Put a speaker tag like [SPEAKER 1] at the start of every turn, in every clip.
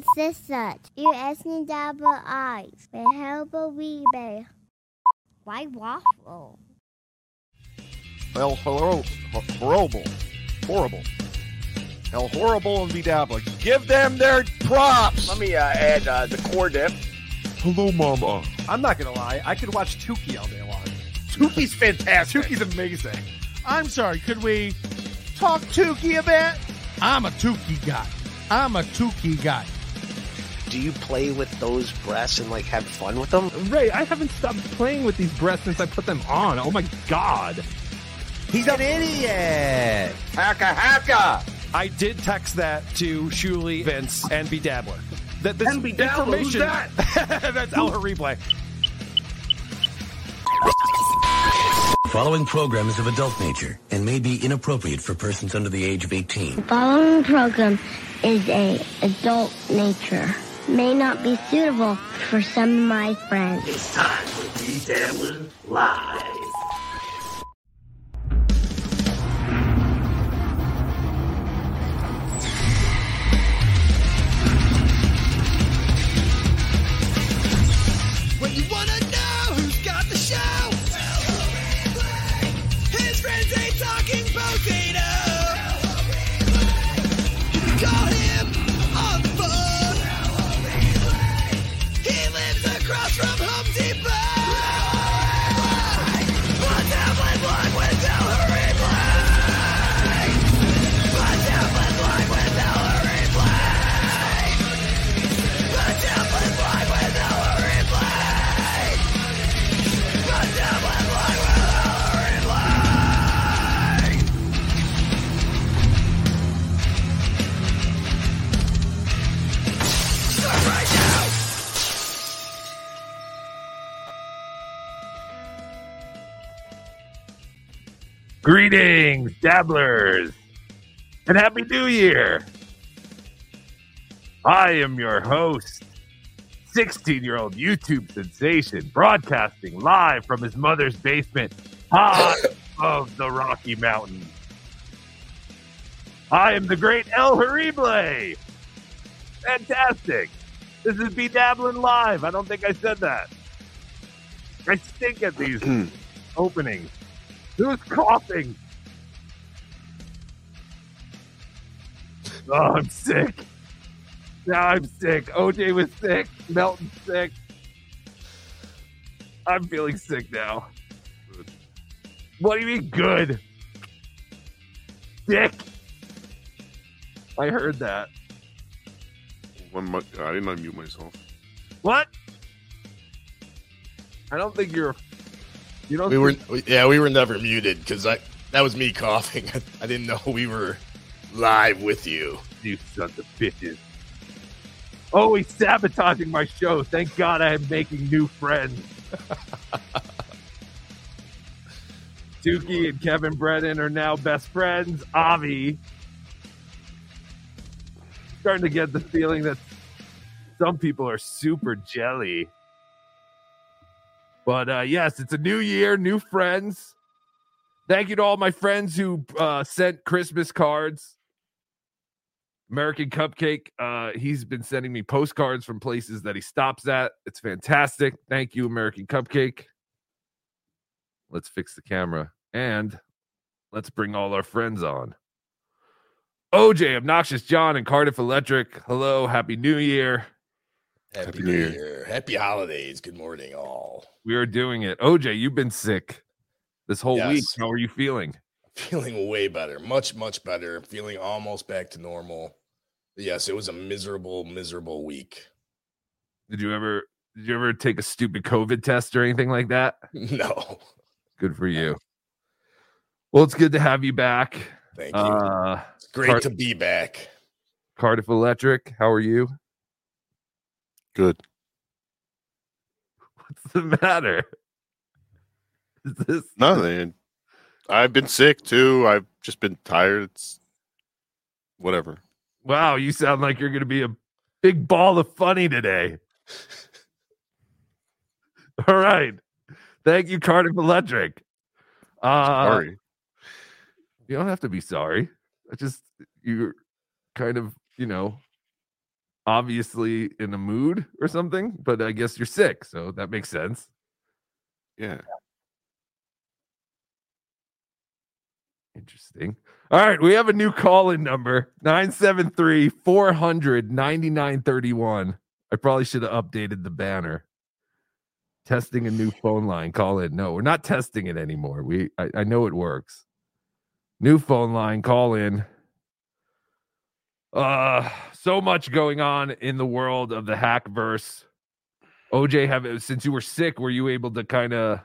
[SPEAKER 1] the sisters. You asking double eyes. The helper we bear. Why waffle?
[SPEAKER 2] Well, hello, horrible, horrible. Hell, horrible and Bedabbler. Give them their props.
[SPEAKER 3] Let me uh, add uh, the core dip.
[SPEAKER 2] Hello, Mama.
[SPEAKER 4] I'm not gonna lie. I could watch Tukey all day long.
[SPEAKER 2] Tukey's fantastic.
[SPEAKER 4] Tukey's amazing.
[SPEAKER 5] I'm sorry, could we talk Tukey a bit? I'm a Tukey guy. I'm a Tukey guy.
[SPEAKER 3] Do you play with those breasts and like have fun with them?
[SPEAKER 6] Ray, I haven't stopped playing with these breasts since I put them on. Oh my god.
[SPEAKER 7] He's an idiot.
[SPEAKER 3] Haka haka.
[SPEAKER 2] I did text that to Shuli, Vince, and Bedabbler. That this
[SPEAKER 3] And Bedabbler, who's
[SPEAKER 2] information that's El Replay.
[SPEAKER 8] Following program is of adult nature and may be inappropriate for persons under the age of 18.
[SPEAKER 1] The following program is a adult nature. May not be suitable for some of my friends.
[SPEAKER 3] It's time for Bedabbler Live.
[SPEAKER 9] Lives
[SPEAKER 6] Greetings, dabblers, and Happy New Year. I am your host, 16 year old YouTube sensation, broadcasting live from his mother's basement, high above the Rocky Mountains. I am the great El Horrible. Fantastic. This is Be Dabbling Live. I don't think I said that. I stink at these openings. Who's coughing? Oh, I'm sick. Now I'm sick. OJ was sick. Melton's sick. I'm feeling sick now. What do you mean good? Sick. I heard that.
[SPEAKER 10] One, I didn't unmute myself.
[SPEAKER 6] What? I don't think you're. You don't.
[SPEAKER 11] We were,
[SPEAKER 6] think-
[SPEAKER 11] yeah, we were never muted because I that was me coughing. I didn't know we were live with you.
[SPEAKER 6] You sons of bitches. Oh, he's sabotaging my show. Thank God I am making new friends. Dookie and Kevin Brennan are now best friends. Avi. Starting to get the feeling that some people are super jelly. But uh, yes, it's a new year, new friends. Thank you to all my friends who uh, sent Christmas cards. American Cupcake, uh, he's been sending me postcards from places that he stops at. It's fantastic. Thank you, American Cupcake. Let's fix the camera and let's bring all our friends on. OJ, Obnoxious John, and Cardiff Electric. Hello, Happy New Year.
[SPEAKER 11] Happy,
[SPEAKER 10] Happy
[SPEAKER 11] New Year.
[SPEAKER 10] Year.
[SPEAKER 11] Happy holidays. Good morning, all.
[SPEAKER 6] We are doing it. OJ, you've been sick this whole week. How are you feeling?
[SPEAKER 11] Feeling way better. Much, much better. Feeling almost back to normal. Yes, it was a miserable, miserable week.
[SPEAKER 6] Did you ever did you ever take a stupid COVID test or anything like that?
[SPEAKER 11] No.
[SPEAKER 6] Good for you. Well, it's good to have you back.
[SPEAKER 11] Thank you.
[SPEAKER 6] Uh
[SPEAKER 11] it's great to be back.
[SPEAKER 6] Cardiff Electric, how are you?
[SPEAKER 10] Good.
[SPEAKER 6] What's the matter? Is this
[SPEAKER 10] Nothing. I've been sick too. I've just been tired. It's whatever.
[SPEAKER 6] wow, you sound like you're gonna be a big ball of funny today. All right. Thank you, Cardiff Electric. Uh
[SPEAKER 10] Sorry.
[SPEAKER 6] you don't have to be sorry. I just you're kind of, you know, obviously in a mood or something, but I guess you're sick, so that makes sense.
[SPEAKER 10] Yeah.
[SPEAKER 6] Interesting. All right, we have a new call-in number 973 400 9931. I probably should have updated the banner. Testing a new phone line. Call in. No, we're not testing it anymore. We I, I know it works. New phone line, call in. Uh so much going on in the world of the hack verse. OJ, have since you were sick, were you able to kind of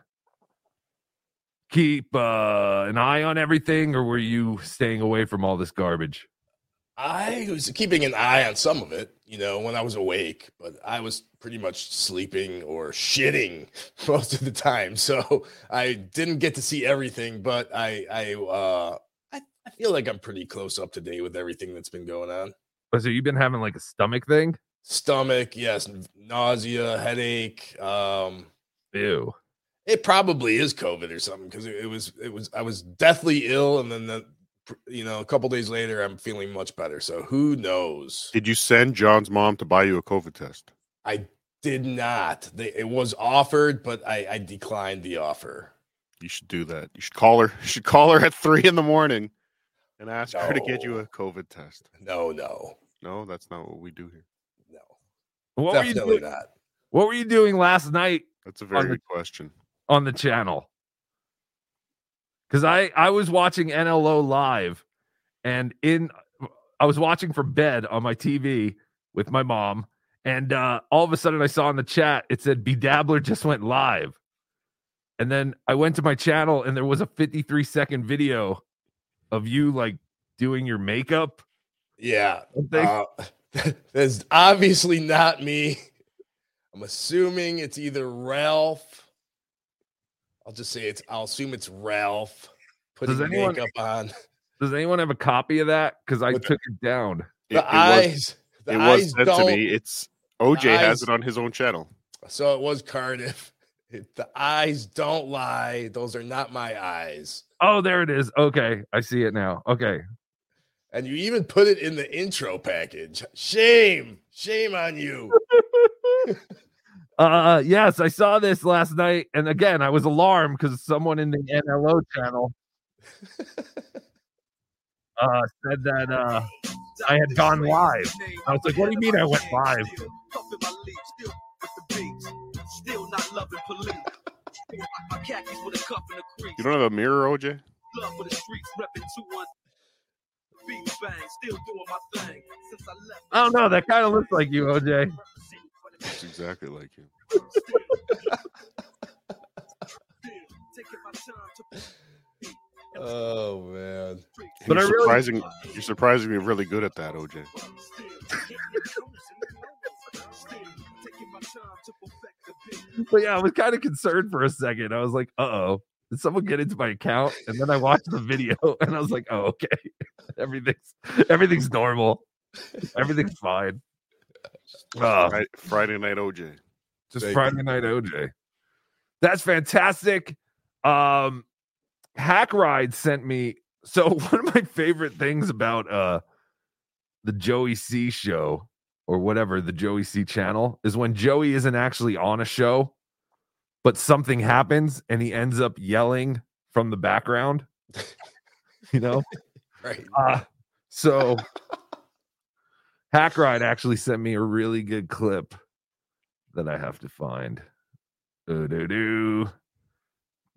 [SPEAKER 6] keep uh, an eye on everything, or were you staying away from all this garbage?
[SPEAKER 11] I was keeping an eye on some of it, you know, when I was awake, but I was pretty much sleeping or shitting most of the time. So I didn't get to see everything, but I I uh I, I feel like I'm pretty close up to date with everything that's been going on.
[SPEAKER 6] Oh, so you've been having like a stomach thing?
[SPEAKER 11] Stomach, yes, nausea, headache. Um
[SPEAKER 6] Ew.
[SPEAKER 11] it probably is COVID or something because it, it was it was I was deathly ill and then the you know a couple days later I'm feeling much better. So who knows?
[SPEAKER 10] Did you send John's mom to buy you a COVID test?
[SPEAKER 11] I did not. They, it was offered, but I, I declined the offer.
[SPEAKER 10] You should do that. You should call her. You should call her at three in the morning and ask her to get you a COVID test.
[SPEAKER 11] No, no,
[SPEAKER 10] No, that's not what we do here.
[SPEAKER 11] no.
[SPEAKER 6] What were you
[SPEAKER 11] Definitely
[SPEAKER 6] doing?
[SPEAKER 11] not.
[SPEAKER 6] What were you doing last night
[SPEAKER 10] That's a very
[SPEAKER 6] On the-
[SPEAKER 10] good question.
[SPEAKER 6] on the channel? Because I I was watching NLO live, and in I was watching from bed on my TV with my mom, and uh, all of a sudden I saw in the chat it said Bedabbler just went live, and then I went to my channel and there was a 53 second video of you like doing your makeup.
[SPEAKER 11] Yeah, uh, that's obviously not me. I'm assuming it's either Ralph. I'll just say it's. I'll assume it's Ralph putting
[SPEAKER 6] Does anyone-
[SPEAKER 11] makeup on.
[SPEAKER 6] Does anyone have a copy of that? Because I
[SPEAKER 11] With the-
[SPEAKER 6] took it down.
[SPEAKER 10] It,
[SPEAKER 11] The
[SPEAKER 10] it was,
[SPEAKER 11] eyes. The
[SPEAKER 10] it
[SPEAKER 11] eyes
[SPEAKER 10] was sent
[SPEAKER 11] don't.
[SPEAKER 10] to me. It's OJ has
[SPEAKER 11] eyes-
[SPEAKER 10] it on his own channel.
[SPEAKER 11] So it was Cardiff. The eyes don't lie. Those are not my eyes.
[SPEAKER 6] Oh, there it is. Okay, I see it now. Okay,
[SPEAKER 11] And you even put it in the intro package. Shame. Shame on you.
[SPEAKER 6] Uh, yes, I saw this last night, and again, I was alarmed because someone in the NLO channel uh said that uh I had gone live. I was like, "What do you mean I went live?"
[SPEAKER 9] Still not loving police. My khakis with a cuff and a crease.
[SPEAKER 10] You don't have a mirror, OJ?
[SPEAKER 9] Love for the streets, repping 2 Beat bang, still doing my thing. Since I left.
[SPEAKER 6] I don't know. That kind of looks like you, OJ.
[SPEAKER 10] It's exactly like you.
[SPEAKER 9] Oh, taking my time to
[SPEAKER 11] Oh man.
[SPEAKER 6] But I
[SPEAKER 10] you're
[SPEAKER 6] really-
[SPEAKER 10] surprising. You're surprisingly really good at that, OJ.
[SPEAKER 6] But yeah, I was kind of concerned for a second. I was like, "Uh oh, did someone get into my account?" And then I watched the video, and I was like, "Oh, okay, everything's everything's normal, everything's fine." Uh,
[SPEAKER 10] Fri- Friday night OJ.
[SPEAKER 6] just Friday night OJ. That's fantastic. Um Hack Ride sent me so one of my favorite things about uh the Joey C show or whatever the Joey C channel is when Joey isn't actually on a show but something happens and he ends up yelling from the background. you know?
[SPEAKER 11] Right.
[SPEAKER 6] Uh, so Hack Ride actually sent me a really good clip that I have to find. Do do do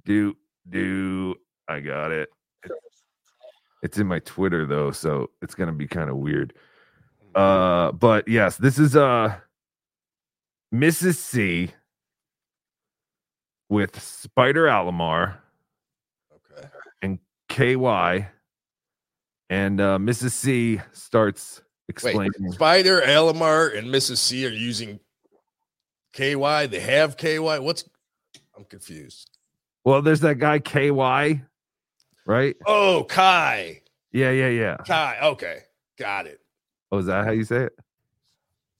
[SPEAKER 6] do do. I got it. It's in my Twitter though, so it's gonna be kind of weird. Uh, but yes, this is uh Mrs. C with Spider Alamar
[SPEAKER 11] Okay.
[SPEAKER 6] and KY, and uh, Mrs. C starts
[SPEAKER 11] Wait,
[SPEAKER 6] explaining.
[SPEAKER 11] Spider, Alamar, and Mrs. C are using KY. They have KY. What's I'm confused.
[SPEAKER 6] Well, there's that guy KY, right?
[SPEAKER 11] Oh, Kai.
[SPEAKER 6] Yeah, yeah, yeah.
[SPEAKER 11] Kai. Okay. Got it.
[SPEAKER 6] Oh, is that how you say it?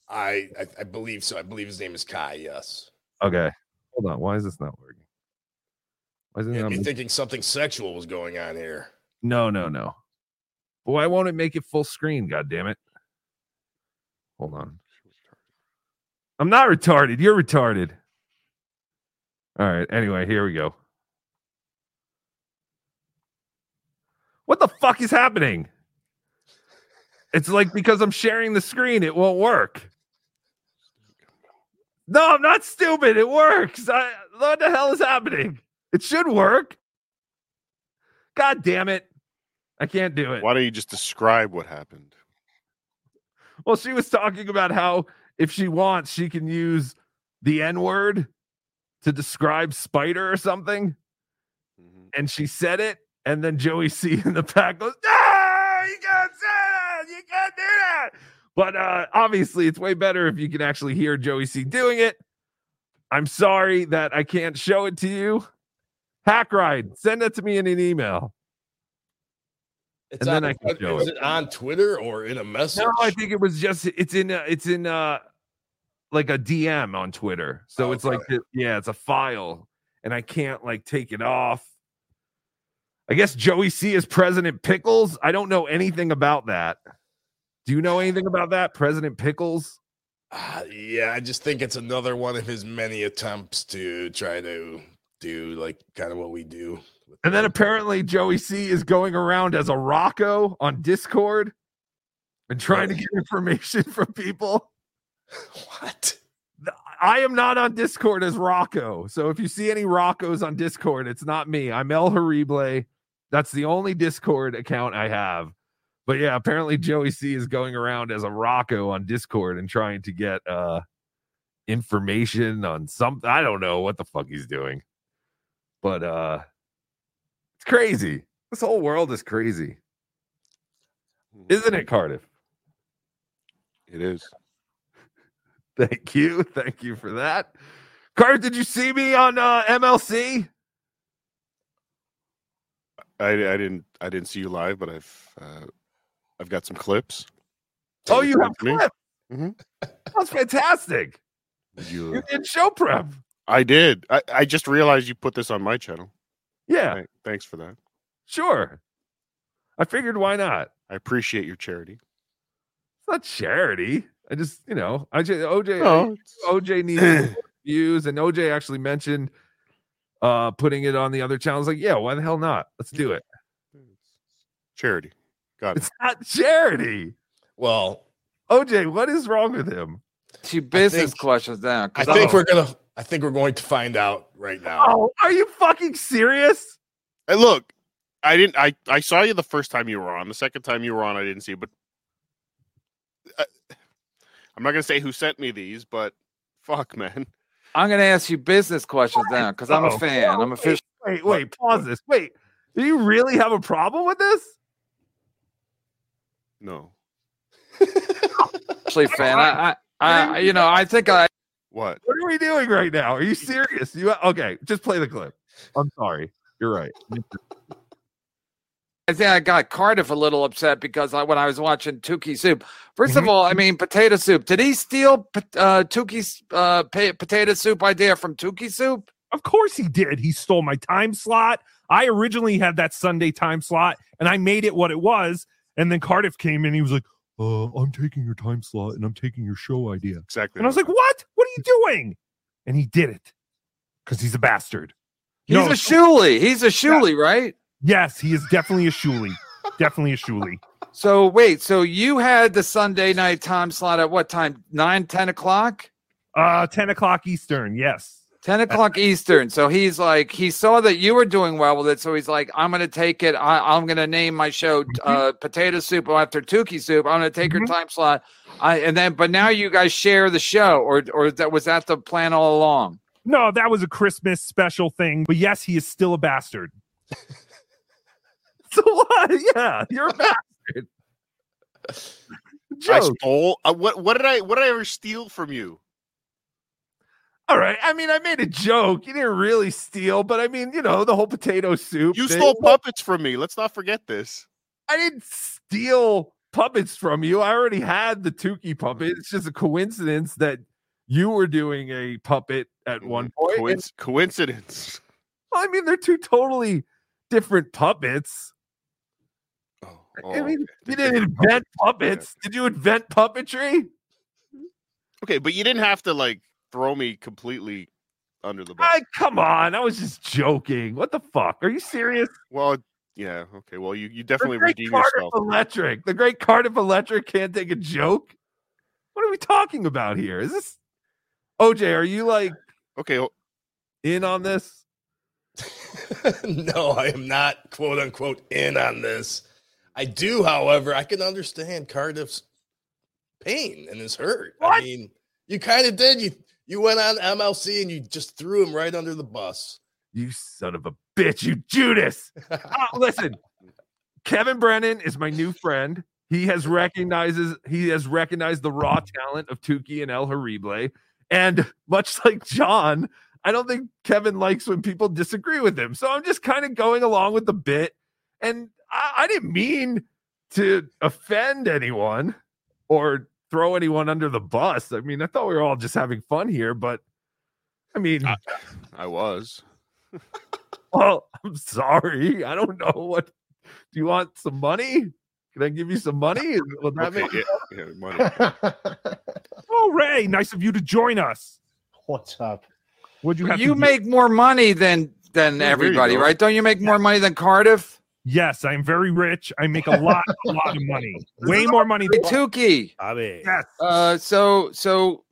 [SPEAKER 11] I, I I believe so. I believe his name is Kai. Yes.
[SPEAKER 6] Okay. Hold on. Why is this not working? Why is it
[SPEAKER 11] Yeah,
[SPEAKER 6] not?
[SPEAKER 11] me thinking something sexual was going on here.
[SPEAKER 6] No, no, no. Why won't it make it full screen? God damn it! Hold on. I'm not retarded. You're retarded. All right. Anyway, here we go. What the fuck is happening? It's like because I'm sharing the screen, it won't work. No, I'm not stupid. It works. I, what the hell is happening? It should work. God damn it. I can't do it.
[SPEAKER 10] Why don't you just describe what happened?
[SPEAKER 6] Well, she was talking about how if she wants, she can use the N word to describe Spider or something. Mm-hmm. And she said it, and then Joey C in the back goes, "No, you can't say that. You can't do that." But uh, obviously, it's way better if you can actually hear Joey C doing it. I'm sorry that I can't show it to you. Hack ride, send it to me in an email.
[SPEAKER 11] It's
[SPEAKER 6] And then
[SPEAKER 11] on,
[SPEAKER 6] I can show
[SPEAKER 11] is
[SPEAKER 6] it.
[SPEAKER 11] it on Twitter or in a message?
[SPEAKER 6] No, I think it was just it's in uh, it's in uh like a DM on Twitter. So it's like the- yeah, it's a file and I can't like take it off. I guess Joey C is President Pickles. I don't know anything about that. Do you know anything about that? President Pickles?
[SPEAKER 11] Uh, yeah, I just think it's another one of his many attempts to try to do like kind of what we do.
[SPEAKER 6] And then apparently Joey C is going around as a Rocco on Discord and trying to get information from people.
[SPEAKER 11] What?
[SPEAKER 6] I am not on Discord as Rocco. So if you see any Roccos on Discord, it's not me. I'm El Horrible. That's the only Discord account I have. But yeah, apparently Joey C is going around as a Rocco on Discord and trying to get uh information on something. I don't know what the fuck he's doing. But uh it's crazy. This whole world is crazy. Isn't it, Cardiff?
[SPEAKER 10] It is.
[SPEAKER 6] Thank you. Thank you for that. Cardiff, did you see me on uh, MLC?
[SPEAKER 10] I, I didn't I didn't see you live, but I've uh, I've got some clips.
[SPEAKER 6] Oh, you have clips.
[SPEAKER 10] Mhm.
[SPEAKER 6] That's fantastic.
[SPEAKER 10] You,
[SPEAKER 6] You did show prep.
[SPEAKER 10] I did. I, I just realized you put this on my channel.
[SPEAKER 6] Yeah,
[SPEAKER 10] Thank- Thanks for that.
[SPEAKER 6] sure. I figured why not?
[SPEAKER 10] I appreciate your charity.
[SPEAKER 6] It's not charity. I just, you know, I just OJ
[SPEAKER 10] No,
[SPEAKER 6] OJ needs views, and OJ actually mentioned uh putting it on the other channels. Like, yeah, why the hell not? Let's do it.
[SPEAKER 10] Charity. Got it.
[SPEAKER 6] It's not charity.
[SPEAKER 11] Well,
[SPEAKER 6] OJ, what is wrong with him?
[SPEAKER 12] Two business
[SPEAKER 11] think-
[SPEAKER 12] questions now.
[SPEAKER 11] I
[SPEAKER 12] 'cause
[SPEAKER 11] think
[SPEAKER 12] I'm-
[SPEAKER 11] we're gonna. I think we're going to find out right now.
[SPEAKER 6] Oh, are you fucking serious?
[SPEAKER 10] Hey, look, I didn't. I I saw you the first time you were on. The second time you were on, I didn't see. you, But uh, I'm not gonna say who sent me these, but fuck, man.
[SPEAKER 12] I'm going to ask you business questions now because I'm a
[SPEAKER 6] Uh-oh.
[SPEAKER 12] fan. I'm
[SPEAKER 6] Wait,
[SPEAKER 12] official.
[SPEAKER 6] Wait, wait, pause this. Wait, do you really have a problem with this?
[SPEAKER 10] No.
[SPEAKER 12] Actually, fan. I, I, I, you know, I think I.
[SPEAKER 10] What?
[SPEAKER 6] What are we doing right now? Are you serious? You okay? Just play the clip. I'm sorry. You're right.
[SPEAKER 12] I think I got Cardiff a little upset because I, when I was watching Tukey Soup. 1st
[SPEAKER 6] Mm-hmm.
[SPEAKER 12] of all, I mean potato soup. Did he steal pot- uh, Tukey's uh, pa- potato soup idea from Tukey Soup?
[SPEAKER 2] Of course he did. He stole my time slot. I originally had that Sunday time slot and I made it what it was. And then Cardiff came in. He was like, uh, I'm taking your time slot and I'm taking your show idea.
[SPEAKER 10] Exactly.
[SPEAKER 2] And I was like, what? What are you doing? And he did it because he's a bastard.
[SPEAKER 12] He's
[SPEAKER 2] No,
[SPEAKER 12] a Shuli. He's a Shuli, right?
[SPEAKER 2] Yes, he is definitely a Shuli. definitely a Shuli.
[SPEAKER 12] So wait, so you had the Sunday night time slot at what time? Nine, ten o'clock?
[SPEAKER 2] Uh, 10 o'clock Eastern. Yes.
[SPEAKER 12] 10 o'clock Eastern. So he's like, he saw that you were doing well with it. So he's like, I'm going to take it. I, I'm going to name my show uh, Potato Soup after Tukey Soup. I'm going to take your time slot. I, and then, but now you guys share the show, or, or that was that the plan all along?
[SPEAKER 2] No, that was a Christmas special thing. But yes, he is still a bastard.
[SPEAKER 6] so what? Yeah, you're a bastard.
[SPEAKER 10] I
[SPEAKER 6] Joke.
[SPEAKER 10] stole. Uh, what? What did I? What did I ever steal from you?
[SPEAKER 6] All right. I mean, I made a joke. You didn't really steal, but I mean, you know, the whole potato soup.
[SPEAKER 10] You
[SPEAKER 6] thing.
[SPEAKER 10] stole puppets from me. Let's not forget this.
[SPEAKER 6] I didn't steal puppets from you. I already had the Tukey puppet. It's just a coincidence that you were doing a puppet at mm-hmm. one point. and-
[SPEAKER 10] coincidence.
[SPEAKER 6] well, I mean, they're two totally different puppets.
[SPEAKER 10] Oh,
[SPEAKER 6] I mean,
[SPEAKER 10] okay.
[SPEAKER 6] you didn't invent puppets. Did you invent puppetry?
[SPEAKER 10] Okay, but you didn't have to like throw me completely under the bus.
[SPEAKER 6] I come on, I was just joking. What the fuck? Are you serious?
[SPEAKER 10] Well, yeah, okay. Well, you you
[SPEAKER 6] The
[SPEAKER 10] definitely
[SPEAKER 6] great
[SPEAKER 10] redeem
[SPEAKER 6] Cardiff
[SPEAKER 10] yourself.
[SPEAKER 6] Electric. The great Cardiff Electric can't take a joke. What are we talking about here? Is this OJ? Are you like
[SPEAKER 10] okay
[SPEAKER 6] in on this?
[SPEAKER 11] no, I am not quote unquote in on this. I do, however, I can understand Cardiff's pain and his hurt. I mean, you kind of did. You you went on MLC and you just threw him right under the bus.
[SPEAKER 6] You son of a bitch, you Judas. Oh, listen, Kevin Brennan is my new friend. He has recognizes he has recognized the raw talent of Tukey and El Horrible. And much like John, I don't think Kevin likes when people disagree with him. So I'm just kind of going along with the bit. And I, I didn't mean to offend anyone or throw anyone under the bus. I mean, I thought we were all just having fun here, but I mean,
[SPEAKER 10] I was.
[SPEAKER 6] well, I'm sorry. I don't know what. Do you want some money? Can I give you some money? Will that
[SPEAKER 10] Okay,
[SPEAKER 6] make
[SPEAKER 10] yeah, yeah, money.
[SPEAKER 2] Oh, Ray, nice of you to join us.
[SPEAKER 13] What's up?
[SPEAKER 2] Would you have?
[SPEAKER 12] You
[SPEAKER 2] to
[SPEAKER 12] make more money than than
[SPEAKER 2] there
[SPEAKER 12] everybody, right? Don't you make more money than Cardiff?
[SPEAKER 2] Yes, I'm very rich. I make a lot, a lot of money. Way more money than
[SPEAKER 12] Tukey.
[SPEAKER 2] Yes.
[SPEAKER 12] Uh, so so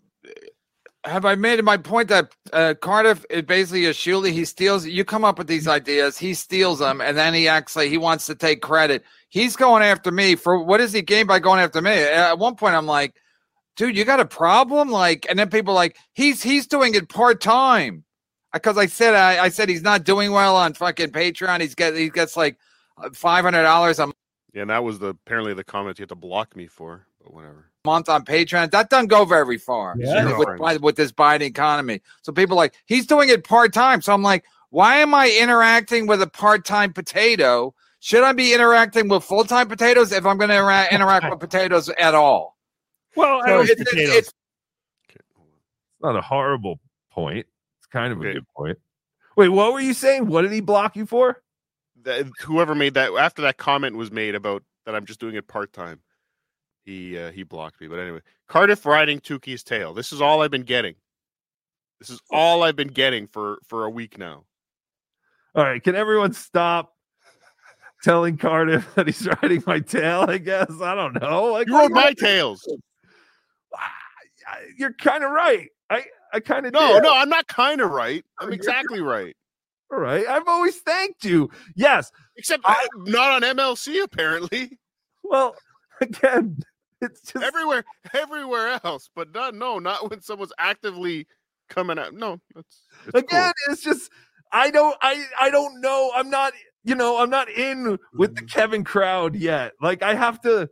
[SPEAKER 12] have I made my point that uh, Cardiff is basically a shooter? He steals. You come up with these ideas, he steals them, and then he acts like he wants to take credit. He's going after me for what does he gain by going after me? At one point, I'm like, dude, you got a problem? Like, and then people are like he's he's doing it part time because I said I, I said he's not doing well on fucking Patreon. He's get he gets like five hundred dollars a
[SPEAKER 10] Yeah, and that was the apparently the comment you had to block me for, but whatever.
[SPEAKER 12] month on Patreon. That doesn't go very far
[SPEAKER 10] Yeah.
[SPEAKER 12] with, with, with this Biden economy. So people are like he's doing it part time. So I'm like, why am I interacting with a part time potato? Should I be interacting with full time potatoes if I'm going to interact, interact with potatoes at all?
[SPEAKER 2] Well,
[SPEAKER 12] So
[SPEAKER 2] it's,
[SPEAKER 12] it's-
[SPEAKER 2] it's,
[SPEAKER 12] it's-
[SPEAKER 2] it's,
[SPEAKER 6] not a horrible point. It's kind of a good point. Wait, what were you saying? What did he block you for?
[SPEAKER 10] That, whoever made that after that comment was made about that I'm just doing it part time. He uh, he blocked me, but anyway, Cardiff riding Tukey's tail. This is all I've been getting. This is all I've been getting for for a week now.
[SPEAKER 6] All right, can everyone stop telling Cardiff that he's riding my tail? I guess I don't know. Like,
[SPEAKER 10] You rode my tails.
[SPEAKER 6] You're kind of right. I I kind of
[SPEAKER 10] No, no, I'm not kind of right. I'm exactly right.
[SPEAKER 6] All right, I've always thanked you. Yes,
[SPEAKER 10] except I, not on MLC apparently.
[SPEAKER 6] Well, again, it's just
[SPEAKER 10] everywhere, everywhere else, but not no, not when someone's actively coming out. No, that's it's
[SPEAKER 6] again it's just i don't i i don't know. I'm not you know i'm not in with the mm-hmm. kevin crowd yet. Like i have to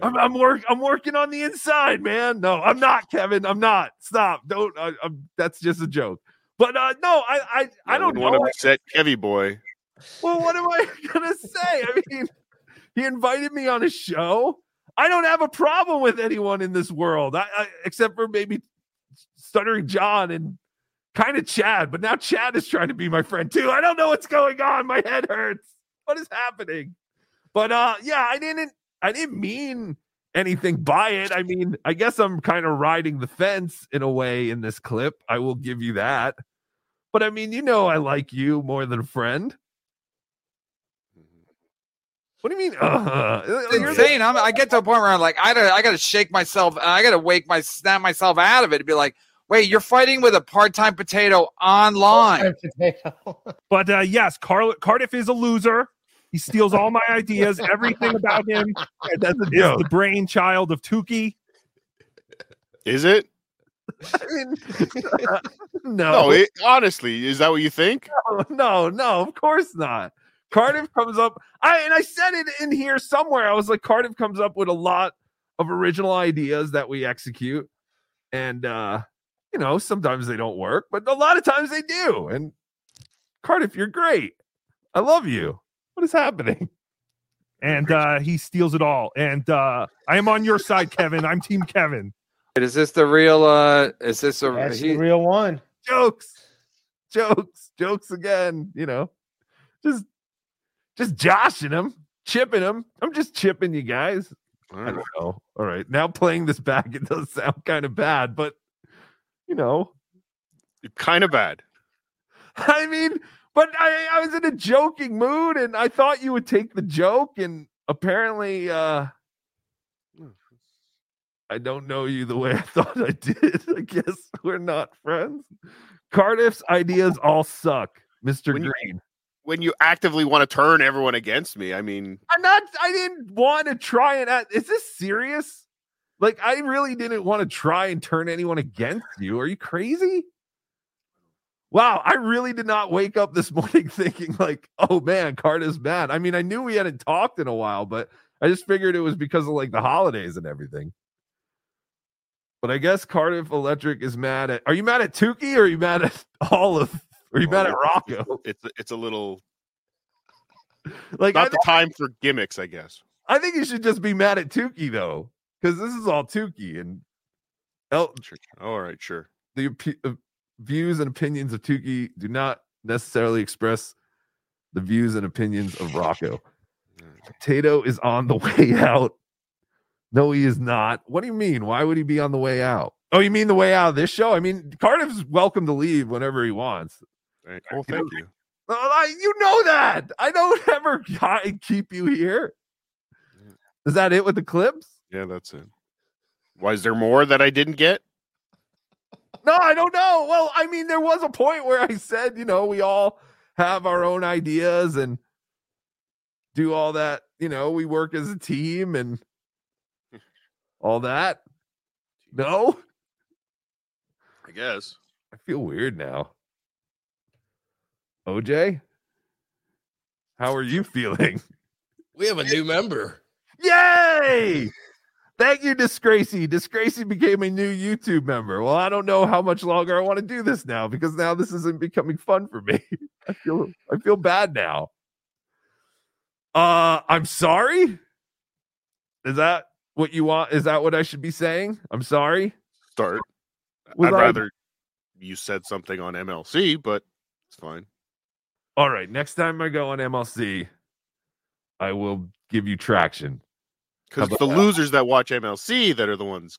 [SPEAKER 6] I'm, I'm work i'm working on the inside man. No i'm not kevin. I'm not. Stop. Don't I, I'm, that's just a joke but uh no i i i don't
[SPEAKER 10] want to upset Kevy boy.
[SPEAKER 6] well what am i gonna say i mean he invited me on a show i don't have a problem with anyone in this world I, I except for maybe stuttering john and kind of Chad, but now Chad is trying to be my friend too. I don't know what's going on. My head hurts. What is happening? But uh yeah, I didn't I didn't mean anything by it. I mean, I guess I'm kind of riding the fence in a way in this clip. I will give you that. But I mean, you know I like you more than a friend. What do you mean? Uh,
[SPEAKER 12] It's insane. I'm, I get to a point where I'm like, I gotta, I gotta shake myself. I gotta wake my, snap myself out of it and be like, wait, you're fighting with a part-time potato online. Potato.
[SPEAKER 2] but uh, yes, Car- Cardiff is a loser. He steals all my ideas. Everything about him
[SPEAKER 6] That's
[SPEAKER 2] is the brainchild of Tukey.
[SPEAKER 10] Is it?
[SPEAKER 6] I mean, no,
[SPEAKER 10] No, it, honestly, is that what you think?
[SPEAKER 6] no, no, no, of course not. Cardiff comes up. I and I said it in here somewhere. I was like, Cardiff comes up with a lot of original ideas that we execute, and uh, you know, sometimes they don't work, but a lot of times they do. And Cardiff, you're great. I love you. What is happening?
[SPEAKER 2] And uh, he steals it all. And uh, I am on your side, Kevin. I'm Team Kevin.
[SPEAKER 12] Is this the real? uh Is this a?
[SPEAKER 13] That's
[SPEAKER 12] he-
[SPEAKER 13] the real one.
[SPEAKER 6] Jokes, jokes, jokes again. You know, just just joshing him, chipping him. I'm just chipping you guys. I don't know. All right. Now playing this back, it does sound kind of bad, but you know,
[SPEAKER 10] kind of bad.
[SPEAKER 6] I mean, but I, I was in a joking mood and I thought you would take the joke, and apparently uh I don't know you the way I thought I did. I guess we're not friends. Cardiff's ideas all suck, Mr.
[SPEAKER 10] When you-
[SPEAKER 6] Green.
[SPEAKER 10] When you actively want to turn everyone against me, I mean,
[SPEAKER 6] I'm not. I didn't want to try and. act- Is this serious? Like, I really didn't want to try and turn anyone against you. Are you crazy? Wow, I really did not wake up this morning thinking like, "Oh man, Carter's mad." I mean, I knew we hadn't talked in a while, but I just figured it was because of like the holidays and everything. But I guess Cardiff Electric is mad at. Are you mad at Tukey or are you mad at all of? Are you mad at Rocco?
[SPEAKER 10] it's it's a little
[SPEAKER 6] Like, I
[SPEAKER 10] not the time for gimmicks, I guess.
[SPEAKER 6] I think you should just be mad at Tukey though, because this is all Tukey and El-
[SPEAKER 10] All right, sure.
[SPEAKER 6] the uh, views and opinions of Tukey do not necessarily express the views and opinions of Rocco. Potato is on the way out. No, he is not. What do you mean? Why would he be on the way out? Oh, you mean the way out of this show? I mean, Cardiff's welcome to leave whenever he wants.
[SPEAKER 10] Right. Oh, thank you.
[SPEAKER 6] Oh, I, you know that. I don't ever keep you here. Mm. Is that it with the clips?
[SPEAKER 10] Yeah, that's it. Why is there more that I didn't get?
[SPEAKER 6] No, I don't know. Well, I mean, there was a point where I said, you know, we all have our own ideas and do all that. You know, we work as a team and all that. No,
[SPEAKER 10] I guess.
[SPEAKER 6] I feel weird now. OJ, how are you feeling?
[SPEAKER 11] We have a new member.
[SPEAKER 6] Yay! Thank you, Disgracie. Disgracie became a new YouTube member. Well, I don't know how much longer I want to do this now because now this isn't becoming fun for me. I feel I feel bad now. Uh, I'm sorry. Is that what you want? Is that what I should be saying? I'm sorry.
[SPEAKER 10] Start.
[SPEAKER 6] Was
[SPEAKER 10] I'd
[SPEAKER 6] I-
[SPEAKER 10] rather you said something on MLC, but it's fine.
[SPEAKER 6] All right. Next time I go on MLC, I will give you traction.
[SPEAKER 10] Because the
[SPEAKER 6] that?
[SPEAKER 10] losers that watch MLC that are the ones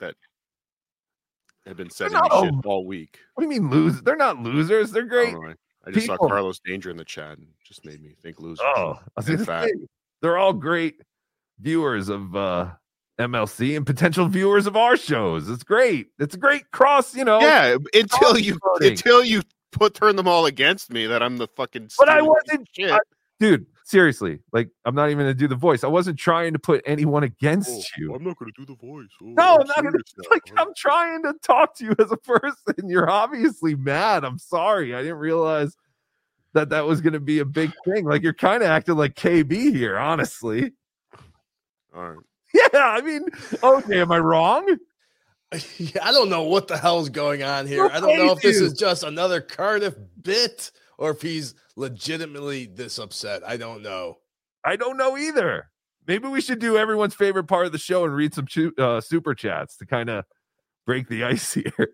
[SPEAKER 10] that have been sending me shit all week.
[SPEAKER 6] What do you mean lose? They're not losers. They're
[SPEAKER 10] I,
[SPEAKER 6] great.
[SPEAKER 10] don't I just
[SPEAKER 6] people.
[SPEAKER 10] saw Carlos Danger in the chat and just made me think losers.
[SPEAKER 6] Oh,
[SPEAKER 10] In fact,
[SPEAKER 6] say, they're all great viewers of uh MLC and potential viewers of our shows. It's great. It's a great cross, you know.
[SPEAKER 10] yeah, until you
[SPEAKER 6] voting.
[SPEAKER 10] until you put turn them all against me that I'm the fucking
[SPEAKER 6] But I
[SPEAKER 10] stealing piece of
[SPEAKER 6] wasn't,
[SPEAKER 10] shit.
[SPEAKER 6] I- dude. Seriously, like I'm not even gonna do the voice. I wasn't trying to put anyone against oh, you.
[SPEAKER 10] I'm not gonna do the voice. Oh,
[SPEAKER 6] No, I'm not gonna.
[SPEAKER 10] serious now.
[SPEAKER 6] Like I'm trying to talk to you as a person. You're obviously mad. I'm sorry. I didn't realize that that was gonna be a big thing. Like you're kind of acting like KB here, honestly.
[SPEAKER 10] All right.
[SPEAKER 6] Yeah, I mean, okay, am I wrong?
[SPEAKER 11] I don't know what the hell's going on here.
[SPEAKER 6] Who
[SPEAKER 11] I don't know if this
[SPEAKER 6] paid
[SPEAKER 11] is just another Cardiff bit or if he's legitimately this upset. I don't know.
[SPEAKER 6] I don't know either. Maybe we should do everyone's favorite part of the show and read some chu- uh, super chats to kind of break the ice here.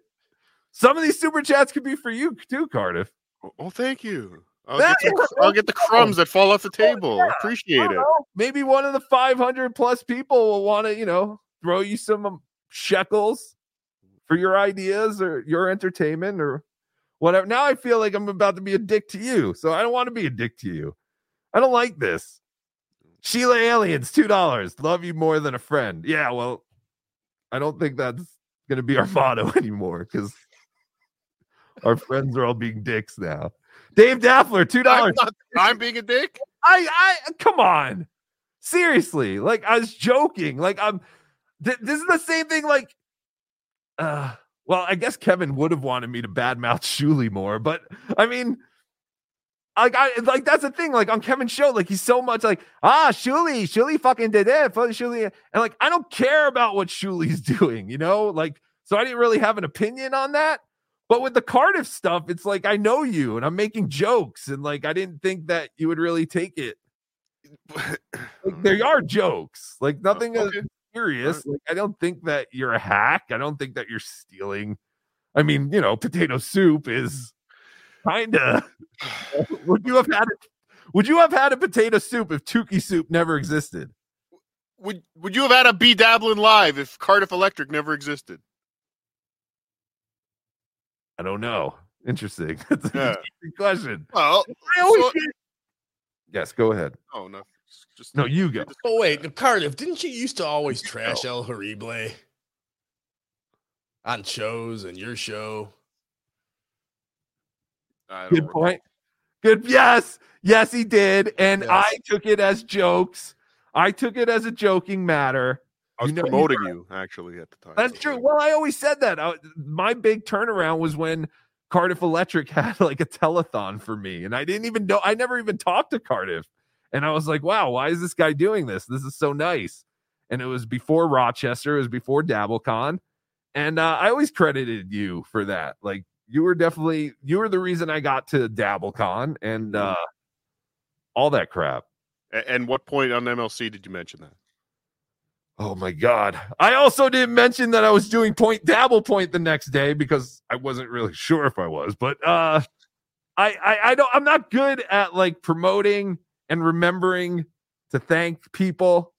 [SPEAKER 6] Some of these super chats could be for you too, Cardiff.
[SPEAKER 10] Oh, oh, thank you. I'll
[SPEAKER 6] That
[SPEAKER 10] get, the, I'll get the crumbs that fall off the
[SPEAKER 6] Oh,
[SPEAKER 10] table.
[SPEAKER 6] yeah.
[SPEAKER 10] Appreciate it.
[SPEAKER 6] know. Maybe one of the 500 plus people will want to, you know, throw you some um, shekels for your ideas or your entertainment or whatever. Now I feel like I'm about to be a dick to you. So I don't want to be a dick to you. I don't like this. Sheila Aliens, $2. Love you more than a friend. Yeah, well, I don't think that's going to be our motto anymore because our friends are all being dicks now. Dave Daffler, $2.
[SPEAKER 10] I'm, not, I'm being a dick.
[SPEAKER 6] I I come on. Seriously. Like I was joking. Like I'm th- this is the same thing like uh well, I guess Kevin would have wanted me to badmouth Shuli more, but I mean like I like that's the thing. Like on Kevin's show, like he's so much like, ah, Shuli, Shuli fucking did it. fuck Shuli. And like I don't care about what Shuli's doing, you know? Like, so I didn't really have an opinion on that. But with the Cardiff stuff, it's like I know you and I'm making jokes, and like I didn't think that you would really take it. Like there are jokes, like nothing is
[SPEAKER 10] okay.
[SPEAKER 6] Serious. Like I don't think that you're a hack. I don't think that you're stealing. I mean, you know, potato soup is kind of. would you have had it? Would you have had a potato soup if Tukey soup never existed?
[SPEAKER 10] would would you have had a BeDabblin live if Cardiff Electric never existed?
[SPEAKER 6] I don't know. Interesting. That's an
[SPEAKER 10] Yeah.
[SPEAKER 6] interesting question.
[SPEAKER 10] Well, so-
[SPEAKER 6] Yes, go ahead.
[SPEAKER 10] oh no, just
[SPEAKER 6] No, you go.
[SPEAKER 11] Oh wait, Cardiff, didn't you used to always trash El Horrible on shows and your show?
[SPEAKER 10] I don't
[SPEAKER 6] Good
[SPEAKER 10] recall.
[SPEAKER 6] point. Good. Yes. Yes, he did. And
[SPEAKER 11] Yes.
[SPEAKER 6] I took it as jokes. I took it as a joking matter.
[SPEAKER 10] I was
[SPEAKER 6] You know, you
[SPEAKER 10] promoting you actually at the time.
[SPEAKER 6] That's true. Well, I always said that. I, my big turnaround was when Cardiff Electric had like a telethon for me, and I didn't even know. I never even talked to Cardiff, and I was like, "Wow, why is this guy doing this? This is so nice." And it was before Rochester. It was before DabbleCon, and uh, I always credited you for that. Like you were definitely you were the reason I got to DabbleCon and uh, all that crap.
[SPEAKER 10] And what point on MLC did you mention that?
[SPEAKER 6] Oh my god. I also didn't mention that I was doing point dabble point the next day because I wasn't really sure if I was, but uh I I, I don't I'm not good at like promoting and remembering to thank people.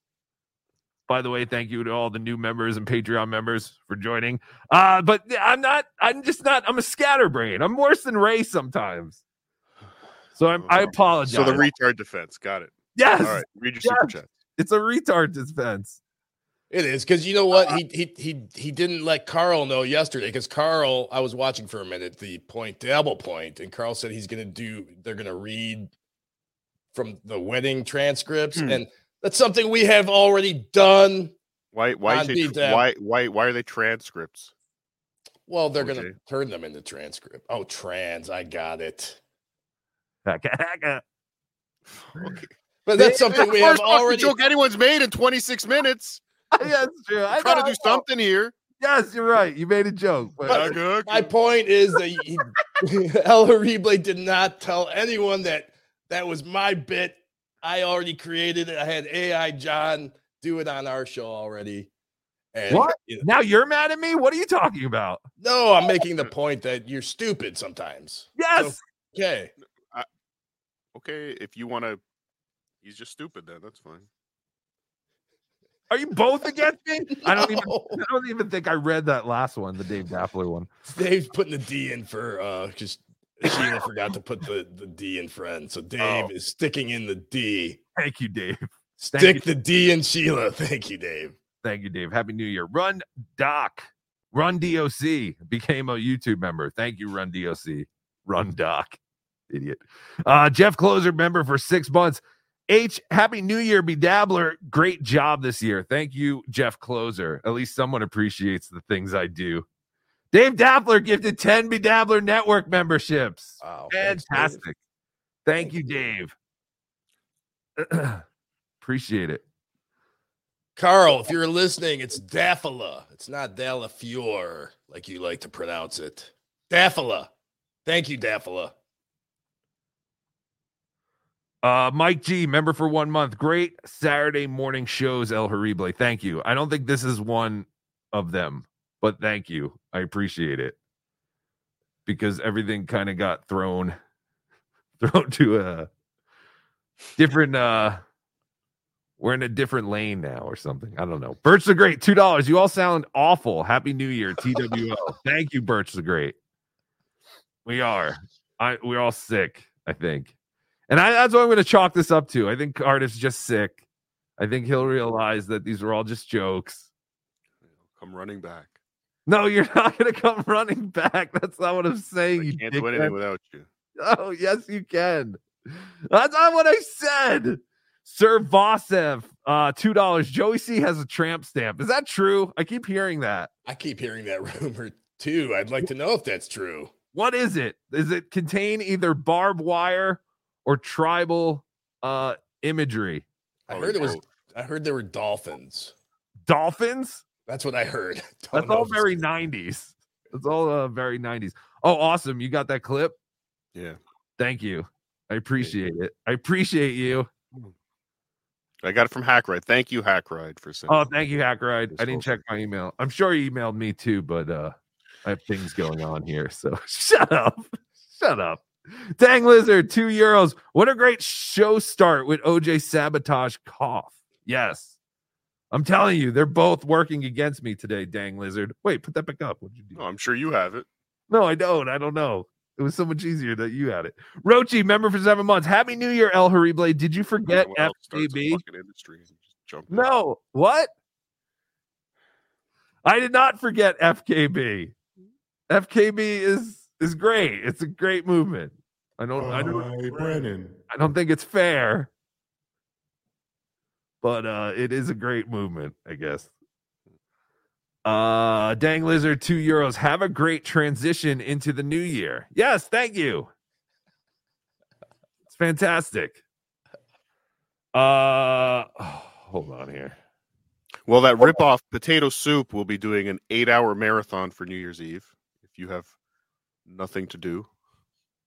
[SPEAKER 6] By the way, thank you to all the new members and Patreon members for joining. Uh but I'm not I'm just not I'm a scatterbrain. I'm worse than Ray sometimes. So I'm, I apologize.
[SPEAKER 10] So the retard defense. Got it.
[SPEAKER 6] Yes.
[SPEAKER 10] All right. Read your super chat.
[SPEAKER 6] It's a retard defense.
[SPEAKER 11] It is because you know what he he he he didn't let Carl know yesterday because Carl I was watching for a minute the point double point and Carl said he's gonna do they're gonna read from the wedding transcripts
[SPEAKER 10] Hmm.
[SPEAKER 11] and that's something we have already done.
[SPEAKER 10] Why why is they, why why why are they transcripts?
[SPEAKER 11] Well, they're gonna turn them into transcript. Oh, trans, I got it.
[SPEAKER 6] Hacka, hacka.
[SPEAKER 11] But that's something we have
[SPEAKER 10] First
[SPEAKER 11] already.
[SPEAKER 10] joke anyone's made in 26 minutes.
[SPEAKER 6] yeah, that's true. I
[SPEAKER 10] Try
[SPEAKER 6] know,
[SPEAKER 10] to do something here.
[SPEAKER 6] Yes, you're right. You made a joke. But
[SPEAKER 11] But my point is that he, El Horrible did not tell anyone that that was my bit. I already created it. I had AI John do it on our show already. And
[SPEAKER 6] What?
[SPEAKER 11] you know-
[SPEAKER 6] now you're mad at me? What are you talking about?
[SPEAKER 11] no, I'm making the point that you're stupid sometimes.
[SPEAKER 6] Yes.
[SPEAKER 11] Okay.
[SPEAKER 10] Okay, if you want to, he's just stupid. Then that's fine.
[SPEAKER 6] Are you both against me? I don't even I don't even think I read that last one, the Dave Dappler one.
[SPEAKER 11] Dave's putting the D in for uh Sheila forgot to put the, the D in friend. So Dave
[SPEAKER 6] Oh.
[SPEAKER 11] is sticking in the D.
[SPEAKER 6] Thank you, Dave. Thank
[SPEAKER 11] Stick
[SPEAKER 6] you.
[SPEAKER 11] the D in Sheila. Thank you, Dave.
[SPEAKER 6] Thank you, Dave. Happy New Year. Run Doc. Run DOC became a YouTube member. Thank you, Run DOC. Run Doc. Idiot. Uh, Jeff Closer member for six months. H, Happy New Year, Be Dabbler. Great job this year. Thank you, Jeff Closer. At least someone appreciates the things I do. Dave Dabbler gifted 10 Be Dabbler network memberships.
[SPEAKER 11] Wow. thanks.
[SPEAKER 6] Fantastic. Thank you, Dave. Appreciate it.
[SPEAKER 11] Carl, if you're listening, it's Daffala. It's not Delafior, like you like to pronounce it. Daffala. Thank you, Daffala.
[SPEAKER 6] Uh, Mike G, member for one month. Great Saturday morning shows, El Horrible. Thank you. I don't think this is one of them, but thank you. I appreciate it because everything kind of got thrown thrown to a different. uh We're in a different lane now, or something. I don't know. Birch the Great, two dollars. You all sound awful. Happy New Year, TWO. thank you, Birch the Great. We are. I we're all sick. I think. And I, that's what I'm going to chalk this up to. I think Cardiff's just sick. I think he'll realize that these were all just jokes.
[SPEAKER 10] Come running back.
[SPEAKER 6] No, you're not going to come running back. That's not what I'm saying. You
[SPEAKER 10] Can't do anything
[SPEAKER 6] dickhead.
[SPEAKER 10] without you.
[SPEAKER 6] Oh, yes, you can. That's not what I said. Sir Vosev, uh, two dollars. Joey C has a tramp stamp. Is that true? I keep hearing that.
[SPEAKER 11] I keep hearing that rumor too. I'd like to know if that's true.
[SPEAKER 6] What is it? Does it contain either barbed wire or tribal uh imagery?
[SPEAKER 11] I
[SPEAKER 10] Oh,
[SPEAKER 11] heard it was. I heard there were dolphins.
[SPEAKER 6] Dolphins?
[SPEAKER 11] That's what I heard. Don't
[SPEAKER 6] That's
[SPEAKER 11] know
[SPEAKER 6] all
[SPEAKER 11] if it's-
[SPEAKER 6] very 90s. That's all uh, very 90s. Oh, awesome. You got that clip?
[SPEAKER 10] Yeah.
[SPEAKER 6] Thank you. I appreciate it. I appreciate you.
[SPEAKER 10] I got it from Hackride. Thank you, Hackride, for sending.
[SPEAKER 6] Oh, thank you, Hackride.
[SPEAKER 10] This
[SPEAKER 6] I didn't check my email. I'm sure you emailed me too, but uh I have things going on here. So shut up. Shut up. Dang Lizard, two euros. What a great show start with OJ Sabotage cough. Yes. I'm telling you, they're both working against me today, dang lizard. Wait, put that back up. What'd you do?
[SPEAKER 10] No, I'm sure you have it.
[SPEAKER 6] No, I don't. I don't know. It was so much easier that you had it. Rochi, member for seven months. Happy New Year, El Horrible. Did you forget
[SPEAKER 10] Everyone else starts a
[SPEAKER 6] FKB?
[SPEAKER 10] industry and just.
[SPEAKER 6] No. What? I did not forget FKB. FKB is is great. It's a great movement. I don't I don't
[SPEAKER 14] Brennan.
[SPEAKER 6] I don't think it's fair. But uh it is a great movement, I guess. Uh Dang Lizard 2 euros. Have a great transition into the new year. Yes, thank you. It's fantastic. Uh hold on here.
[SPEAKER 10] Well, that ripoff potato soup will be doing an eight-hour marathon for New Year's Eve. If you have nothing to do,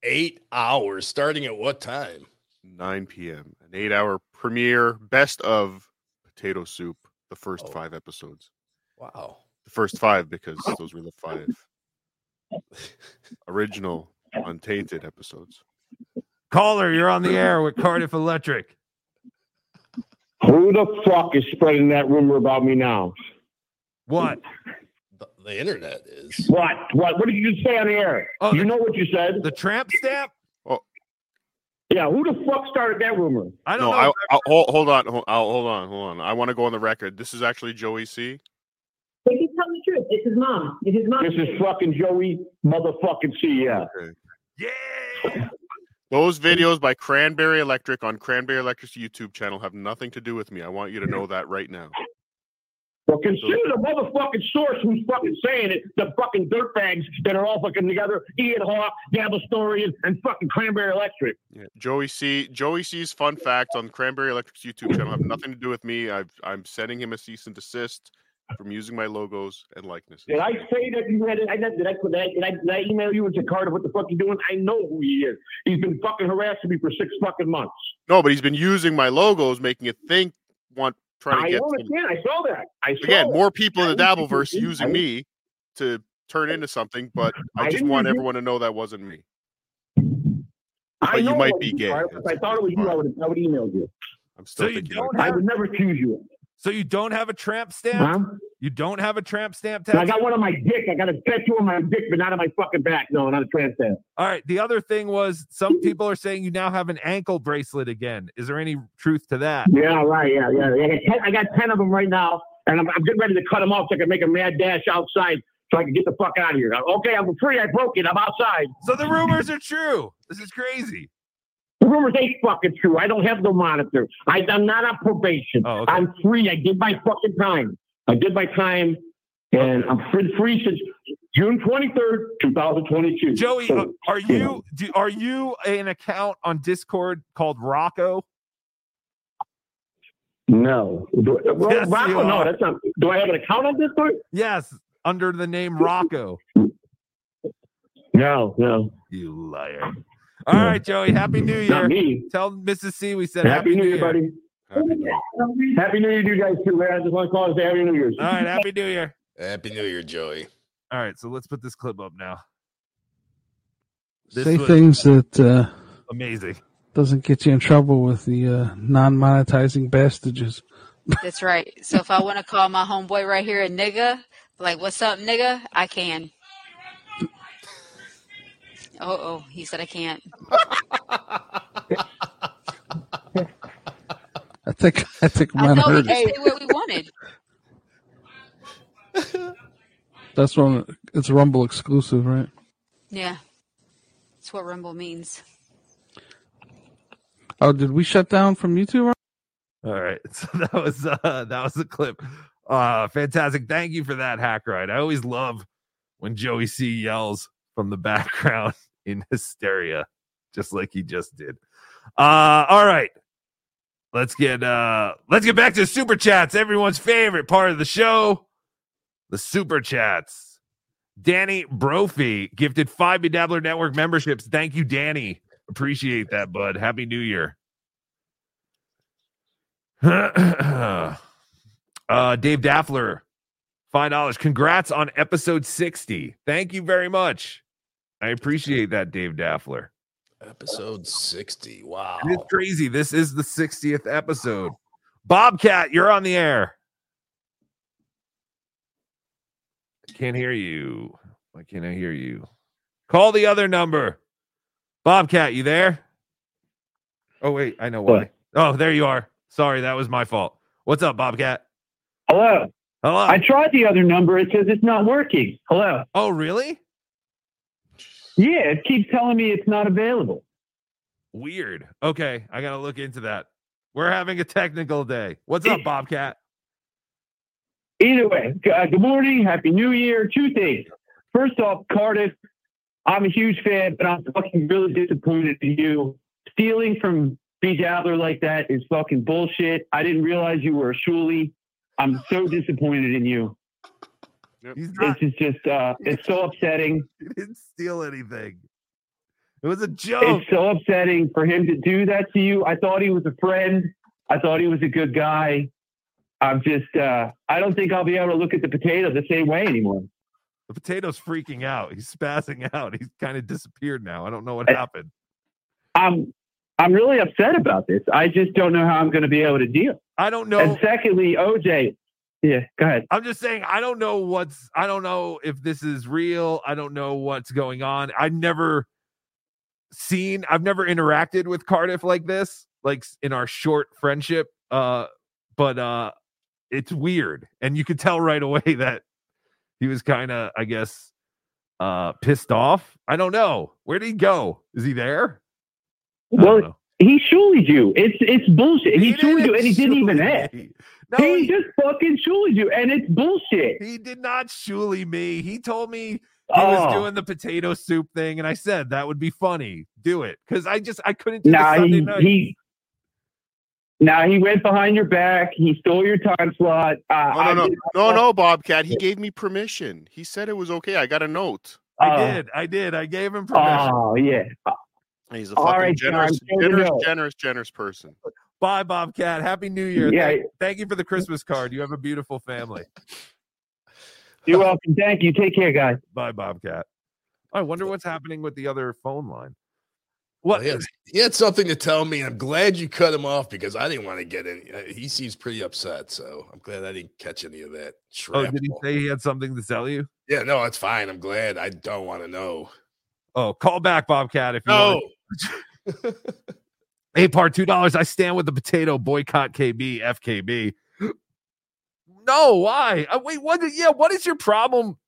[SPEAKER 11] Eight hours, starting at what time?
[SPEAKER 10] 9 p.m. An eight-hour premiere, best of potato soup. The first
[SPEAKER 11] Oh.
[SPEAKER 10] five episodes.
[SPEAKER 11] Wow.
[SPEAKER 10] The first five because those were the five original untainted episodes.
[SPEAKER 6] Caller, you're on the air with Cardiff Electric.
[SPEAKER 13] Who the fuck is spreading that rumor about me now?
[SPEAKER 6] What?
[SPEAKER 11] The, the internet is.
[SPEAKER 13] What? What? What did you just say on the air?
[SPEAKER 6] Oh,
[SPEAKER 13] you
[SPEAKER 6] the-
[SPEAKER 13] know what you said?
[SPEAKER 6] The tramp stamp?
[SPEAKER 13] Yeah, who the fuck started that rumor?
[SPEAKER 6] I
[SPEAKER 10] No, I, I, hold, hold on, hold, I'll, hold on, hold on. I want to go on the record. This is actually Joey C.
[SPEAKER 15] But he's telling the truth. It's his mom. It's his mom.
[SPEAKER 13] This is fucking Joey motherfucking C. Yeah.
[SPEAKER 6] Yeah.
[SPEAKER 10] Those videos by Cranberry Electric on Cranberry Electric's YouTube channel have nothing to do with me. I want you to know that right now.
[SPEAKER 13] Well, consider the motherfucking source who's fucking saying it. The fucking dirtbags that are all fucking together. Ian Hawk, Gab Historian, and fucking Cranberry Electric.
[SPEAKER 10] Yeah. Joey C. Joey C's fun facts on Cranberry Electric's YouTube channel have nothing to do with me. I've, I'm sending him a cease and desist from using my logos and likenesses.
[SPEAKER 13] Did I say that you had it? I, did I put that? Did I, did I email you and Carter, what the fuck you doing? I know who he is. He's been fucking harassing me for six fucking months.
[SPEAKER 10] No, but he's been using my logos, making it think want trying to
[SPEAKER 13] I
[SPEAKER 10] get some-
[SPEAKER 13] understand. I saw that. I saw
[SPEAKER 10] again
[SPEAKER 13] that.
[SPEAKER 10] more people in the Dabbleverse using me to turn into something, but I
[SPEAKER 13] I
[SPEAKER 10] just
[SPEAKER 13] didn't
[SPEAKER 10] want everyone to know that wasn't me.
[SPEAKER 13] I
[SPEAKER 10] But you might be
[SPEAKER 13] you
[SPEAKER 10] gay.
[SPEAKER 13] are. If I thought it was you, I would have I would emailed you.
[SPEAKER 10] I'm still
[SPEAKER 6] So you
[SPEAKER 10] thinking.
[SPEAKER 6] don't
[SPEAKER 10] like-
[SPEAKER 13] I would never accuse you.
[SPEAKER 6] So you don't have a tramp stamp?
[SPEAKER 13] Huh?
[SPEAKER 6] You don't have a tramp stamp tattoo.
[SPEAKER 13] I got one on my dick. I got a tattoo on my dick, but not on my fucking back. No, not a trans stamp.
[SPEAKER 6] All right. The other thing was some people are saying you now have an ankle bracelet again. Is there any truth to that?
[SPEAKER 13] Yeah, right. Yeah, yeah. I got ten, I got 10 of them right now, and I'm, I'm getting ready to cut them off so I can make a mad dash outside so I can get the fuck out of here. Uh, okay, I'm free. I broke it. I'm outside.
[SPEAKER 6] So the rumors are true. This is crazy.
[SPEAKER 13] The rumors ain't fucking true. I don't have no monitor. I, I'm not on probation.
[SPEAKER 6] Oh, okay.
[SPEAKER 13] I'm free. I did my fucking time. I did my time, and I'm free, free since June 23rd, 2022.
[SPEAKER 6] Joey,
[SPEAKER 13] So-
[SPEAKER 6] uh, are you do, are you an account on Discord called Rocco?
[SPEAKER 13] No. Do, well,
[SPEAKER 6] Yes,
[SPEAKER 13] Rocco, no, that's not. Do I have an account on Discord?
[SPEAKER 6] Yes, under the name Rocco.
[SPEAKER 13] No, no.
[SPEAKER 6] You liar. All right, Joey. Happy New Year.
[SPEAKER 13] Not me.
[SPEAKER 6] Tell Mrs. C we said
[SPEAKER 13] Happy, New Year, buddy.
[SPEAKER 10] Happy New Year.
[SPEAKER 13] Happy New Year to you guys too, man. I just want to call and say Happy New Year.
[SPEAKER 6] All right, Happy New Year.
[SPEAKER 11] Happy New Year, Joey.
[SPEAKER 6] All right, so let's put this clip up now. This
[SPEAKER 16] Say things that uh,
[SPEAKER 6] amazing.
[SPEAKER 16] doesn't get you in trouble with the uh, non-monetizing bastages.
[SPEAKER 17] That's right. So if I want to call my homeboy right here a nigga, like, what's up, nigga? I can. Oh, oh, he said I can't.
[SPEAKER 16] I think I think
[SPEAKER 17] I
[SPEAKER 16] mine
[SPEAKER 17] know we
[SPEAKER 16] heard
[SPEAKER 17] can
[SPEAKER 16] it.
[SPEAKER 17] say what we wanted.
[SPEAKER 16] That's one. It's Rumble exclusive, right?
[SPEAKER 17] Yeah. That's what Rumble means.
[SPEAKER 16] Oh, did we shut down from YouTube?
[SPEAKER 6] All right, so that was uh, that was the clip. Uh, fantastic. Thank you for that, Hack Ride. I always love when Joey C yells from the background in hysteria, just like he just did. Uh, all right. Let's get uh let's get back to super chats, everyone's favorite part of the show. The super chats. Danny Brophy gifted five BeDabbler Network memberships. Thank you, Danny. Appreciate that, bud. Happy New Year. uh, Dave Daffler, five dollars. Congrats on episode sixty. Thank you very much. I appreciate that, Dave Daffler.
[SPEAKER 11] Episode 60. Wow.
[SPEAKER 6] It's crazy. This is the 60th episode. Bobcat, you're on the air. I can't hear you. Why can't I hear you? Call the other number. Bobcat, you there? Oh, wait. I know why. What? Oh, there you are. Sorry. That was my fault. What's up, Bobcat?
[SPEAKER 13] Hello.
[SPEAKER 6] Hello.
[SPEAKER 13] I tried the other number. It says it's not working. Hello.
[SPEAKER 6] Oh, really?
[SPEAKER 13] Yeah, it keeps telling me it's not available.
[SPEAKER 6] Weird. Okay, I gotta look into that. We're having a technical day. What's up, Bobcat?
[SPEAKER 13] Either way, uh, good morning, happy New Year. Two things. First off, Cardiff, I'm a huge fan, but I'm fucking really disappointed in you. Stealing from B. Dowler like that is fucking bullshit. I didn't realize you were a Shuli. I'm so disappointed in you. This is just, uh, it's so upsetting.
[SPEAKER 6] He didn't steal anything. It was a joke.
[SPEAKER 13] It's so upsetting for him to do that to you. I thought he was a friend. I thought he was a good guy. I'm just, uh, I don't think I'll be able to look at the potato the same way anymore.
[SPEAKER 6] The potato's freaking out. He's spazzing out. He's kind of disappeared now. I don't know what
[SPEAKER 13] Eh.
[SPEAKER 6] happened.
[SPEAKER 13] I'm, I'm really upset about this. I just don't know how I'm going to be able to deal.
[SPEAKER 6] I don't know.
[SPEAKER 13] And secondly, OJ, yeah, go ahead.
[SPEAKER 6] I'm just saying, I don't know what's, I don't know if this is real. I don't know what's going on. I've never seen, I've never interacted with Cardiff like this, like in our short friendship. Uh, but uh, it's weird. And you could tell right away that he was kind of, I guess, uh, pissed off. I don't know. Where did he go? Is he there?
[SPEAKER 13] Well, he shulied you. It's it's bullshit. He, shulied you, and he didn't even ask. he, just fucking shulied you, and it's bullshit.
[SPEAKER 6] He did not shuli me. He told me he was
[SPEAKER 13] Oh.
[SPEAKER 6] doing the potato soup thing, and I said that would be funny. Do it because I just I couldn't do the
[SPEAKER 13] Nah,
[SPEAKER 6] Sunday
[SPEAKER 13] he,
[SPEAKER 6] night.
[SPEAKER 13] he now he went behind your back. He stole your time slot. Uh,
[SPEAKER 10] No, no, no, no, no, Bobcat. He gave me permission. He said it was okay. I got a note.
[SPEAKER 6] I
[SPEAKER 13] Uh,
[SPEAKER 6] did, I did, I gave him permission.
[SPEAKER 13] Oh yeah.
[SPEAKER 10] He's a fucking
[SPEAKER 13] right,
[SPEAKER 10] generous,
[SPEAKER 13] John, good
[SPEAKER 10] generous, generous, generous person.
[SPEAKER 6] Bye, Bobcat. Happy New Year.
[SPEAKER 13] Yeah.
[SPEAKER 6] Thank, thank you for the Christmas card. You have a beautiful family.
[SPEAKER 13] You're welcome. Thank you. Take care, guys.
[SPEAKER 6] Bye, Bobcat. I wonder what's happening with the other phone line. What?
[SPEAKER 11] He had, he had something to tell me. I'm glad you cut him off because I didn't want to get any. uh, He seems pretty upset, so I'm glad I didn't catch any of that.
[SPEAKER 6] Oh, did he say he had something to tell you?
[SPEAKER 11] Yeah, no, it's fine. I'm glad. I don't want to know.
[SPEAKER 6] Oh, call back, Bobcat, if you
[SPEAKER 11] No.
[SPEAKER 6] want. Hey, part two dollars. I stand with the potato boycott KB FKB. No, why? Uh, wait, what? Yeah, what is your problem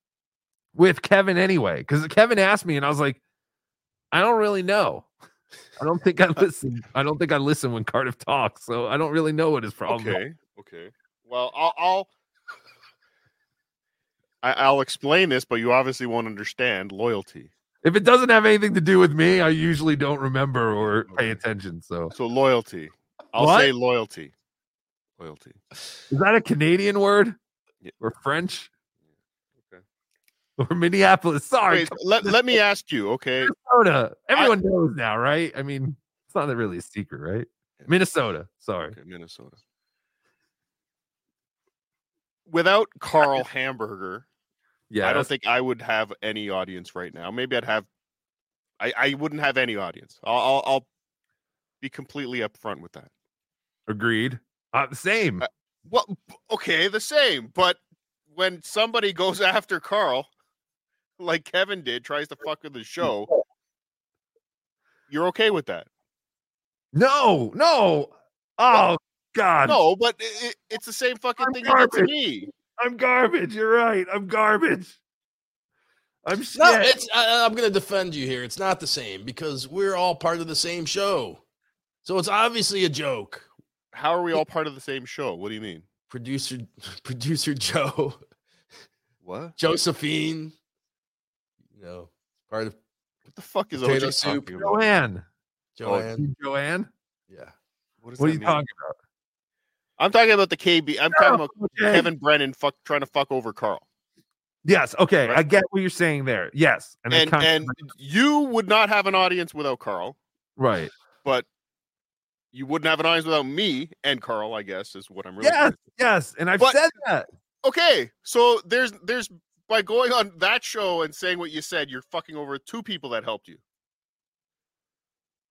[SPEAKER 6] with Kevin anyway? Because Kevin asked me, and I was like, I don't really know. I don't think I listen. I don't think I listen when Cardiff talks, so I don't really know what his problem.
[SPEAKER 10] Okay, okay. Well, I'll, I'll I, I'll explain this, but you obviously won't understand loyalty.
[SPEAKER 6] If it doesn't have anything to do with me, I usually don't remember or pay attention. So,
[SPEAKER 10] So loyalty. I'll
[SPEAKER 6] What?
[SPEAKER 10] say loyalty. Loyalty.
[SPEAKER 6] is that a Canadian word or French? Or Minneapolis? Sorry,
[SPEAKER 10] Wait, let, let me ask you, okay?
[SPEAKER 6] Minnesota. Everyone knows now, right? I mean, it's not really a secret, right? Minnesota. Sorry.
[SPEAKER 10] Okay, Minnesota. Without Carl Hamburger,
[SPEAKER 6] Yeah,
[SPEAKER 10] I don't think I would have any audience right now. Maybe I'd have I, I wouldn't have any audience. I'll, I'll I'll be completely upfront with that.
[SPEAKER 6] Agreed. Uh, same.
[SPEAKER 10] Well, okay, the same. But when somebody goes after Carl, like Kevin did, tries to fuck with the show, you're okay with that?
[SPEAKER 6] No, no. Oh God.
[SPEAKER 10] No, but it, it's the same fucking thing you did to me.
[SPEAKER 6] I'm garbage. You're right. I'm garbage. I'm shit.
[SPEAKER 11] No, it's. I, I'm going to defend you here. It's not the same because we're all part of the same show, so it's obviously a joke.
[SPEAKER 10] How are we all part of the same show? What do you mean?
[SPEAKER 11] Producer, producer Joe,
[SPEAKER 10] What?
[SPEAKER 11] Josephine, you know, part of
[SPEAKER 10] What the fuck is
[SPEAKER 11] potato
[SPEAKER 10] OJ
[SPEAKER 11] soup.
[SPEAKER 10] talking about?
[SPEAKER 6] Joanne.
[SPEAKER 11] Joanne,
[SPEAKER 6] Oh, Joanne.
[SPEAKER 11] yeah.
[SPEAKER 10] What,
[SPEAKER 6] What are you
[SPEAKER 10] mean?
[SPEAKER 6] talking about?
[SPEAKER 10] I'm talking about the KB. I'm talking about
[SPEAKER 6] okay.
[SPEAKER 10] Kevin Brennan fuck trying to fuck over Carl.
[SPEAKER 6] Yes. Okay.
[SPEAKER 10] Right.
[SPEAKER 6] I get what you're saying there. Yes. And,
[SPEAKER 10] And and you would not have an audience without Carl,
[SPEAKER 6] right.
[SPEAKER 10] but you wouldn't have an audience without me and Carl. I guess is what I'm really.
[SPEAKER 6] Yes. Yes. And I've
[SPEAKER 10] But-
[SPEAKER 6] said that.
[SPEAKER 10] Okay, so there's there's by going on that show and saying what you said, you're fucking over two people that helped you.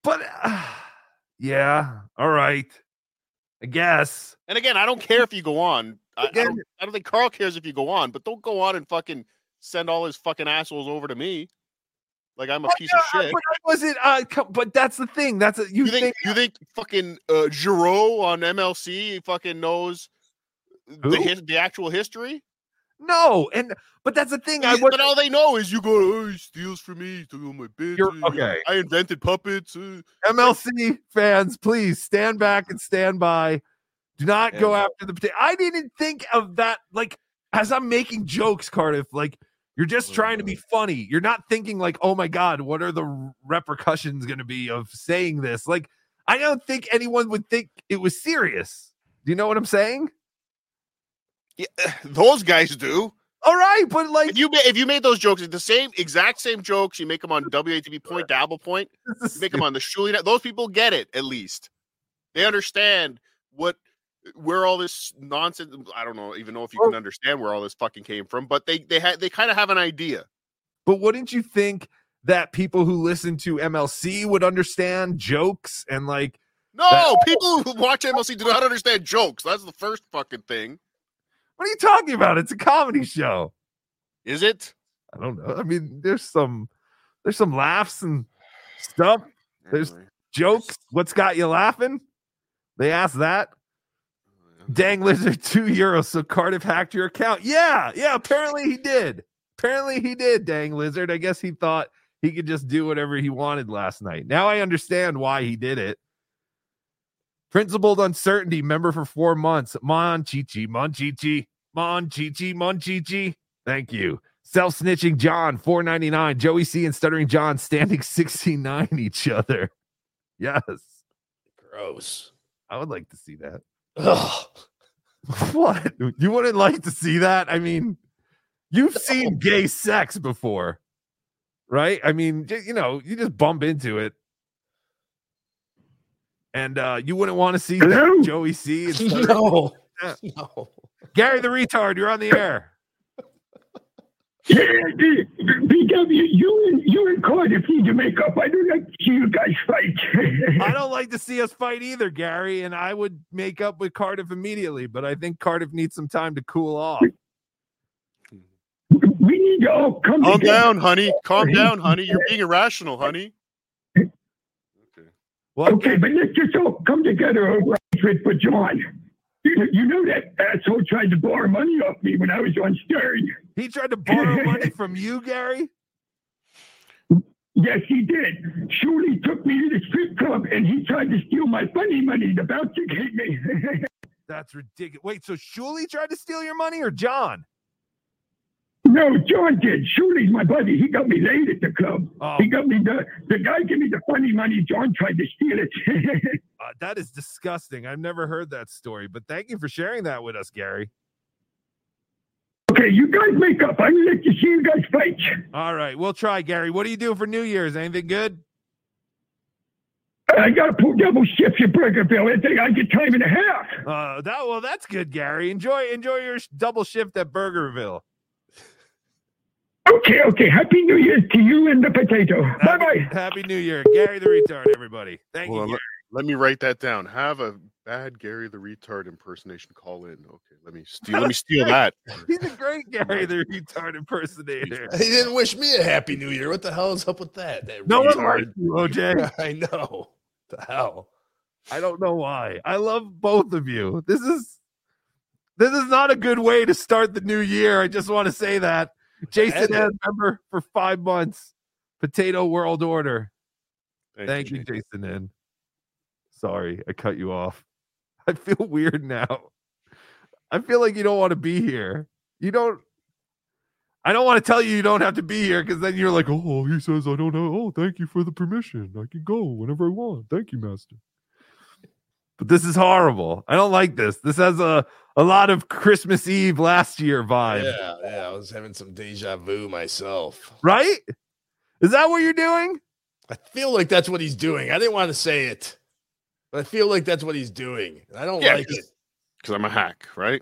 [SPEAKER 6] But uh, yeah. All right. I guess.
[SPEAKER 10] And again, I don't care if you go on. I, I, don't, I don't think Carl cares if you go on, but don't go on and fucking send all his fucking assholes over to me. Like I'm a piece
[SPEAKER 6] Yeah,
[SPEAKER 10] of shit.
[SPEAKER 6] But I wasn't. Uh, but that's the thing. That's a, you,
[SPEAKER 10] You think,
[SPEAKER 6] think
[SPEAKER 10] you think fucking uh, Giroux on MLC fucking knows the his, the actual history?
[SPEAKER 6] No, and but that's the thing. I was
[SPEAKER 10] but all they know is you go, oh, he steals from me, he took all my. Uh,
[SPEAKER 6] okay.
[SPEAKER 10] I invented puppets. uh."
[SPEAKER 6] MLC fans, please stand back and stand by. Do not go after the potato. I didn't think of that. Like as I'm making jokes, Cardiff. Like you're just trying to be funny. You're not thinking like, oh my god, what are the repercussions going to be of saying this? Like I don't think anyone would think it was serious. Do you know what I'm saying?
[SPEAKER 10] Yeah, those guys do.
[SPEAKER 6] All right, but like
[SPEAKER 10] if you if you made those jokes, the same exact same jokes, you make them on WATV Point, Dabble Point, you make them on the Shuli. Net- Those people get it at least. They understand what where all this nonsense. I don't know even know if you can understand where all this fucking came from, but they they had they kind of have an idea.
[SPEAKER 6] But wouldn't you think that people who listen to MLC would understand jokes and like
[SPEAKER 10] No,
[SPEAKER 6] that-
[SPEAKER 10] people who watch MLC do not understand jokes. That's the first fucking thing.
[SPEAKER 6] What are you talking about? It's a comedy show.
[SPEAKER 10] Is it?
[SPEAKER 6] I don't know. I mean, there's some there's some laughs and stuff. There's jokes. What's got you laughing? They asked that. Oh, Dang lizard, two euros. So Cardiff hacked your account. Yeah, yeah. Apparently he did. Apparently he did. Dang lizard. I guess he thought he could just do whatever he wanted last night. Now I understand why he did it. Principled uncertainty, member for four months. Mon Chichi, Mon Chichi, Mon Chichi, Mon Chichi. Thank you. Self snitching John, 499. Joey C and Stuttering John standing 69 each other. Yes.
[SPEAKER 11] Gross.
[SPEAKER 6] I would like to see that.
[SPEAKER 11] Ugh.
[SPEAKER 6] What? You wouldn't like to see that? I mean, you've seen gay sex before, right? I mean, you know, you just bump into it. And uh you wouldn't want to see
[SPEAKER 18] Hello?
[SPEAKER 6] Joey C. and
[SPEAKER 11] No.
[SPEAKER 6] Yeah.
[SPEAKER 11] No.
[SPEAKER 6] Gary the retard, you're on the air.
[SPEAKER 18] Yeah, BW, you and you and Cardiff need to make up. I don't like to see you guys fight.
[SPEAKER 6] I don't like to see us fight either, Gary, and I would make up with Cardiff immediately, but I think Cardiff needs some time to cool off.
[SPEAKER 18] we need to all come
[SPEAKER 10] Calm
[SPEAKER 18] together.
[SPEAKER 10] down, honey. Calm down, honey. You're being irrational, honey.
[SPEAKER 18] Okay, but let's just all come together over it for John. You, you know that asshole tried to borrow money off me when I was on Stern.
[SPEAKER 6] He tried to borrow money from you, Gary?
[SPEAKER 18] Yes, he did. Shuli took me to the strip club and he tried to steal my funny money. The bouncer hit me.
[SPEAKER 6] That's ridiculous. Wait, so Shuli tried to steal your money or John?
[SPEAKER 18] No, John did. Shuli's my buddy. He got me laid at the club.
[SPEAKER 6] Oh.
[SPEAKER 18] He got me the the guy gave me the funny money. John tried to steal it.
[SPEAKER 6] Uh, that is disgusting. I've never heard that story, but thank you for sharing that with us, Gary.
[SPEAKER 18] okay, you guys make up. I'm gonna let you see you guys fight.
[SPEAKER 6] All right, we'll try, Gary. What are you doing for New Year's? Anything good?
[SPEAKER 18] I gotta pull double shifts at Burgerville. I think I get time and a half.
[SPEAKER 6] Uh, that well, that's good, Gary. Enjoy enjoy your double shift at Burgerville.
[SPEAKER 18] Okay, okay. Happy New Year to you and the potato. Bye bye.
[SPEAKER 6] Happy New Year, Gary the retard. Everybody, thank
[SPEAKER 10] Hold
[SPEAKER 6] you.
[SPEAKER 10] on, let, let me write that down. Have a bad Gary the retard impersonation call in. Okay, let me steal. Let me steal that.
[SPEAKER 6] He's a great Gary the retard impersonator.
[SPEAKER 11] He didn't wish me a happy new year. What the hell is up with that? That
[SPEAKER 6] No one
[SPEAKER 11] retard.
[SPEAKER 6] likes you, OJ.
[SPEAKER 11] I know. The hell.
[SPEAKER 6] I don't know why. I love both of you. This is this is not a good way to start the new year. I just want to say that. Jason
[SPEAKER 11] it.
[SPEAKER 6] Member for five months. Potato World Order.
[SPEAKER 10] Thank,
[SPEAKER 6] Thank you, Jason N. Sorry, I cut you off. I feel weird now. I feel like you don't want to be here. You don't. I don't want to tell you you don't have to be here because then you're like, oh, he says I don't know. Oh, thank you for the permission. I can go whenever I want. Thank you, Master. But this is horrible. I don't like this. This has a a lot of Christmas Eve last year vibe,
[SPEAKER 11] Yeah, yeah. I was having some deja vu myself.
[SPEAKER 6] right? Is that what you're doing?
[SPEAKER 11] I feel like that's what he's doing. I didn't want to say it, but I feel like that's what he's doing. I don't
[SPEAKER 10] Yeah,
[SPEAKER 11] like it.
[SPEAKER 10] Because I'm a hack, right?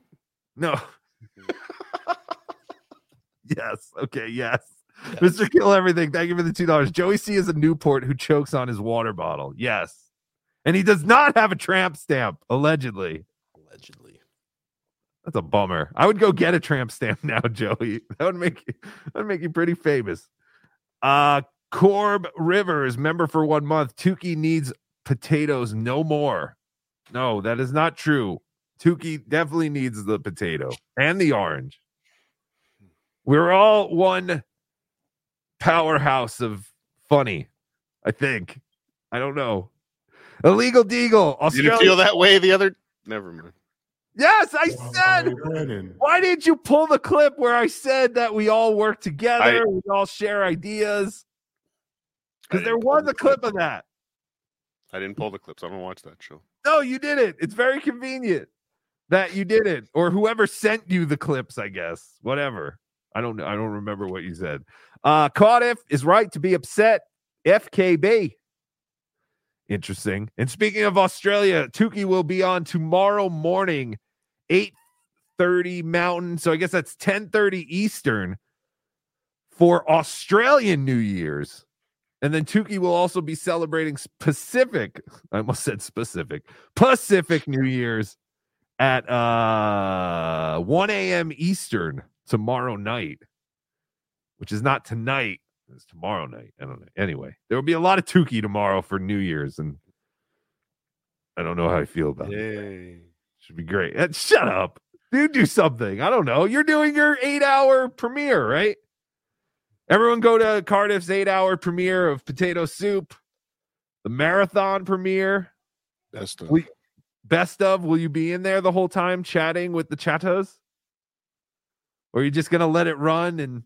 [SPEAKER 6] No. yes. Okay. Yes. Mr. Kill Everything. Thank you for the two dollars. Joey C is a Newport who chokes on his water bottle. Yes. And he does not have a tramp stamp, allegedly. That's a bummer. I would go get a tramp stamp now, Joey. That would make you that would make you pretty famous. Uh Corb Rivers, member for one month. Tukey needs potatoes no more. No, that is not true. Tukey definitely needs the potato and the orange. We're all one powerhouse of funny, I think. I don't know. Illegal Deagle.
[SPEAKER 10] You
[SPEAKER 6] Australia.
[SPEAKER 10] didn't feel that way the other. Never mind.
[SPEAKER 6] Yes, I said. Why didn't you pull the clip where I said that we all work together,
[SPEAKER 10] I-
[SPEAKER 6] we all share ideas? Because there was a clip of that.
[SPEAKER 10] I didn't pull the clips. I don't watch that show.
[SPEAKER 6] No, you did it. It's very convenient that you did it, or whoever sent you the clips. I guess whatever. I don't. I don't remember what you said. Uh, Cardiff is right to be upset. FKB. Interesting. And speaking of Australia, Tukey will be on tomorrow morning, eight thirty Mountain. So I guess that's ten thirty Eastern for Australian New Year's. And then Tukey will also be celebrating Pacific. I almost said specific. Pacific New Year's at uh 1 a.m. Eastern tomorrow night, which is not tonight. It's tomorrow night. I don't know. Anyway, there will be a lot of Tukey tomorrow for New Year's, and I don't know how I feel about it. Should be great. Shut up. Dude, do something. I don't know. You're doing your eight hour premiere, right? Everyone go to Cardiff's eight hour premiere of Potato Soup, the marathon premiere.
[SPEAKER 10] Best of.
[SPEAKER 6] We, best of. Will you be in there the whole time chatting with the chattos? Or are you just going to let it run and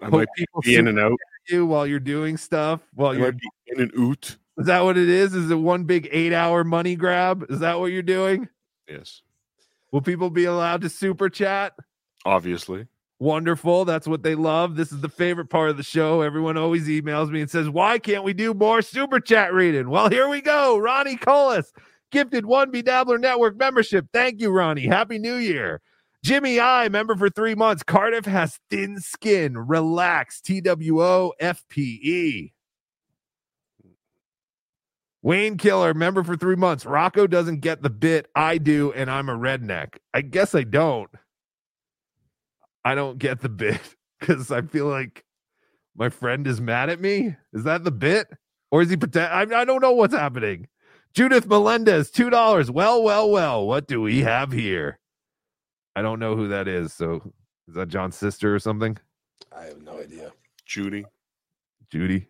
[SPEAKER 10] I might
[SPEAKER 6] people
[SPEAKER 10] be in and out.
[SPEAKER 6] you while you're doing stuff? While
[SPEAKER 10] I
[SPEAKER 6] you're
[SPEAKER 10] might be in and out.
[SPEAKER 6] is that what it is? Is it one big eight hour money grab? Is that what you're doing?
[SPEAKER 10] Yes.
[SPEAKER 6] Will people be allowed to super chat?
[SPEAKER 10] Obviously.
[SPEAKER 6] Wonderful. That's what they love. This is the favorite part of the show. Everyone always emails me and says, Why can't we do more super chat reading? Well, here we go. Ronnie Colas gifted one BeDabbler Network membership. Thank you, Ronnie. Happy New Year. Jimmy I, member for three months. Cardiff has thin skin. Relax. TWO FPE. Wayne Killer, member for three months. Rocco doesn't get the bit. I do, and I'm a redneck. I guess I don't. I don't get the bit because I feel like my friend is mad at me. Is that the bit? Or is he pretend? I, I don't know what's happening. Judith Melendez, $2. Well, well, well. What do we have here? I don't know who that is. So is that John's sister or something?
[SPEAKER 11] I have no idea.
[SPEAKER 10] Judy.
[SPEAKER 6] Judy.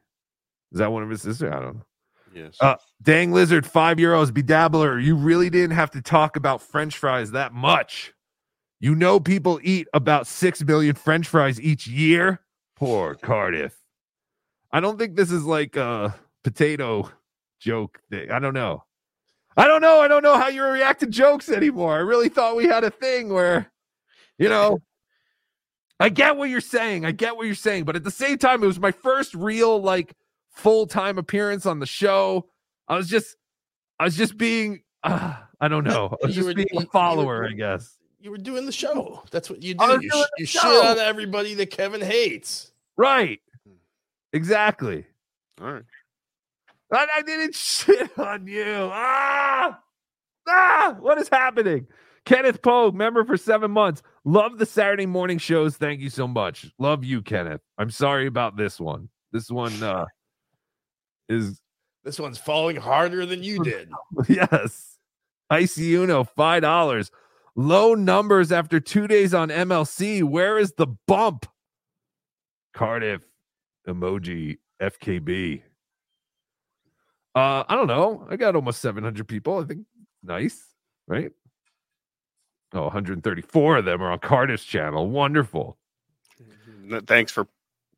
[SPEAKER 6] Is that one of his sisters? I don't know.
[SPEAKER 10] Yes.
[SPEAKER 6] Uh, dang lizard, five euros. BeDabbler, you really didn't have to talk about French fries that much. You know, people eat about six million French fries each year. Poor Cardiff. I don't think this is like a potato joke thing. I don't know. I don't know. I don't know how you react to jokes anymore. I really thought we had a thing where, you know, I get what you're saying. I get what you're saying. But at the same time, it was my first real, like, full time appearance on the show. I was just, I was just being, uh, I don't know. I was
[SPEAKER 11] You
[SPEAKER 6] just
[SPEAKER 11] were-
[SPEAKER 6] being a follower,
[SPEAKER 11] were-
[SPEAKER 6] I guess.
[SPEAKER 11] You were doing the show. That's what you did. You, sh- you shit on everybody that Kevin hates.
[SPEAKER 6] Right. Exactly.
[SPEAKER 10] All right.
[SPEAKER 6] I, I didn't shit on you. Ah, ah, what is happening? Kenneth Pogue, member for seven months. Love the Saturday morning shows. Thank you so much. Love you, Kenneth. I'm sorry about this one. This one uh is
[SPEAKER 11] This one's falling harder than you did.
[SPEAKER 6] yes. Icy Uno, five dollars. Low numbers after two days on MLC. Where is the bump? Cardiff emoji FKB. Uh, I don't know. I got almost 700 people. I think nice, right? Oh, 134 of them are on Cardiff's channel. Wonderful.
[SPEAKER 10] No, thanks for.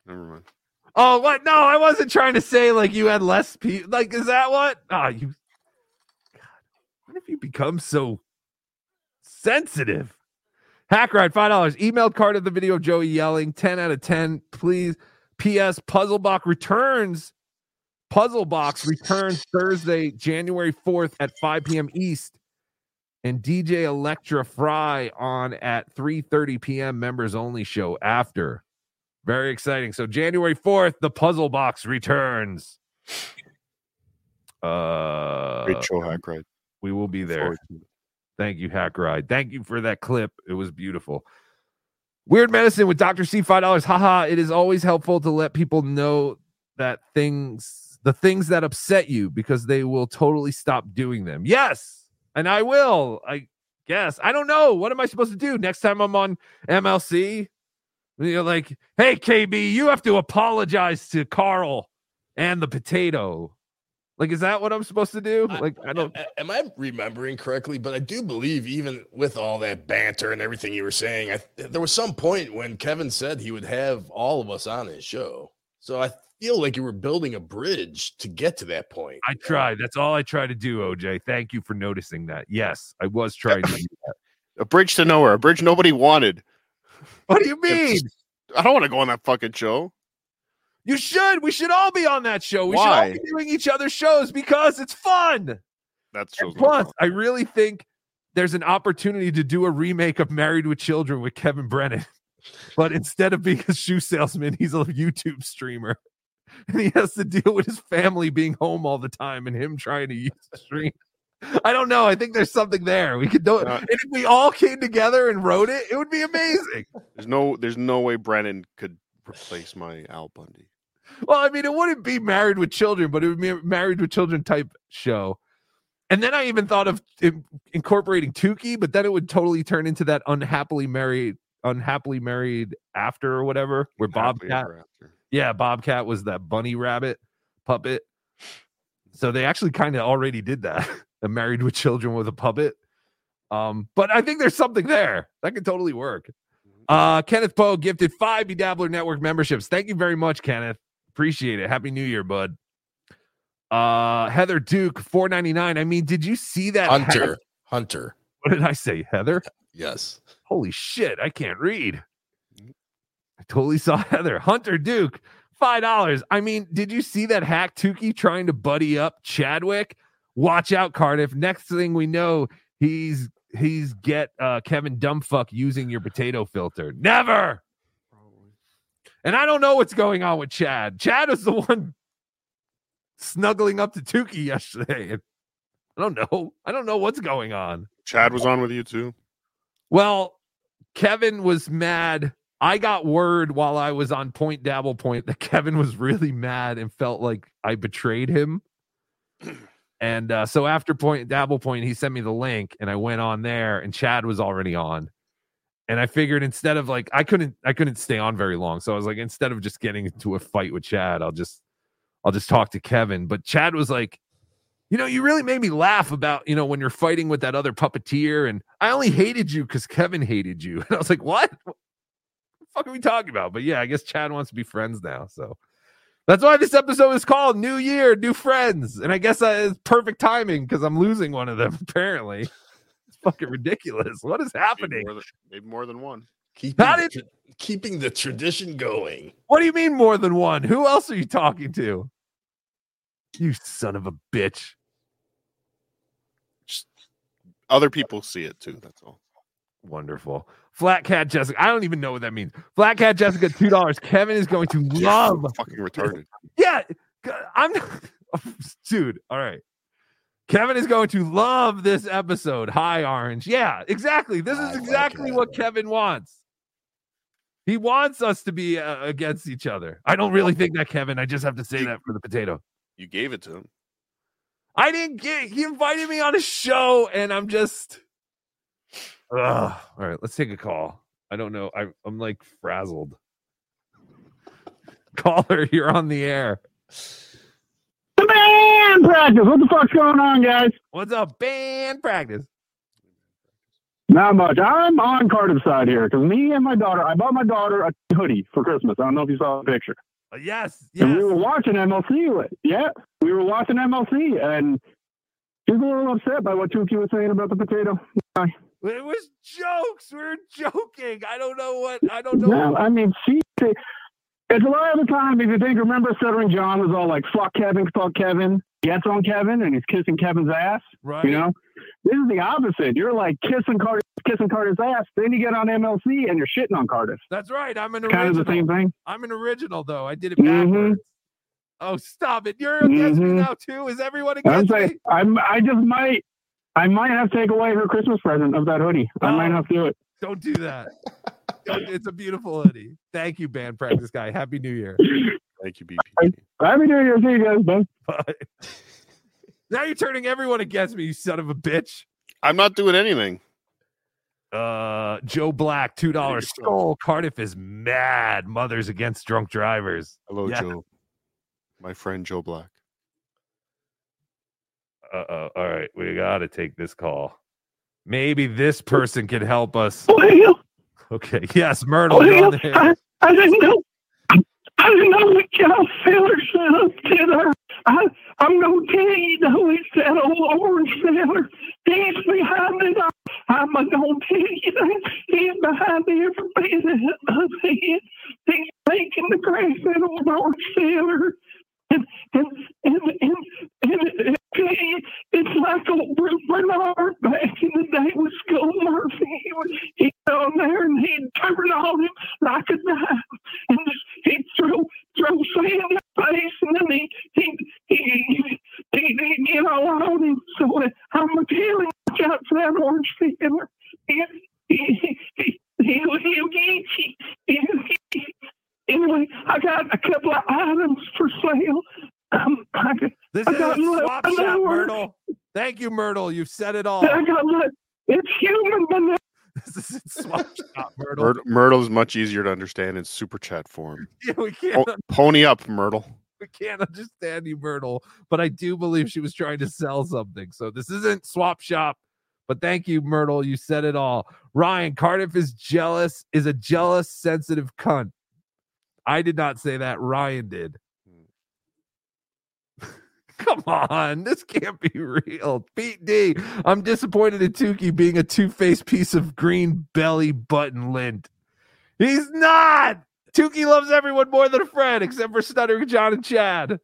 [SPEAKER 10] Never mind.
[SPEAKER 6] Oh, what? No, I wasn't trying to say like you had less people. Like, is that what? Ah, you. God, when have you become so sensitive? Hack ride, five dollars. Emailed Cardiff the video of Joey yelling. Ten out of ten, please. P.S. Puzzle Box returns. Puzzle Box returns Thursday, January fourth at five p.m. East, and DJ Electra Fry on at three thirty p.m. Members only show after. Very exciting. So January 4th, the puzzle box returns. Uh
[SPEAKER 10] Great show, Hack Ride.
[SPEAKER 6] we will be there.
[SPEAKER 10] Forward to it.
[SPEAKER 6] Thank you, Hack Ride. Thank you for that clip. It was beautiful. Weird medicine with Dr. C, five dollars. Haha. It is always helpful to let people know that things, the things that upset you, because they will totally stop doing them. Yes, and I will. I guess. I don't know. What am I supposed to do next time I'm on MLC? You're like, hey, KB, you have to apologize to Carl and the potato. Like, is that what I'm supposed to do? Like, I don't.
[SPEAKER 11] Am I remembering correctly? But I do believe, even with all that banter and everything you were saying, I, there was some point when Kevin said he would have all of us on his show. So I feel like you were building a bridge to get to that point.
[SPEAKER 6] I tried. That's all I try to do, OJ. Thank you for noticing that. Yes, I was trying to do that.
[SPEAKER 10] A bridge to nowhere, a bridge nobody wanted.
[SPEAKER 6] What do you mean?
[SPEAKER 10] I don't want to go on that fucking show.
[SPEAKER 6] You should. We should all be on that show. We should all
[SPEAKER 10] Why?
[SPEAKER 6] be doing each other's shows because it's fun.
[SPEAKER 10] That's
[SPEAKER 6] And plus, I really think there's an opportunity to do a remake of Married with Children with Kevin Brennan. But instead of being a shoe salesman, he's a YouTube streamer. And he has to deal with his family being home all the time and him trying to use the stream. I don't know. I think there's something there. We could do it. Uh, and if we all came together and wrote it, it would be amazing.
[SPEAKER 10] There's no, there's no way Brennan could replace my Al Bundy.
[SPEAKER 6] Well, I mean, it wouldn't be married with children, but it would be a married with children type show. And then I even thought of incorporating Tukey, but then it would totally turn into that unhappily married, unhappily married after or whatever, where
[SPEAKER 10] Happily
[SPEAKER 6] Bobcat, yeah, Bobcat was that bunny rabbit puppet. So they actually kind of already did that, married with children with a puppet. Um, but I think there's something there that could totally work. Uh, Kenneth Poe gifted five BeDabbler Network memberships. Thank you very much, Kenneth. Appreciate it. Happy New Year, bud. Uh, Heather Duke, four ninety nine. I mean, did you see that
[SPEAKER 11] Hunter.
[SPEAKER 6] hack-
[SPEAKER 11] Hunter.
[SPEAKER 6] What did I say, Heather?
[SPEAKER 11] Yes.
[SPEAKER 6] Holy shit, I can't read. I totally saw Heather. Hunter Duke, five dollars. I mean, did you see that hack Tukey trying to buddy up Chadwick? Watch out, Cardiff. Next thing we know, he's he's get uh Kevin Dumbfuck using your potato filter. Never. And I don't know what's going on with Chad. Chad is the one snuggling up to Tukey yesterday. I don't know. I don't know what's going on.
[SPEAKER 10] Chad was on with you too.
[SPEAKER 6] Well, Kevin was mad. I got word while I was on Point Dabble Point that Kevin was really mad and felt like I betrayed him. And uh, so after Point Dabble Point, he sent me the link, and I went on there, and Chad was already on. And I figured instead of like I couldn't I couldn't stay on very long, so I was like instead of just getting into a fight with Chad, I'll just I'll just talk to Kevin. But Chad was like, you know, you really made me laugh about, you know, when you're fighting with that other puppeteer, and I only hated you because Kevin hated you. And I was like, what? What the fuck are we talking about? But yeah, I guess Chad wants to be friends now. So that's why this episode is called New Year, New Friends. And I guess that is perfect timing because I'm losing one of them, apparently. It's fucking ridiculous. What is happening?
[SPEAKER 10] More than, maybe more than one.
[SPEAKER 11] Keeping,
[SPEAKER 6] How
[SPEAKER 11] the,
[SPEAKER 6] did-
[SPEAKER 11] tra- keeping the tradition going.
[SPEAKER 6] What do you mean more than one? Who else are you talking to? You son of a bitch.
[SPEAKER 10] Other people see it too. That's all.
[SPEAKER 6] Wonderful. Flat Cat Jessica. I don't even know what that means. Flat Cat Jessica, two dollars. Kevin is going to love.
[SPEAKER 10] Fucking retarded.
[SPEAKER 6] Yeah, I'm. Dude, all right. Kevin is going to love this episode. Hi, Orange. Yeah, exactly. This is exactly what Kevin wants. He wants us to be uh, against each other. I don't really think that, Kevin. I just have to say that for the potato.
[SPEAKER 10] You gave it to him.
[SPEAKER 6] I didn't get. He invited me on a show, and I'm just. Ugh. All right, let's take a call. I don't know. I, I'm like frazzled. Caller, you're on the air.
[SPEAKER 18] Band practice. What the fuck's going on, guys?
[SPEAKER 6] What's up, band practice?
[SPEAKER 18] Not much. I'm on Cardiff's side here because me and my daughter, I bought my daughter a hoodie for Christmas. I don't know if you saw the picture.
[SPEAKER 6] Uh, yes,
[SPEAKER 18] And we were watching MLC. with- Yeah, we were watching MLC, and she's a little upset by what Tukey was saying about the potato.
[SPEAKER 6] It was jokes. We were joking. I don't know what. I don't know.
[SPEAKER 18] No, I mean, she. It's a lot of the time. If you think, remember, Stuttering John was all like, "Fuck Kevin, fuck Kevin." Gets on Kevin, and he's kissing Kevin's ass.
[SPEAKER 6] Right.
[SPEAKER 18] You know, this is the opposite. You're like kissing Carter, kissing Carter's ass. Then you get on MLC, and you're shitting on Cardiff.
[SPEAKER 6] That's right. I'm an
[SPEAKER 18] Kind of the same thing.
[SPEAKER 6] I'm an original, though. I did it
[SPEAKER 18] Mhm.
[SPEAKER 6] backwards. Oh, stop it! You're against me
[SPEAKER 18] Mhm.
[SPEAKER 6] now too. Is everyone
[SPEAKER 18] I'm
[SPEAKER 6] against
[SPEAKER 18] saying,
[SPEAKER 6] me?
[SPEAKER 18] I'm. I just might.
[SPEAKER 13] I might have to take away her Christmas present of that hoodie. I might have to do it.
[SPEAKER 6] Don't do that. It's a beautiful hoodie. Thank you, band practice guy. Happy New Year.
[SPEAKER 10] Thank you, BP.
[SPEAKER 13] Happy New Year. See you guys. Bye.
[SPEAKER 6] Bye. Now you're turning everyone against me, you son of a bitch.
[SPEAKER 10] I'm not doing anything.
[SPEAKER 6] Uh, Joe Black, two dollars. Skull Cardiff is mad. Mothers against drunk drivers.
[SPEAKER 10] Hello,
[SPEAKER 6] Yeah.
[SPEAKER 10] Joe. My friend Joe Black.
[SPEAKER 6] Uh oh. All right, we got to take this call. Maybe this person can help us. Okay. Yes, Myrtle. you're on the.
[SPEAKER 18] I, I didn't know. I didn't know what y'all fellas said there. I, I'm gonna tell you though, it's that old orange feller. He's behind it. I'm gonna tell you that he's behind every bit of it. He's making the grass that old orange and and and, and, and it's Brute Bernard back in the day with Skull Murphy. He would he'd go in there and he'd turn on him like a knife and just he'd throw throw sand in his face and then he he he he he he get all on him. So uh, I'm watch out for that orange feller. He he he. He'll get you. Anyway, I got a couple of items for sale. Um, I got,
[SPEAKER 6] This
[SPEAKER 18] I
[SPEAKER 6] is a swap shop,
[SPEAKER 18] know where-
[SPEAKER 6] Myrtle. Thank you, Myrtle. You've said it all.
[SPEAKER 18] I got. It's human banana.
[SPEAKER 6] This is swap shop, Myrtle.
[SPEAKER 10] Myr- Myrtle's much easier to understand in super chat form.
[SPEAKER 6] Yeah, we can't.
[SPEAKER 10] Oh, po- pony up, Myrtle.
[SPEAKER 6] we can't understand you, Myrtle, but I do believe she was trying to sell something. So this isn't swap shop. But thank you, Myrtle. You said it all. Ryan Cardiff is jealous, is a jealous, sensitive cunt. I did not say that. Ryan did. Come on, this can't be real. Pete D, I'm disappointed in Tukey being a two-faced piece of green belly button lint. He's not. Tukey loves everyone more than a friend, except for Stuttering John and Chad.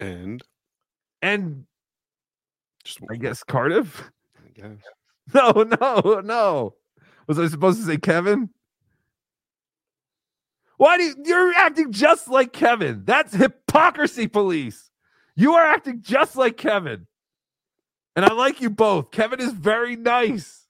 [SPEAKER 10] And
[SPEAKER 6] And just I guess Cardiff.
[SPEAKER 10] I guess.
[SPEAKER 6] No, no, no. Was I supposed to say Kevin? Why do you, you're acting just like Kevin? That's hypocrisy, police. You are acting just like Kevin. And I like you both. Kevin is very nice.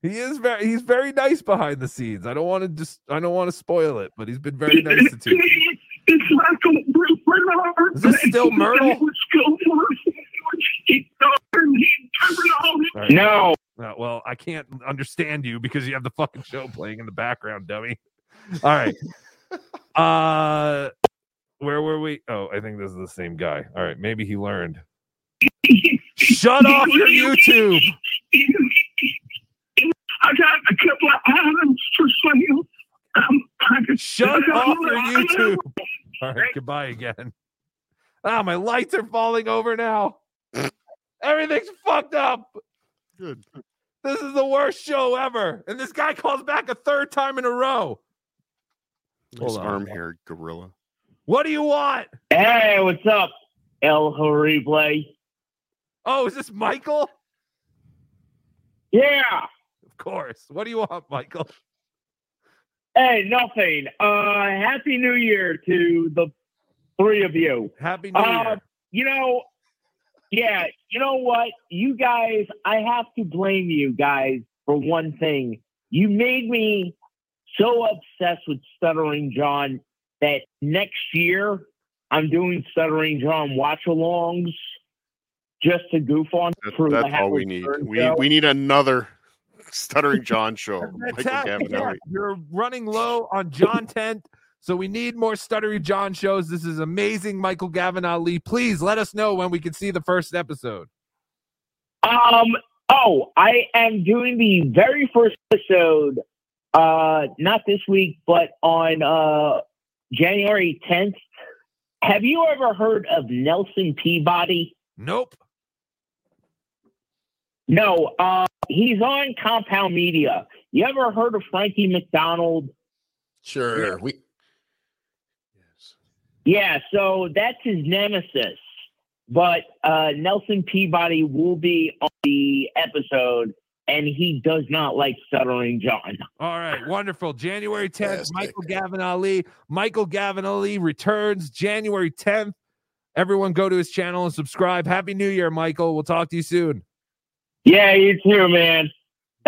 [SPEAKER 6] He is very he's very nice behind the scenes. I don't want to just I don't want to spoil it, but he's been very nice to you.
[SPEAKER 18] It's like old Brute Bernard.
[SPEAKER 6] Is this still
[SPEAKER 18] back in the
[SPEAKER 6] Myrtle?
[SPEAKER 18] day with Skull Murphy. He'd turn he'd turn on him.
[SPEAKER 6] All right.
[SPEAKER 13] No.
[SPEAKER 6] Uh, well, I can't understand you because you have the fucking show playing in the background, dummy. All right. Uh where were we? Oh, I think this is the same guy. All right, maybe he learned. Shut off your YouTube.
[SPEAKER 18] I got a couple of items for sale. Um, I got-
[SPEAKER 6] Shut
[SPEAKER 18] I got-
[SPEAKER 6] off your YouTube. All right, goodbye again. Ah, my lights are falling over now. Everything's fucked up.
[SPEAKER 10] Good.
[SPEAKER 6] This is the worst show ever. And this guy calls back a third time in a row.
[SPEAKER 10] Nice
[SPEAKER 6] Hold on.
[SPEAKER 10] arm haired gorilla.
[SPEAKER 6] What do you want?
[SPEAKER 18] Hey, what's up, El Horrible?
[SPEAKER 6] Oh, is this Michael?
[SPEAKER 18] Yeah.
[SPEAKER 6] Of course. What do you want, Michael?
[SPEAKER 18] Hey, nothing. Uh, happy New Year to the three of you.
[SPEAKER 6] Happy New
[SPEAKER 18] Uh,
[SPEAKER 6] Year.
[SPEAKER 18] you know, yeah, you know what? You guys, I have to blame you guys for one thing. You made me so obsessed with Stuttering John that next year I'm doing Stuttering John watch alongs just to goof on.
[SPEAKER 10] That-
[SPEAKER 18] for
[SPEAKER 10] that's all we need. We
[SPEAKER 18] show.
[SPEAKER 10] we need another stuttering John show. Michael
[SPEAKER 6] Fantastic. Yeah, You're running low on John Tent, so we need more Stuttery John shows. This is amazing, Michael Gavin Ali. Please let us know when we can see the first episode.
[SPEAKER 18] Um. Oh, I am doing the very first episode. Uh, not this week, but on uh January 10th. Have you ever heard of Nelson Peabody?
[SPEAKER 6] Nope.
[SPEAKER 18] No. Uh, he's on Compound Media. You ever heard of Frankie McDonald?
[SPEAKER 11] Sure. We Yes.
[SPEAKER 18] Yeah, so that's his nemesis. But uh, Nelson Peabody will be on the episode, and he does not like Stuttering John.
[SPEAKER 6] All right, wonderful. January 10th, Michael Gavin Ali. Michael Gavin Ali returns January 10th. Everyone go to his channel and subscribe. Happy New Year, Michael. We'll talk to you soon.
[SPEAKER 13] Yeah, you too, man.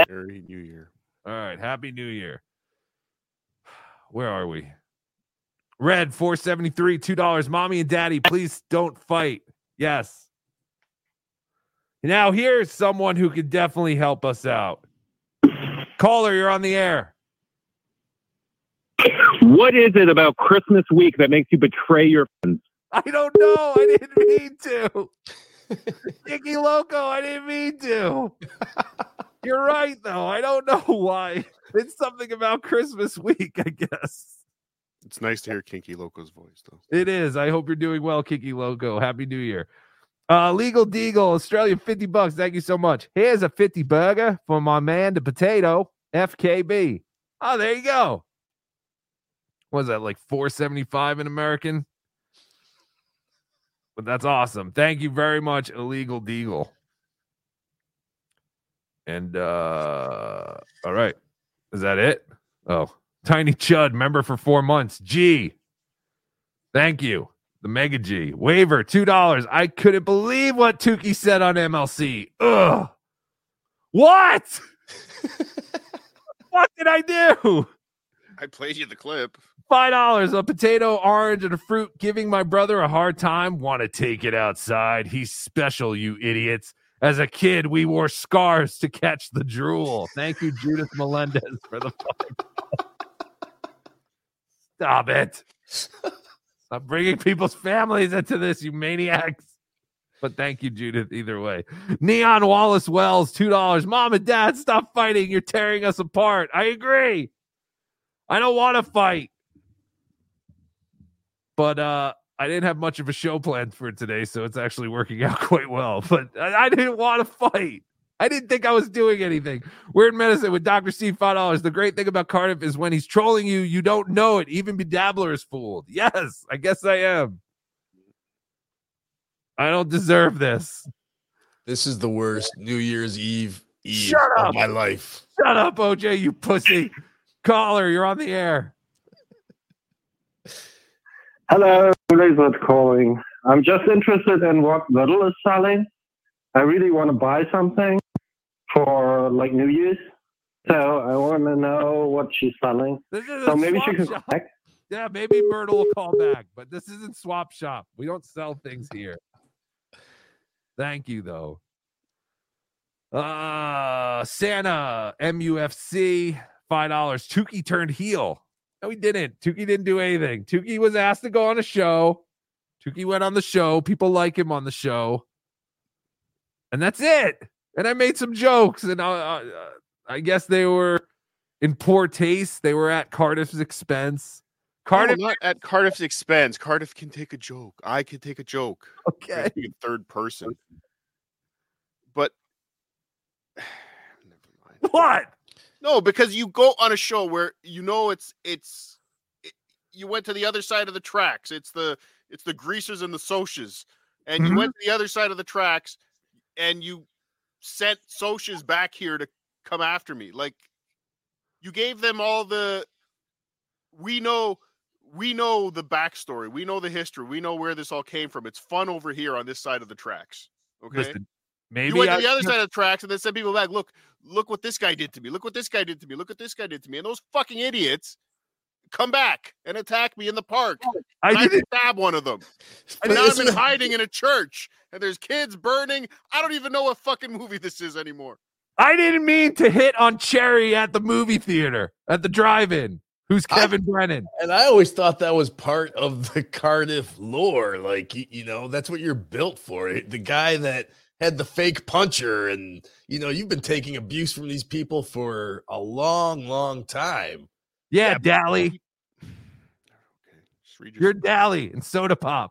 [SPEAKER 10] Merry New Year.
[SPEAKER 6] All right. Happy New Year. Where are we? Red 473, $2. Mommy and daddy, please don't fight. Yes. Now, here's someone who could definitely help us out. Caller, you're on the air.
[SPEAKER 19] What is it about Christmas week that makes you betray your friends?
[SPEAKER 6] I don't know. I didn't mean to. Icky Loco, I didn't mean to. You're right, though. I don't know why. It's something about Christmas week, I guess.
[SPEAKER 10] It's nice to hear Kinky Loco's voice, though.
[SPEAKER 6] It is. I hope you're doing well, Kinky Loco. Happy New Year. Uh, Legal Deagle, Australia, 50 bucks. Thank you so much. Here's a 50 burger for my man, the potato, FKB. Oh, there you go. Was that like 475 in American? But that's awesome. Thank you very much, Illegal Deagle. And uh all right. Is that it? Oh, Tiny Chud, member for four months. G. Thank you. The Mega G. Waiver, $2. I couldn't believe what Tukey said on MLC. Ugh. What? what did I do?
[SPEAKER 10] I played you the clip.
[SPEAKER 6] Five dollars, a potato, orange, and a fruit. Giving my brother a hard time. Want to take it outside? He's special, you idiots. As a kid, we wore scarves to catch the drool. Thank you, Judith Melendez, for the five. Stop it. Stop bringing people's families into this, you maniacs. But thank you, Judith, either way. Neon Wallace Wells, $2. Mom and dad, stop fighting. You're tearing us apart. I agree. I don't want to fight. But uh I didn't have much of a show planned for today, so it's actually working out quite well. But I, I didn't want to fight. I didn't think I was doing anything. Weird medicine with Dr. Steve five dollars. The great thing about Cardiff is when he's trolling you, you don't know it. Even Bedabbler is fooled. Yes, I guess I am. I don't deserve this.
[SPEAKER 11] This is the worst New Year's Eve Eve
[SPEAKER 6] Shut
[SPEAKER 11] of
[SPEAKER 6] up.
[SPEAKER 11] my life.
[SPEAKER 6] Shut up, OJ, you pussy. Caller, you're on the air.
[SPEAKER 20] Hello, Elizabeth calling. I'm just interested in what Little is selling. I really want to buy something for like New Year's. So I want to know what she's selling. So maybe she can
[SPEAKER 6] shop.
[SPEAKER 20] connect.
[SPEAKER 6] Yeah, maybe Myrtle will call back, but this isn't swap shop. We don't sell things here. Thank you, though. Uh Santa MUFC five dollars. Tukey turned heel. No, he didn't. Tukey didn't do anything. Tukey was asked to go on a show. Tukey went on the show. People like him on the show, and that's it. And I made some jokes, and uh, uh, I guess they were in poor taste. They were at Cardiff's expense. Cardiff,
[SPEAKER 10] No, at Cardiff's expense. Cardiff can take a joke. I can take a joke.
[SPEAKER 6] Okay.
[SPEAKER 10] In third person. But never mind.
[SPEAKER 6] what?
[SPEAKER 10] No, because you go on a show where you know it's it's it, you went to the other side of the tracks. It's the it's the greasers and the socias, and you went to the other side of the tracks, and you sent socias back here to come after me. Like you gave them all the we know we know the backstory, we know the history, we know where this all came from. It's fun over here on this side of the tracks. Okay.
[SPEAKER 6] Listen, maybe
[SPEAKER 10] you went
[SPEAKER 6] I-
[SPEAKER 10] to the other side of the tracks and then sent people back. Look, look what this guy did to me. Look what this guy did to me. Look what this guy did to me. And those fucking idiots come back and attack me in the park.
[SPEAKER 6] Oh, I
[SPEAKER 10] And I
[SPEAKER 6] didn't-
[SPEAKER 10] stab one of them. And now I'm
[SPEAKER 11] isn't
[SPEAKER 10] in hiding in a church and there's kids burning. I don't even know what fucking movie this is anymore.
[SPEAKER 6] I didn't mean to hit on Cherry at the movie theater at the drive-in. Who's Kevin Brennan?
[SPEAKER 11] And I always thought that was part of the Cardiff lore. Like, you, you know, that's what you're built for. Eh, the guy that had the fake puncher, and, you know, you've been taking abuse from these people for a long, long time.
[SPEAKER 6] Yeah, Dally. You're Dally and Soda Pop.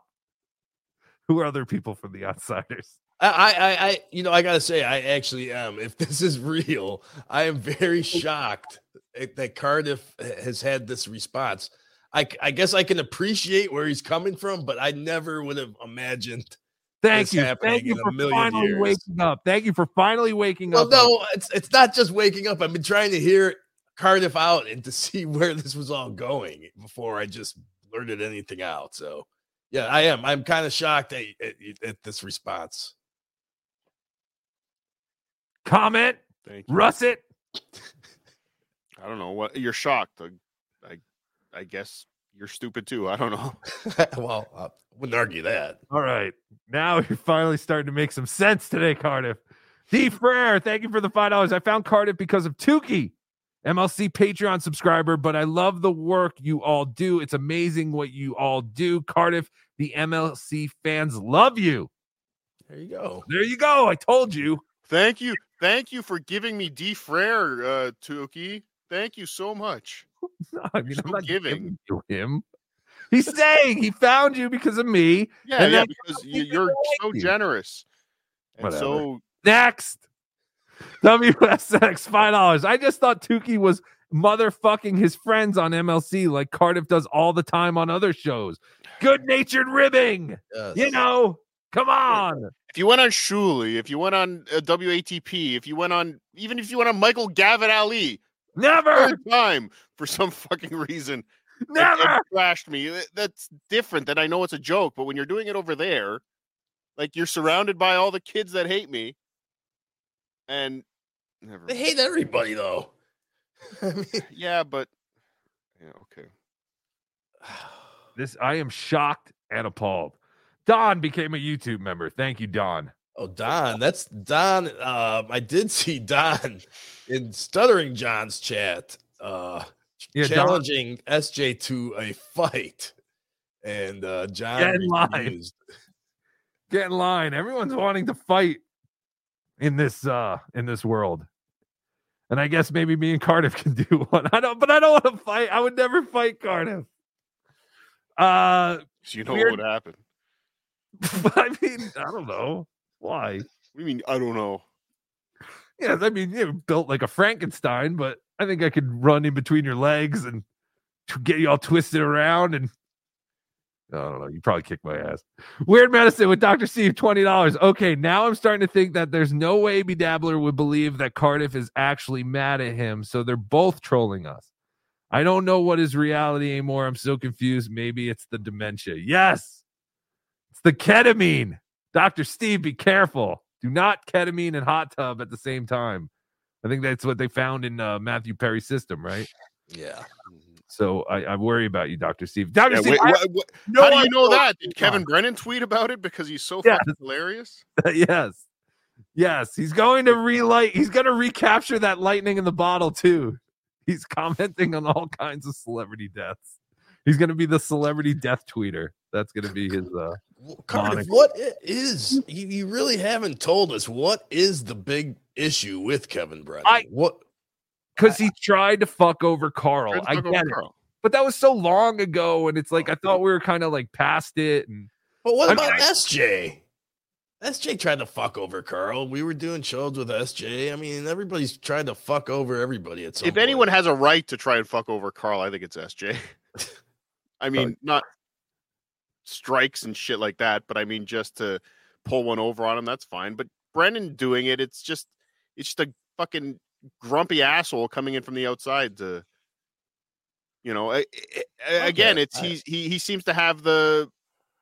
[SPEAKER 6] Who are other people from the Outsiders?
[SPEAKER 11] I, I, I, you know, I gotta say, I actually am. If this is real, I am very shocked that that Cardiff has had this response. I, I guess I can appreciate where he's coming from, but I never would have imagined.
[SPEAKER 6] Thank
[SPEAKER 11] this
[SPEAKER 6] you. Thank you
[SPEAKER 11] in
[SPEAKER 6] for finally
[SPEAKER 11] years.
[SPEAKER 6] waking up. Thank you for finally waking
[SPEAKER 11] Well,
[SPEAKER 6] up.
[SPEAKER 11] no, it's it's not just waking up. I've been trying to hear Cardiff out and to see where this was all going before I just blurted anything out. So, yeah, I am. I'm kind of shocked at, at, at this response.
[SPEAKER 6] comment,
[SPEAKER 10] Thank you.
[SPEAKER 6] Russet.
[SPEAKER 10] I don't know what you're shocked. I, I, I guess you're stupid too. I don't know.
[SPEAKER 11] well, I wouldn't argue that.
[SPEAKER 6] All right. Now you're finally starting to make some sense today, Cardiff. D Frere, thank you for the five dollars. I found Cardiff because of Tukey, MLC Patreon subscriber, but I love the work you all do. It's amazing what you all do. Cardiff, the MLC fans love you.
[SPEAKER 11] There you go.
[SPEAKER 6] There you go. I told you.
[SPEAKER 10] Thank you, thank you for giving me D Frere, uh, Tukey. Thank you so much.
[SPEAKER 6] I mean, I'm not
[SPEAKER 10] giving.
[SPEAKER 6] giving to him. He's saying he found you because of me.
[SPEAKER 10] Yeah,
[SPEAKER 6] and
[SPEAKER 10] yeah, because you, you're so
[SPEAKER 6] you.
[SPEAKER 10] generous and
[SPEAKER 6] Whatever.
[SPEAKER 10] so
[SPEAKER 6] Next. WSX five dollars. I just thought Tukey was motherfucking his friends on MLC like Cardiff does all the time on other shows. Good natured ribbing. You know, come on.
[SPEAKER 10] If you went on Shuli, if you went on uh, WATP, if you went on, even if you went on Michael Gavin Ali,
[SPEAKER 6] never
[SPEAKER 10] time for some fucking reason,
[SPEAKER 6] Never!
[SPEAKER 10] and trashed me. That's different. That I know it's a joke, but when you're doing it over there, like you're surrounded by all the kids that hate me, and never.
[SPEAKER 11] They hate everybody though.
[SPEAKER 10] yeah, but yeah, okay.
[SPEAKER 6] This I am shocked and appalled. Don became a YouTube member. Thank you, Don.
[SPEAKER 11] Oh, Don, that's Don. Um, I did see Don in Stuttering John's chat, uh,
[SPEAKER 6] Yeah, Don-
[SPEAKER 11] challenging SJ to a fight, and uh, John
[SPEAKER 6] Get in line. Get in line. Everyone's wanting to fight in this uh in this world. And I guess maybe me and Cardiff can do one. I don't but I don't want to fight. I would never fight Cardiff. Uh
[SPEAKER 10] So you know
[SPEAKER 6] weird-
[SPEAKER 10] what would happen.
[SPEAKER 6] I mean, I don't know. Why?
[SPEAKER 10] You mean? I don't know.
[SPEAKER 6] Yeah, I mean, you're built like a Frankenstein, but I think I could run in between your legs and get you all twisted around. And I don't know. You probably kick my ass. Weird medicine with Dr. Steve, $20. Okay, now I'm starting to think that there's no way BeDabbler would believe that Cardiff is actually mad at him. So they're both trolling us. I don't know what is reality anymore. I'm so confused. Maybe it's the dementia. Yes, it's the ketamine. Dr. Steve, be careful. Do not ketamine and hot tub at the same time. I think that's what they found in uh, Matthew Perry's system, right?
[SPEAKER 11] Yeah.
[SPEAKER 6] So I, I worry about you, Dr. Steve. Dr.
[SPEAKER 10] Yeah,
[SPEAKER 6] Steve,
[SPEAKER 10] wait,
[SPEAKER 6] I-
[SPEAKER 10] what- what-
[SPEAKER 6] no
[SPEAKER 10] how do you
[SPEAKER 6] idea
[SPEAKER 10] know that? Did Kevin
[SPEAKER 6] on.
[SPEAKER 10] Brennan tweet about it because he's so
[SPEAKER 6] Yes.
[SPEAKER 10] hilarious?
[SPEAKER 6] yes. Yes. He's going to relight. He's going to recapture that lightning in the bottle, too. He's commenting on all kinds of celebrity deaths. He's going to be the celebrity death tweeter. That's going to be his. uh
[SPEAKER 11] Cardiff,
[SPEAKER 6] moniker.
[SPEAKER 11] what i- is you, you really haven't told us what is the big issue with Kevin Brennan?
[SPEAKER 6] I-
[SPEAKER 11] what
[SPEAKER 6] because he tried to fuck over Carl. I get it.
[SPEAKER 10] Carl.
[SPEAKER 6] But that was so long ago, and it's like I thought we were kind of like past it. And
[SPEAKER 11] But what
[SPEAKER 6] I
[SPEAKER 11] about
[SPEAKER 6] mean, I-
[SPEAKER 11] SJ? SJ tried to fuck over Carl. We were doing shows with SJ. I mean, everybody's tried to fuck over everybody at some
[SPEAKER 10] If
[SPEAKER 11] point.
[SPEAKER 10] anyone has a right to try and fuck over Carl, I think it's SJ. I oh, mean, not strikes and shit like that, but I mean just to pull one over on him, that's fine. But Brennan doing it, it's just it's just a fucking grumpy asshole coming in from the outside to you know, I- I- again, it's
[SPEAKER 11] I-
[SPEAKER 10] he he seems to have the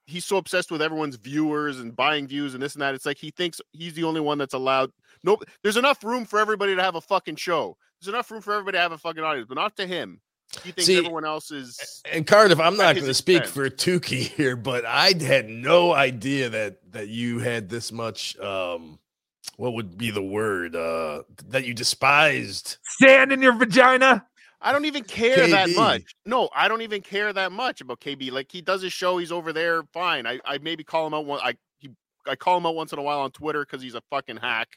[SPEAKER 10] he's so obsessed with everyone's viewers and buying views and this and that. It's like he thinks he's the only one that's allowed. No, there's enough room for everybody to have a fucking show. There's enough room for everybody to have a fucking audience, but not to him. He thinks
[SPEAKER 11] See,
[SPEAKER 10] everyone else is.
[SPEAKER 11] And Cardiff, I'm not going to speak for Tukey here, but I had no idea that that you had this much. um What would be the word? uh That you despised.
[SPEAKER 6] sand in your vagina.
[SPEAKER 10] I don't even care that much. No, I don't even care that much about KB. Like he does his show, he's over there, fine. I, I maybe call him out one. I he, I call him out once in a while on Twitter because he's a fucking hack.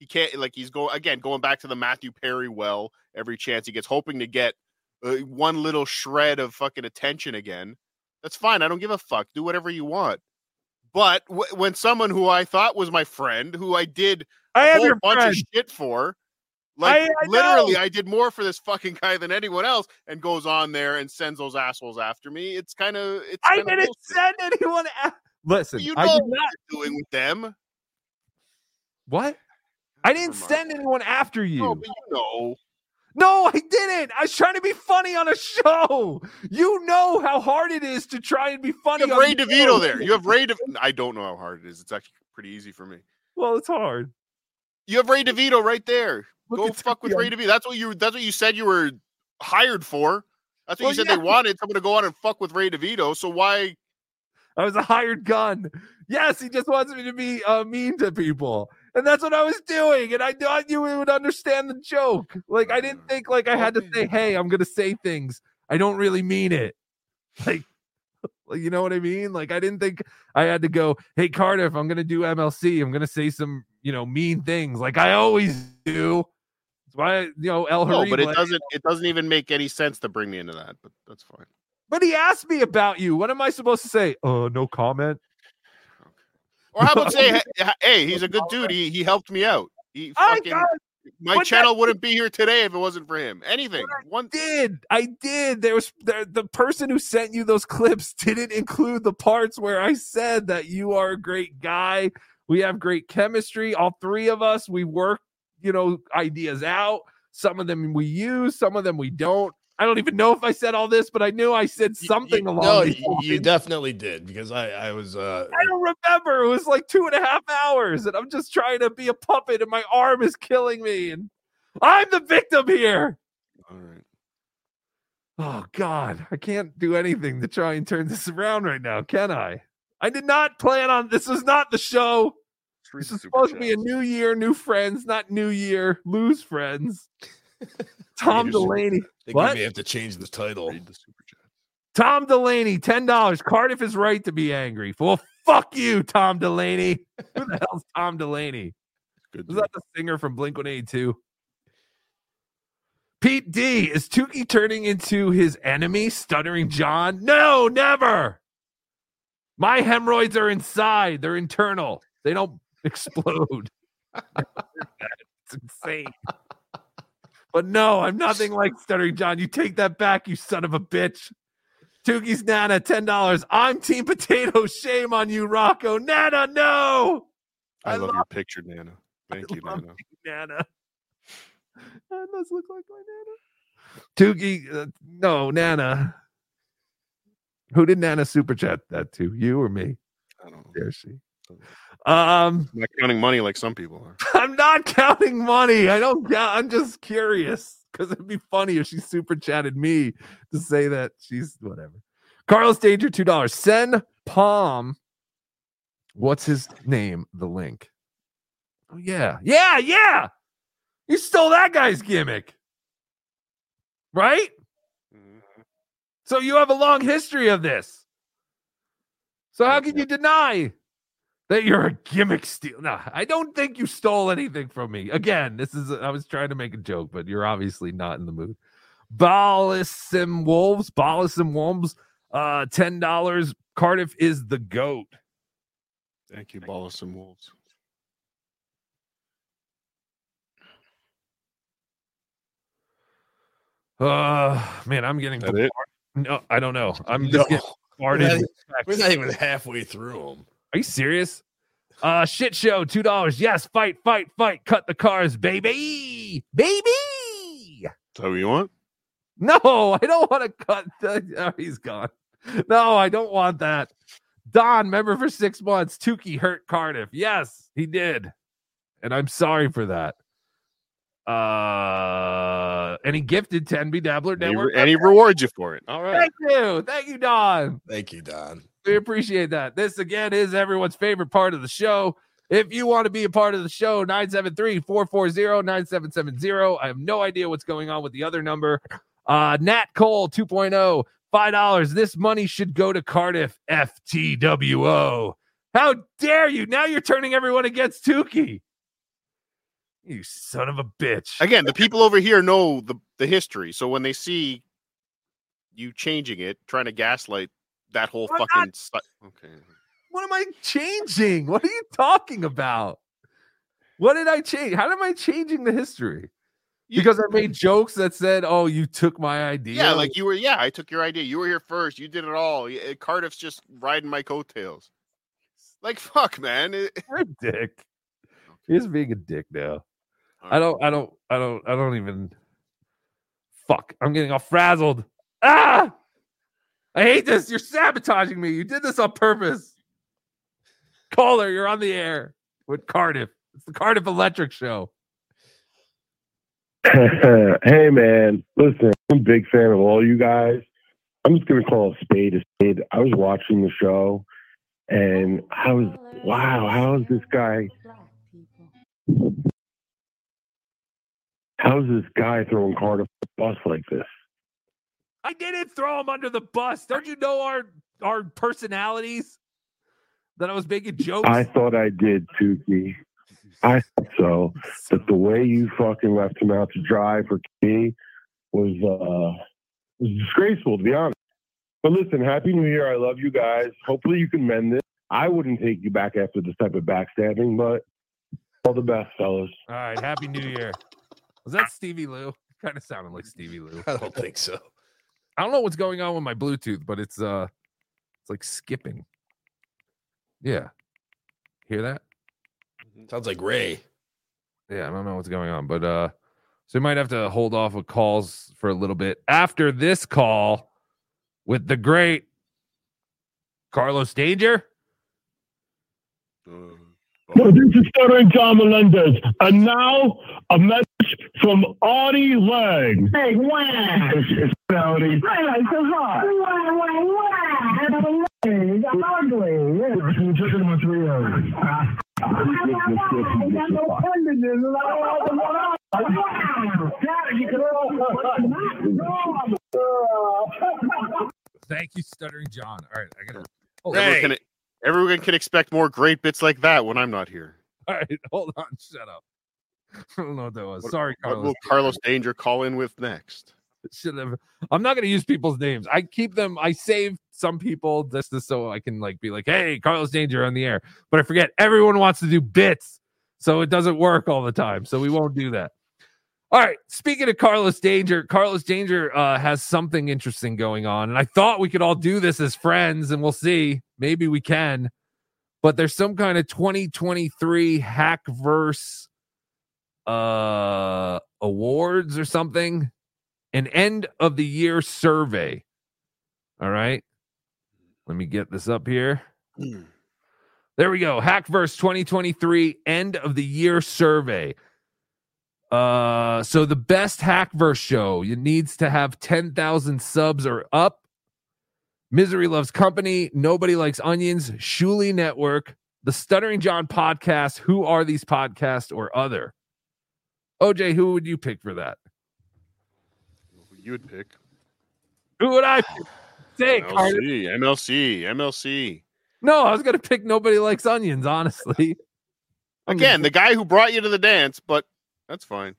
[SPEAKER 10] He can't like he's going again going back to the Matthew Perry well every chance he gets, hoping to get uh, one little shred of fucking attention again. That's fine. I don't give a fuck. Do whatever you want. But w- when someone who I thought was my friend, who I did
[SPEAKER 6] I
[SPEAKER 10] a
[SPEAKER 6] am
[SPEAKER 10] whole
[SPEAKER 6] your
[SPEAKER 10] bunch
[SPEAKER 6] friend.
[SPEAKER 10] of shit for, like
[SPEAKER 6] I- I
[SPEAKER 10] literally,
[SPEAKER 6] know.
[SPEAKER 10] I did more for this fucking guy than anyone else, and goes on there and sends those assholes after me. It's kind of it's.
[SPEAKER 6] I didn't
[SPEAKER 10] bullshit.
[SPEAKER 6] send anyone. A- Listen,
[SPEAKER 10] You
[SPEAKER 6] I
[SPEAKER 10] know
[SPEAKER 6] did
[SPEAKER 10] what
[SPEAKER 6] not.
[SPEAKER 10] you're doing with them.
[SPEAKER 6] What? I didn't send anyone after you.
[SPEAKER 10] No, but you know.
[SPEAKER 6] No, I didn't. I was trying to be funny on a show. You know how hard it is to try and be funny.
[SPEAKER 10] You have Ray DeVito
[SPEAKER 6] show.
[SPEAKER 10] there. You have Ray. De- I don't know how hard it is. It's actually pretty easy for me.
[SPEAKER 6] Well, it's hard.
[SPEAKER 10] You have Ray DeVito right there.
[SPEAKER 6] Look
[SPEAKER 10] Go fuck with Ray DeVito. That's what you. That's what you said you were hired for. That's what
[SPEAKER 6] Well,
[SPEAKER 10] you said
[SPEAKER 6] yeah.
[SPEAKER 10] they wanted someone to go on and fuck with Ray DeVito. So why?
[SPEAKER 6] I was a hired gun. Yes, he just wants me to be uh, mean to people, and that's what I was doing. And I thought you would understand the joke. Like I didn't think like I had to say, "Hey, I'm gonna say things." I don't really mean it. Like, like, you know what I mean? Like I didn't think I had to go, "Hey, Cardiff, I'm gonna do MLC. I'm gonna say some, you know, mean things." Like I always do. That's why you know El
[SPEAKER 10] No, but it doesn't. It doesn't even make any sense to bring me into that. But that's fine.
[SPEAKER 6] But he asked me about you. What am I supposed to say? Uh, no comment.
[SPEAKER 10] Or how about say, hey, he's a good dude. He he helped me out. He
[SPEAKER 6] I
[SPEAKER 10] fucking. My
[SPEAKER 6] but
[SPEAKER 10] channel
[SPEAKER 6] that-
[SPEAKER 10] wouldn't be here today if it wasn't for him. Anything. One
[SPEAKER 6] did. I did. There was the, the person who sent you those clips didn't include the parts where I said that you are a great guy. We have great chemistry. All three of us, we work, you know, ideas out. Some of them we use, some of them we don't. I don't even know if I said all this, but I knew I said something along.
[SPEAKER 11] No, you, you
[SPEAKER 6] lines.
[SPEAKER 11] definitely did because I I was uh
[SPEAKER 6] I don't remember. It was like two and a half hours, and I'm just trying to be a puppet, and my arm is killing me, and I'm the victim here.
[SPEAKER 10] All right.
[SPEAKER 6] Oh God, I can't do anything to try and turn this around right now, can I? I did not plan on this. Was not the show. This is supposed to be a new year, new friends, not new year, lose friends. Tom
[SPEAKER 11] Peterson.
[SPEAKER 6] Delaney.
[SPEAKER 11] I think
[SPEAKER 6] What?
[SPEAKER 11] we may have to change the title.
[SPEAKER 6] Tom Delaney, ten dollars. Cardiff is right to be angry. Well, fuck you, Tom Delaney. Who the hell's Tom Delaney?
[SPEAKER 10] Good.
[SPEAKER 6] Was that the singer from Blink One Eighty Two? Pete D is Tukey turning into his enemy, stuttering John? No, never. My hemorrhoids are inside. They're internal. They don't explode. it's insane. But no, I'm nothing like stuttering John. You take that back, you son of a bitch. Tukey's Nana, $10. I'm Team Potato. Shame on you, Rocco. Nana, no.
[SPEAKER 10] I, love, your picture, Nana. Thank you,
[SPEAKER 6] love
[SPEAKER 10] Nana.
[SPEAKER 6] Nana. That does look like my Nana. Tukey, uh, no, Nana. Who did Nana super chat that to? You or me?
[SPEAKER 10] I don't know.
[SPEAKER 6] There she. Um,
[SPEAKER 10] I'm not counting money like some people are.
[SPEAKER 6] I'm not counting money. I don't count. I'm just curious because it'd be funny if she super chatted me to say that she's whatever. Carlos Danger, two dollars. Send Palm. What's his name? The link. Oh yeah, yeah, yeah. You stole that guy's gimmick, right? So you have a long history of this. So how can you deny that you're a gimmick steal? No, I don't think you stole anything from me. Again, this is I was trying to make a joke, but you're obviously not in the mood. Ballas and Wolves, Ballas and Wolves, uh, ten dollars. Cardiff is the goat.
[SPEAKER 10] Thank you, Ballas and Wolves.
[SPEAKER 6] Uh man, I'm getting? No, I don't know. I'm
[SPEAKER 11] No.
[SPEAKER 6] just getting
[SPEAKER 11] We're not, we're not even halfway through them.
[SPEAKER 6] Are you serious? Uh shit show, two dollars. Yes, fight, fight, fight. Cut the cars, baby. Baby.
[SPEAKER 10] Is that what you want?
[SPEAKER 6] No, I don't want to cut. The, oh, he's gone. No, I don't want that. Don, member for six months. Tukey hurt Cardiff. Yes, he did. And I'm sorry for that. Uh and he gifted
[SPEAKER 10] 10 BeDabbler
[SPEAKER 6] Network.
[SPEAKER 10] re- and he rewards you for it. All right.
[SPEAKER 6] Thank you. Thank you, Don.
[SPEAKER 11] Thank you, Don.
[SPEAKER 6] We appreciate that. This again is everyone's favorite part of the show. If you want to be a part of the show, 973 440 9770. I have no idea what's going on with the other number. Uh, Nat Cole 2.0, $5. This money should go to Cardiff FTWO. How dare you? Now you're turning everyone against Tukey. You son of a bitch.
[SPEAKER 10] Again, the people over here know the, the history. So when they see you changing it, trying to gaslight that whole fucking si- okay.
[SPEAKER 6] What am I changing? What are you talking about? What did I change? How am I changing the history? Because I made jokes that said, "Oh, you took my idea."
[SPEAKER 10] Yeah, like you were. Yeah, I took your idea. You were here first. You did it all. Uh, Cardiff's just riding my coattails. Like fuck, man.
[SPEAKER 6] You're a dick. He's being a dick now. I don't. I don't. I don't. I don't even. Fuck! I'm getting all frazzled. Ah! I hate this. You're sabotaging me. You did this on purpose. Caller, you're on the air with Cardiff. It's the Cardiff Electric Show.
[SPEAKER 21] hey man, listen, I'm a big fan of all you guys. I'm just gonna call a spade a spade. I was watching the show and I was wow, how is this guy how's this guy throwing Cardiff a bus like this?
[SPEAKER 6] I didn't throw him under the bus. Don't you know our our personalities? That I was making jokes.
[SPEAKER 21] I thought I did, Tukey. I thought so. But the way you fucking left him out to dry for me was uh was disgraceful to be honest. But listen, happy new year. I love you guys. Hopefully you can mend this. I wouldn't take you back after this type of backstabbing, but all the best, fellas.
[SPEAKER 6] All right, happy new year. Was that Stevie Lou? Kind of sounded like Stevie Lou.
[SPEAKER 11] I don't think so.
[SPEAKER 6] I don't know what's going on with my Bluetooth, but it's uh it's like skipping. Yeah. Hear that?
[SPEAKER 11] Sounds like Ray.
[SPEAKER 6] Yeah, I don't know what's going on, but uh so we might have to hold off with calls for a little bit after this call with the great Carlos Danger.
[SPEAKER 18] So this is Stuttering John Melendez. And now a message from Artie Lange. Hey, wow. It's, it's Artie. Hey. Hey, three
[SPEAKER 6] Thank you, Stuttering John. All right, I gotta oh,
[SPEAKER 10] Everyone, can, everyone can expect more great bits like that when I'm not here.
[SPEAKER 6] all right, hold on, shut up. I don't know what that was.
[SPEAKER 10] What-
[SPEAKER 6] Sorry,
[SPEAKER 10] What will Carlos Danger call in with next?
[SPEAKER 6] Should have. I'm not going to use people's names. I keep them. I save some people just so I can like be like, "Hey, Carlos Danger on the air," but I forget everyone wants to do bits, so it doesn't work all the time. So we won't do that. All right. Speaking of Carlos Danger, Carlos Danger uh, has something interesting going on, and I thought we could all do this as friends, and we'll see. Maybe we can. But there's some kind of 2023 Hackverse uh awards or something an end of the year survey. All right. Let me get this up here. There we go. Hackverse 2023 end of the year survey. Uh so the best Hackverse show, it needs to have 10,000 subs or up. Misery Loves Company, Nobody Likes Onions, Shuli Network, The Stuttering John podcast, Who Are These Podcasts or other. OJ, who would you pick for that?
[SPEAKER 10] You would pick
[SPEAKER 6] Who would I pick? Say it, Carter.
[SPEAKER 10] MLC, MLC, MLC.
[SPEAKER 6] No, I was gonna pick nobody likes onions, honestly.
[SPEAKER 10] Again, the guy who brought you to the dance, but that's fine.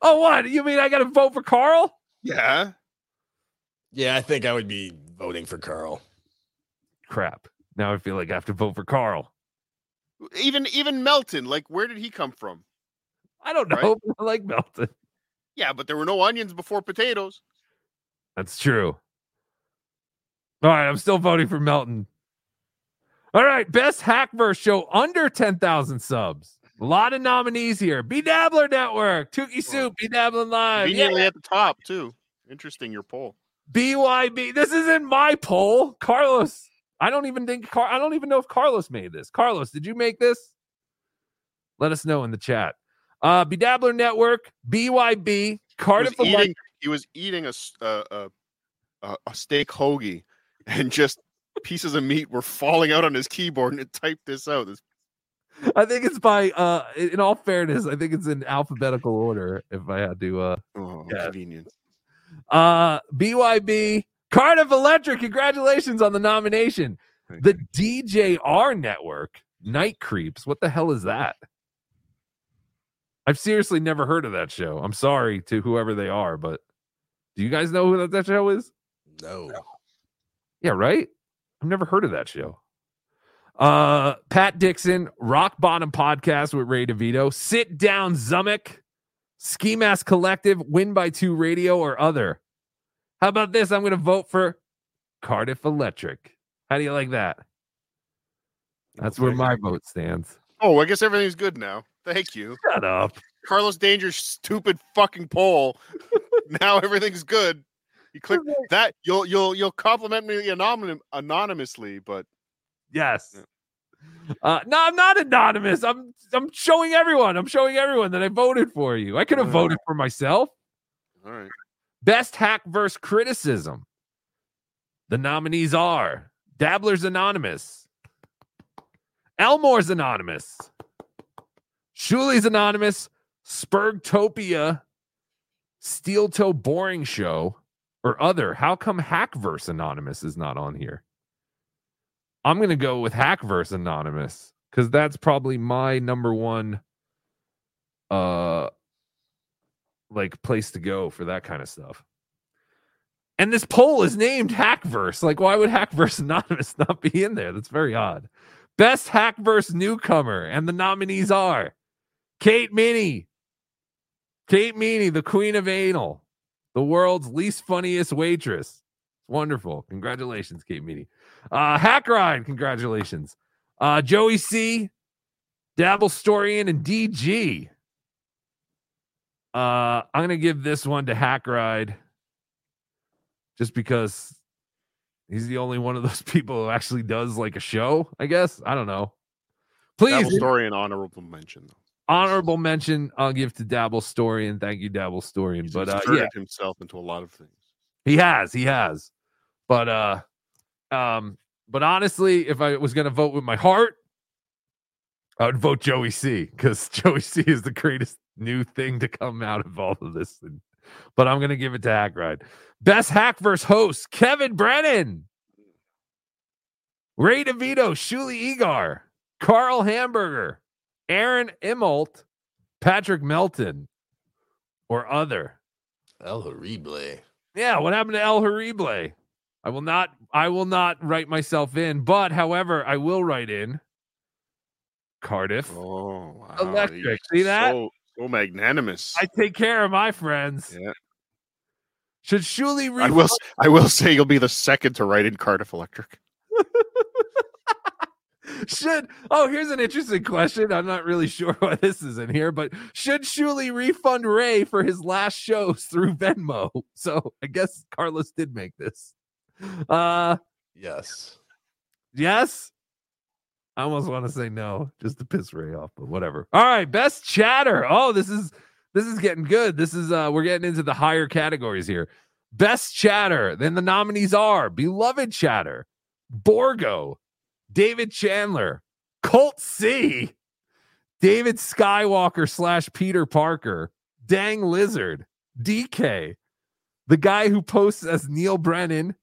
[SPEAKER 6] Oh, what? You mean I gotta vote for Carl?
[SPEAKER 10] Yeah.
[SPEAKER 11] Yeah, I think I would be voting for Carl.
[SPEAKER 6] Crap. Now I feel like I have to vote for Carl.
[SPEAKER 10] Even even Melton, like where did he come from?
[SPEAKER 6] I don't know.
[SPEAKER 10] Right?
[SPEAKER 6] I like Melton.
[SPEAKER 10] Yeah, but there were no onions before potatoes.
[SPEAKER 6] That's true. All right, I'm still voting for Melton. All right, best Hackverse show under 10,000 subs. A lot of nominees here. BeDabbler Network, Tukey Soup, BeDabblin Live,
[SPEAKER 10] Conveniently
[SPEAKER 6] yeah.
[SPEAKER 10] at the top too. Interesting your poll.
[SPEAKER 6] BYB. This isn't my poll. Carlos. I don't even think Car- I don't even know if Carlos made this. Carlos, did you make this? Let us know in the chat. Uh Bedabbler Network, BYB,
[SPEAKER 10] He was,
[SPEAKER 6] Cardiff
[SPEAKER 10] eating, he was eating a a a steak hoagie and just pieces of meat were falling out on his keyboard and it typed this out. This
[SPEAKER 6] I think it's by uh in all fairness, I think it's in alphabetical order if I had to uh
[SPEAKER 10] oh,
[SPEAKER 6] guess.
[SPEAKER 10] convenient.
[SPEAKER 6] Uh BYB, Cardiff Electric, congratulations on the nomination. The DJR network, Night Creeps. What the hell is that? I've seriously never heard of that show. I'm sorry to whoever they are, but do you guys know who that, that show is?
[SPEAKER 11] No.
[SPEAKER 6] Yeah, right? I've never heard of that show. Uh Pat Dixon, Rock Bottom Podcast with Ray DeVito, Sit Down Zumock, Ski Mask Collective, Win by Two Radio, or other. How about this? I'm gonna vote for Cardiff Electric. How do you like that? That's where my vote stands.
[SPEAKER 10] Oh, I guess everything's good now. Thank you.
[SPEAKER 6] Shut up.
[SPEAKER 10] Carlos Danger's stupid fucking poll. now everything's good. You click that, you'll you'll you'll compliment me anonym, anonymously, but
[SPEAKER 6] Yes. Uh, no, I'm not anonymous. I'm I'm showing everyone. I'm showing everyone that I voted for you. I could have voted for myself.
[SPEAKER 10] All right.
[SPEAKER 6] Best Hackverse criticism. The nominees are Dabbler's Anonymous, Elmore's Anonymous, Shuli's Anonymous, Spurgtopia, Steel Toe Boring Show, or other. How come Hackverse Anonymous is not on here? I'm gonna go with Hackverse Anonymous because that's probably my number one uh like place to go for that kind of stuff. And this poll is named Hackverse. Like, why would Hackverse Anonymous not be in there? That's very odd. Best Hackverse newcomer, and the nominees are Kate Minnie, Kate Meany, the queen of anal, the world's least funniest waitress. Wonderful. Congratulations, Kate Meany. Uh, Hack Ride, congratulations. Uh, Joey C, Dabble Storian, and DG. Uh, I'm gonna give this one to Hack Ride just because he's the only one of those people who actually does like a show, I guess. I don't know. Please
[SPEAKER 10] Dabble story and honorable mention. Though.
[SPEAKER 6] Honorable mention I'll give to Dabble Story and thank you, Dabble Story. But uh, yeah,
[SPEAKER 10] himself into a lot of things.
[SPEAKER 6] he has, he has. But uh um, but honestly, if I was gonna vote with my heart, I would vote Joey C because Joey C is the greatest new thing to come out of all of this. And, but I'm gonna give it to Hack Ride. Best Hackverse host, Kevin Brennan. Ray DeVito, Shuli Egar, Carl Hamburger, Aaron Immelt, Patrick Melton, or other.
[SPEAKER 11] El Horrible.
[SPEAKER 6] Yeah, what happened to El Horrible? I will not I will not write myself in, but however, I will write in Cardiff.
[SPEAKER 10] Oh, wow.
[SPEAKER 6] Electric.
[SPEAKER 10] You're
[SPEAKER 6] See that?
[SPEAKER 10] So, so magnanimous.
[SPEAKER 6] I take care of my friends.
[SPEAKER 10] yeah.
[SPEAKER 6] Should Shuli
[SPEAKER 10] I will. I will say you'll be the second to write in Cardiff Electric.
[SPEAKER 6] Should oh here's an interesting question. I'm not really sure why this is in here but should Shuli refund ray for his last shows through venmo? So i guess carlos did make this. Uh
[SPEAKER 11] Yes.
[SPEAKER 6] yes? I almost want to say no just to piss ray off but whatever. All right best chatter. Oh this is this is getting good. This is uh we're getting into the higher categories here. Best chatter. Then the nominees are beloved chatter borgo David Chandler, Colt C, David Skywalker slash Peter Parker, Dang Lizard, DK, the guy who posts as Neil Brennan,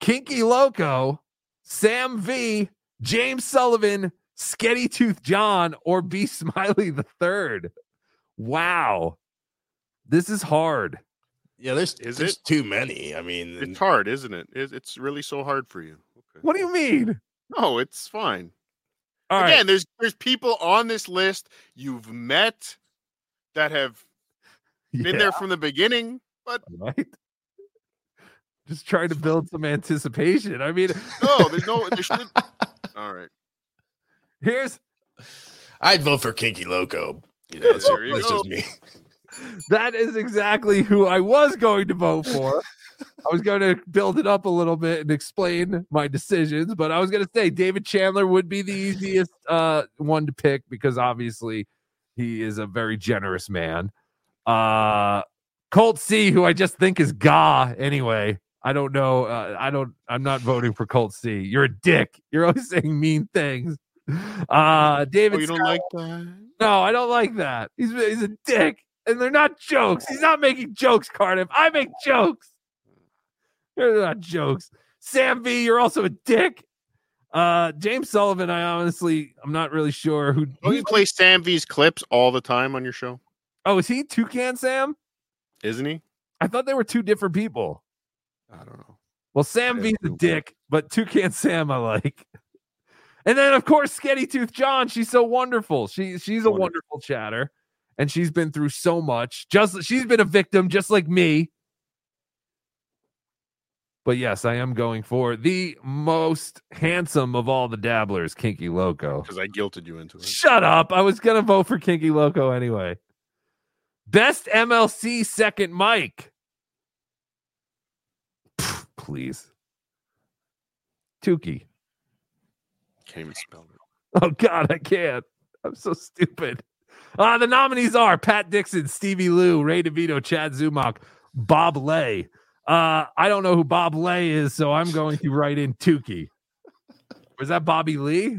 [SPEAKER 6] Kinky Loco, Sam V, James Sullivan, Sketty Tooth John, or B Smiley the Third. Wow. This is hard.
[SPEAKER 11] Yeah, there's
[SPEAKER 10] Is
[SPEAKER 11] there's
[SPEAKER 10] it?
[SPEAKER 11] too many. I mean,
[SPEAKER 10] It's hard, isn't it? It's it's really so hard for you. Okay.
[SPEAKER 6] What do you mean?
[SPEAKER 10] No, it's fine.
[SPEAKER 6] All right.
[SPEAKER 10] Again, there's there's people on this list you've met that have been
[SPEAKER 6] Yeah.
[SPEAKER 10] there from the beginning, but
[SPEAKER 6] right? Just trying to build some anticipation. I mean,
[SPEAKER 10] no, there's no. There should, all right.
[SPEAKER 6] here's
[SPEAKER 11] I'd vote for Kinky Loco. You know, that's,
[SPEAKER 10] There you
[SPEAKER 11] that's just me.
[SPEAKER 6] that is exactly who I was going to vote for. I was going to build it up a little bit and explain my decisions, but I was going to say David Chandler would be the easiest uh, one to pick because obviously he is a very generous man. Uh, Colt C, who I just think is Gah anyway. I don't know. Uh, I don't. I'm not voting for Colt C. You're a dick. You're always saying mean things. Uh, David.
[SPEAKER 10] Oh, you don't like that?
[SPEAKER 6] no, I don't like that. He's he's a dick, and they're not jokes. He's not making jokes, Cardiff. I make jokes. They're not jokes. Sam V, you're also a dick. Uh, James Sullivan, I honestly, I'm not really sure who.
[SPEAKER 10] Don't you play Sam V's clips all the time on your show?
[SPEAKER 6] Oh, is he Toucan Sam?
[SPEAKER 10] Isn't he?
[SPEAKER 6] I thought they were two different people.
[SPEAKER 10] I don't know.
[SPEAKER 6] Well, Sam V's a dick, but Toucan Sam I like. And then of course Sketty Tooth John, she's so wonderful. She she's a wonderful chatter, and she's been through so much. Just she's been a victim, just like me. But yes, I am going for the most handsome of all the dabblers, Kinky Loco.
[SPEAKER 10] Because I guilted you into it.
[SPEAKER 6] Shut up. I was gonna vote for Kinky Loco anyway. Best MLC second mic. Pff, Please. Tukey.
[SPEAKER 10] Can't even spell it.
[SPEAKER 6] Oh God, I can't. I'm so stupid. Uh, the nominees are Pat Dixon, Stevie Lou, Ray DeVito, Chad Zumock, Bob Lay. Uh, I don't know who Bob Lay is, so I'm going to write in Tukey. Was that Bobby Lee?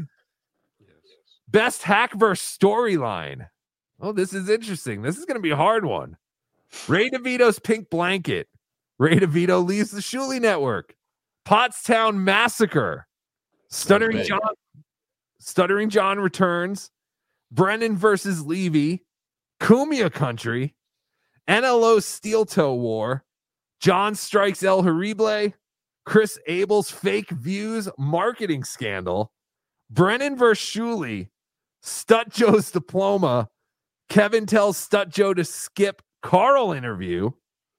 [SPEAKER 6] Best Hackverse storyline. Oh, this is interesting. This is going to be a hard one. Ray DeVito's Pink Blanket. Ray DeVito leaves the Shuli Network. Pottstown Massacre. Stuttering. John. Stuttering John returns. Brennan versus Levy. Kumia Country. NLO Steel Toe War. John strikes El Horrible. Chris Abel's fake views marketing scandal. Brennan versus Shuli. Stut Joe's diploma. Kevin tells Stut Joe to skip Carl interview.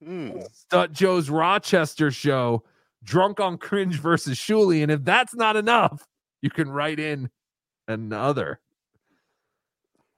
[SPEAKER 10] Hmm.
[SPEAKER 6] Stut Joe's Rochester show. Drunk on cringe versus Shuli. And if that's not enough, you can write in another.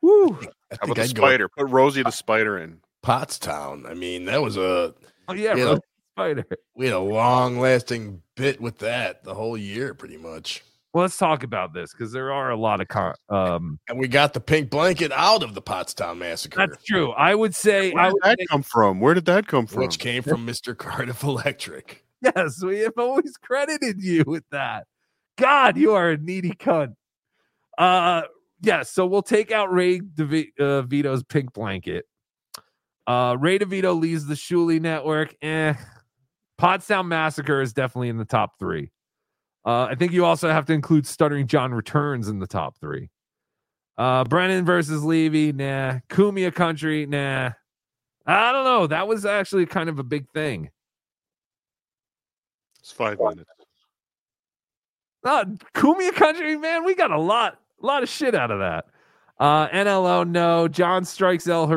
[SPEAKER 6] Woo.
[SPEAKER 11] I
[SPEAKER 10] How about
[SPEAKER 11] think
[SPEAKER 10] the
[SPEAKER 11] I'd go
[SPEAKER 10] spider? Put Rosie the spider in.
[SPEAKER 11] Pottstown. I mean, that was a
[SPEAKER 6] Oh yeah,
[SPEAKER 11] we had, a,
[SPEAKER 6] Spider.
[SPEAKER 11] we had a long lasting bit with that the whole year, pretty much.
[SPEAKER 6] Well, let's talk about this because there are a lot of con- um
[SPEAKER 11] And we got the pink blanket out of the Pottstown massacre.
[SPEAKER 6] that's true. I would say
[SPEAKER 10] Where
[SPEAKER 6] I
[SPEAKER 10] did
[SPEAKER 6] would
[SPEAKER 10] that
[SPEAKER 6] say-
[SPEAKER 10] come from? Where did that come from?
[SPEAKER 11] which came from Mr. Cardiff Electric.
[SPEAKER 6] yes, we have always credited you with that. God, you are a needy cunt. Uh yes, so we'll take out Ray DeVi- uh, Vito's pink blanket. Uh Ray DeVito leaves the Shuli network. Eh. Pottstown Massacre is definitely in the top three. Uh, I think you also have to include Stuttering John Returns in the top three. Uh, Brennan versus Levy, nah. Kumia Country, nah. I don't know. That was actually kind of a big thing.
[SPEAKER 10] It's five minutes.
[SPEAKER 6] Uh, Kumia Country, man, we got a lot, a lot of shit out of that. Uh, NLO, no. John strikes El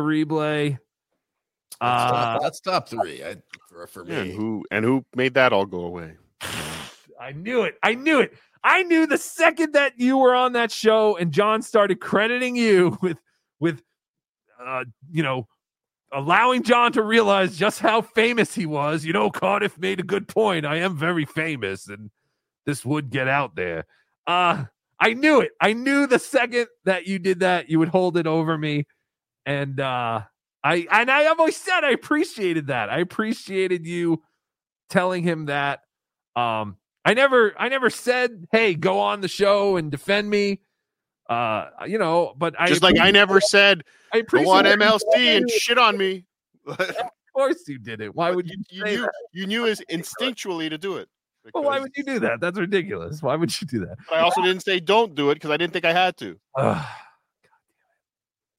[SPEAKER 11] That's,
[SPEAKER 6] Uh,
[SPEAKER 11] top, that's top three I, for, for
[SPEAKER 10] Yeah, and who and who made that all go away?
[SPEAKER 6] I knew it. I knew it. I knew the second that you were on that show and John started crediting you with with uh you know allowing John to realize just how famous he was. You know, Cardiff made a good point. I am very famous and this would get out there. Uh I knew it. I knew the second that you did that, you would hold it over me. And uh I and I have always said I appreciated that. I appreciated you telling him that. Um I never I never said, "Hey, go on the show and defend me." Uh, you know, but I
[SPEAKER 10] Just like I
[SPEAKER 6] appreciate-
[SPEAKER 10] never said
[SPEAKER 6] I
[SPEAKER 10] go on MLC and shit on me.
[SPEAKER 6] Of course you did it. Why would you,
[SPEAKER 10] you knew you knew as instinctually to do it.
[SPEAKER 6] Well, why would you do that? That's ridiculous. Why would you do that?
[SPEAKER 10] But I also didn't say don't do it because I didn't think I had to.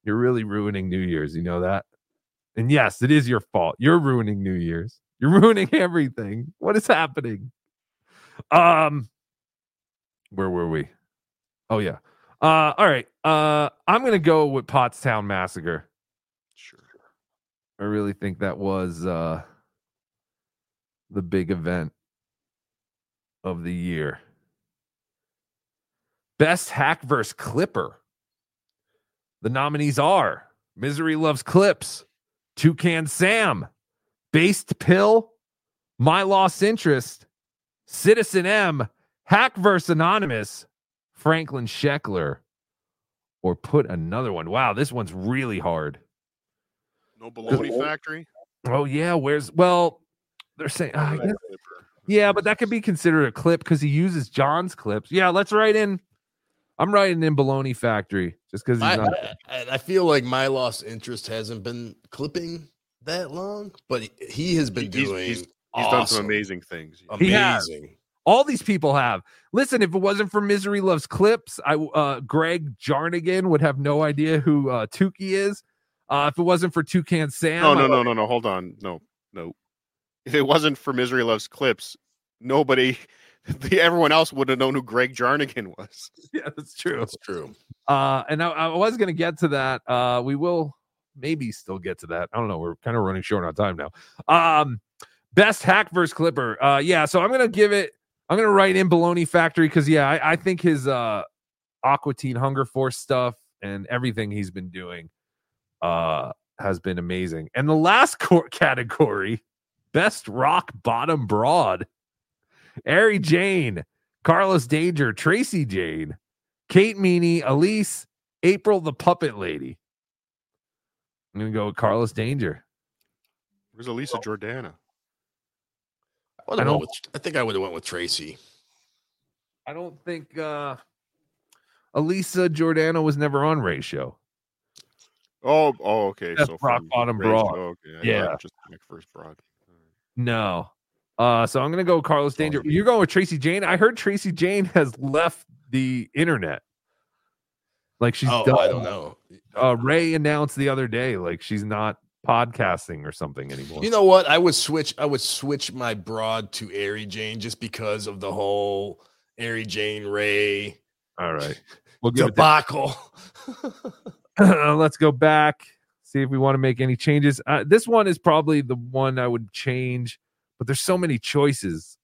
[SPEAKER 6] You're really ruining New Year's. You know that? And yes, it is your fault. You're ruining New Year's. You're ruining everything. What is happening? Um, where were we? Oh yeah. Uh, all right. Uh, I'm gonna go with Pottstown Massacre.
[SPEAKER 10] Sure.
[SPEAKER 6] I really think that was uh the big event of the year. Best Hackverse Clipper. The nominees are Misery Loves Clips, Toucan Sam, Based Pill, My Lost Interest, Citizen M, Hackverse Anonymous, Franklin Scheckler, or put another one. Wow, this one's really hard.
[SPEAKER 10] No baloney factory.
[SPEAKER 6] Oh yeah, where's well, they're saying uh, I yeah, but that could be considered a clip because he uses John's clips. Yeah, let's write in. I'm writing in Baloney Factory just because he's
[SPEAKER 11] I,
[SPEAKER 6] not.
[SPEAKER 11] I, I feel like my lost interest hasn't been clipping that long, but he- he has been
[SPEAKER 10] He's-
[SPEAKER 11] doing.
[SPEAKER 10] he's, he's done some amazing things.
[SPEAKER 6] He has. All these people have. Listen, if it wasn't for Misery Loves Clips, I uh Greg Jarnigan would have no idea who uh Tukey is. Uh if it wasn't for Toucan Sam,
[SPEAKER 10] No, no, no, no, no. Hold on. No, no. If it wasn't for Misery Loves Clips, nobody, the, everyone else would have known who Greg Jarnigan was.
[SPEAKER 6] Yeah, that's true.
[SPEAKER 11] That's true.
[SPEAKER 6] Uh, and I, I was going to get to that. Uh, we will maybe still get to that. I don't know. We're kind of running short on time now. Um, best Hackverse Clipper. Uh, yeah. So I'm going to give it. I'm going to write in Baloney Factory because yeah, I, I think his uh Aqua Teen Hunger Force stuff and everything he's been doing uh has been amazing. And the last court category, best rock bottom broad, Ari Jane, Carlos Danger, Tracy Jane. Kate Meany, Elise, April the Puppet Lady. I'm gonna go with Carlos Danger.
[SPEAKER 10] Where's Elisa Jordana?
[SPEAKER 11] I,
[SPEAKER 6] I don't-
[SPEAKER 11] with, I think I would have went with Tracy.
[SPEAKER 6] I don't think uh Elisa Jordana was never on Ray's show.
[SPEAKER 10] Oh, oh, okay.
[SPEAKER 6] That's
[SPEAKER 10] so
[SPEAKER 6] rock
[SPEAKER 10] from
[SPEAKER 6] bottom
[SPEAKER 10] Rage-
[SPEAKER 6] broad.
[SPEAKER 10] oh, okay. I
[SPEAKER 6] Yeah.
[SPEAKER 10] just like first broad.
[SPEAKER 6] No. Uh, so I'm gonna go Carlos Danger. You're going with Tracy Jane. I heard Tracy Jane has left the internet. Like she's
[SPEAKER 11] Oh,
[SPEAKER 6] done.
[SPEAKER 11] I don't know.
[SPEAKER 6] Uh, Ray announced the other day, like she's not podcasting or something anymore.
[SPEAKER 11] You know what? I would switch. I would switch my broad to Airy Jane just because of the whole Airy Jane Ray.
[SPEAKER 6] All right, we'll give
[SPEAKER 11] debacle.
[SPEAKER 6] Let's go back, see if we want to make any changes. Uh, this one is probably the one I would change, but there's so many choices.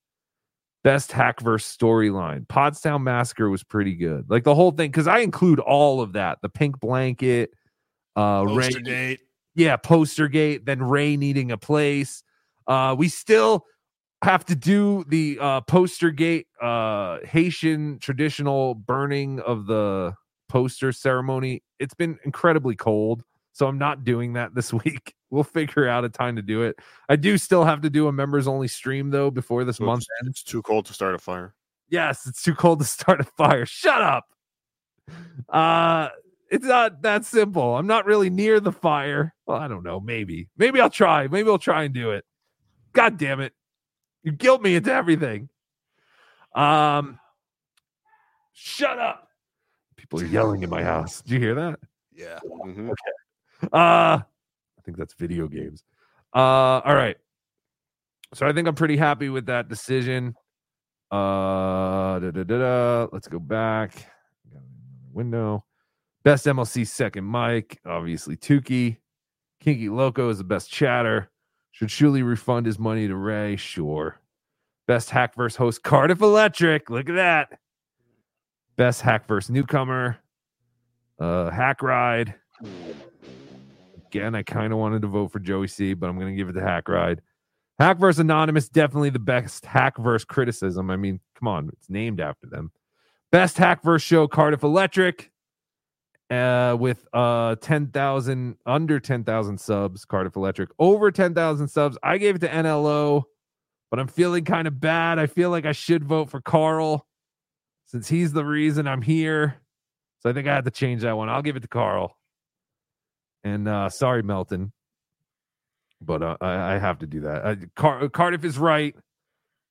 [SPEAKER 6] Best Hackverse storyline. Pottstown Massacre was pretty good. Like the whole thing, because I include all of that. The pink blanket, uh Ray,
[SPEAKER 11] Postergate.
[SPEAKER 6] yeah, Postergate, then Ray needing a place. Uh we still have to do the uh poster gate uh Haitian traditional burning of the poster ceremony. It's been incredibly cold, so I'm not doing that this week. We'll figure out a time to do it. I do still have to do a members only stream though before this
[SPEAKER 10] So
[SPEAKER 6] month
[SPEAKER 10] it's,
[SPEAKER 6] ends.
[SPEAKER 10] it's too cold to start a fire.
[SPEAKER 6] Yes, it's too cold to start a fire. Shut up. Uh it's not that simple. I'm not really near the fire. Well, I don't know. Maybe. Maybe I'll try. Maybe I'll try and do it. God damn it. You guilt me into everything. Um shut up. People are yelling in my house. Did you hear that?
[SPEAKER 11] Yeah.
[SPEAKER 10] Mhm.
[SPEAKER 6] Uh I think that's video games. Uh all right. So I think I'm pretty happy with that decision. Uh let's go back. Window. Best MLC second mic, obviously Tukey. Kinky Loco is the best chatter. Should surely refund his money to Ray. Sure. Best Hackverse host Cardiff Electric. Look at that. Best Hackverse newcomer. Uh Hack Ride. Again, I kind of wanted to vote for Joey C, but I'm going to give it to Hack Ride. Hack Hackverse Anonymous, definitely the best hack Hackverse criticism. I mean, come on, it's named after them. Best hack Hackverse show, Cardiff Electric, uh, with uh 10,000 under 10,000 subs, Cardiff Electric. Over 10,000 subs, I gave it to NLO, but I'm feeling kind of bad. I feel like I should vote for Carl since he's the reason I'm here. So I think I have to change that one. I'll give it to Carl. And uh sorry, Melton, but uh, I, I have to do that. Uh, Car- Cardiff is right.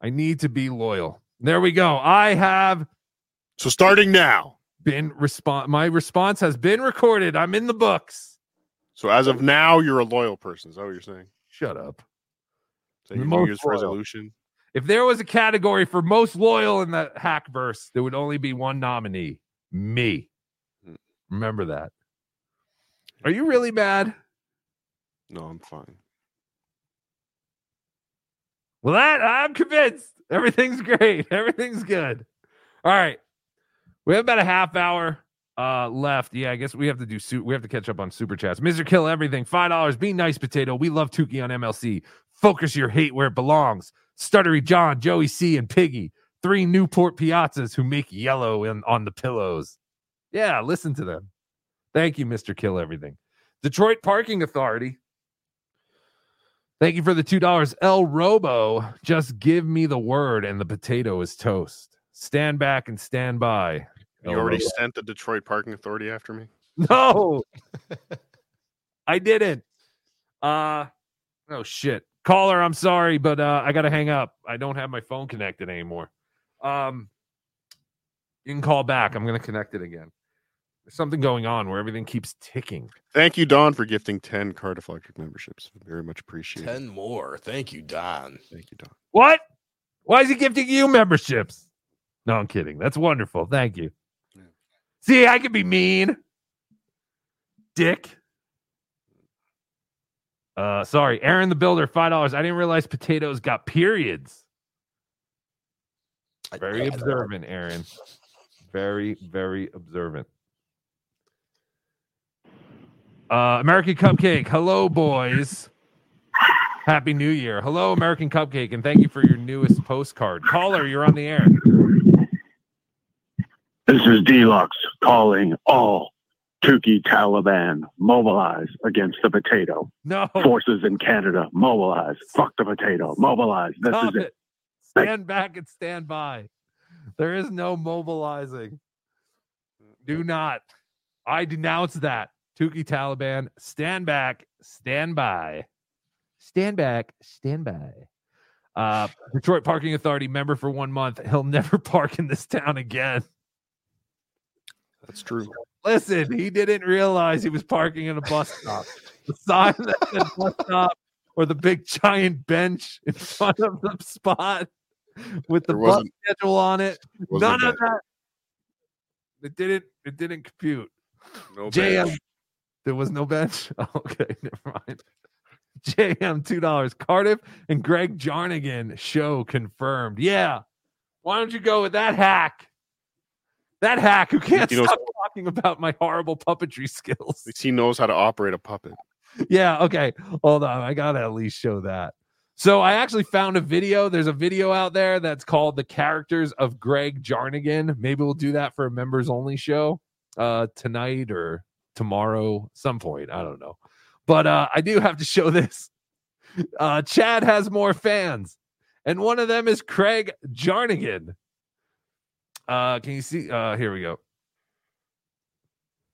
[SPEAKER 6] I need to be loyal. There we go. I have
[SPEAKER 10] So starting now.
[SPEAKER 6] been respond. My response has been recorded. I'm in the books.
[SPEAKER 10] So as of now, you're a loyal person. Is that what you're saying?
[SPEAKER 6] Shut up.
[SPEAKER 10] Is that
[SPEAKER 6] The
[SPEAKER 10] your
[SPEAKER 6] most
[SPEAKER 10] New Year's resolution?
[SPEAKER 6] If there was a category for most loyal in the hackverse, there would only be one nominee. Me. Remember that. Are you really mad?
[SPEAKER 10] No, I'm fine.
[SPEAKER 6] Well, that I'm convinced. Everything's great. Everything's good. All right. We have about a half hour uh left. Yeah, I guess we have to do su- we have to catch up on super chats. Mr. Kill Everything, five dollars. Be nice, potato. We love Tukey on MLC. Focus your hate where it belongs. Stuttery John, Joey C, and Piggy. Three Newport Piazzas who make yellow in, on the pillows. Yeah, listen to them. Thank you, Mr. Kill Everything. Detroit Parking Authority. Thank you for the two dollars. El Robo, just give me the word, and the potato is toast. Stand back and stand by.
[SPEAKER 10] You
[SPEAKER 6] El
[SPEAKER 10] already
[SPEAKER 6] Robo.
[SPEAKER 10] sent the Detroit Parking Authority after me?
[SPEAKER 6] No, I didn't. Uh, oh shit, caller. I'm sorry, but uh, I gotta hang up. I don't have my phone connected anymore. Um, you can call back. I'm gonna connect it again. There's something going on where everything keeps ticking.
[SPEAKER 10] Thank you, Don, for gifting 10 Cardiff Electric memberships. Very much appreciated.
[SPEAKER 11] 10 more. Thank you, Don.
[SPEAKER 10] Thank you, Don.
[SPEAKER 6] What? Why is he gifting you memberships? No, I'm kidding. That's wonderful. Thank you. See, I can be mean. Dick. Uh sorry, Aaron the Builder, five dollars. I didn't realize potatoes got periods. Very observant, Aaron. Very, very observant. Uh American Cupcake. Hello, boys. Happy New Year. Hello, American Cupcake, and thank you for your newest postcard. Caller, you're on the air.
[SPEAKER 19] This is Deluxe. calling all Tukey Taliban mobilize against the potato.
[SPEAKER 6] No.
[SPEAKER 19] Forces in Canada mobilize. Fuck the potato. Mobilize. This
[SPEAKER 6] Stop
[SPEAKER 19] is it.
[SPEAKER 6] it. Stand back and stand by. There is no mobilizing. Do not. I denounce that. Tukey Taliban, stand back, stand by. Stand back, stand by. Uh, Detroit Parking Authority member for one month. He'll never park in this town again.
[SPEAKER 10] That's true.
[SPEAKER 6] Listen, he didn't realize he was parking in a bus stop. The sign that said bus stop or the big giant bench in front of the spot with the bus schedule on it. None of that. It didn't. It didn't compute.
[SPEAKER 10] No
[SPEAKER 6] JM. There was no bench. Okay, never mind. JM two dollars. Cardiff and Greg Jarnigan show confirmed. Yeah. Why don't you go with that hack? That hack who can't
[SPEAKER 10] He knows-
[SPEAKER 6] stop talking about my horrible puppetry skills.
[SPEAKER 10] He knows how to operate a puppet.
[SPEAKER 6] Yeah, okay. Hold on. I gotta at least show that. So I actually found a video. There's a video out there that's called The Characters of Greg Jarnigan. Maybe we'll do that for a members only show uh tonight or tomorrow, some point. I don't know. But uh I do have to show this. Uh Chad has more fans, and one of them is Craig Jarnigan. Uh can you see? Uh here we go.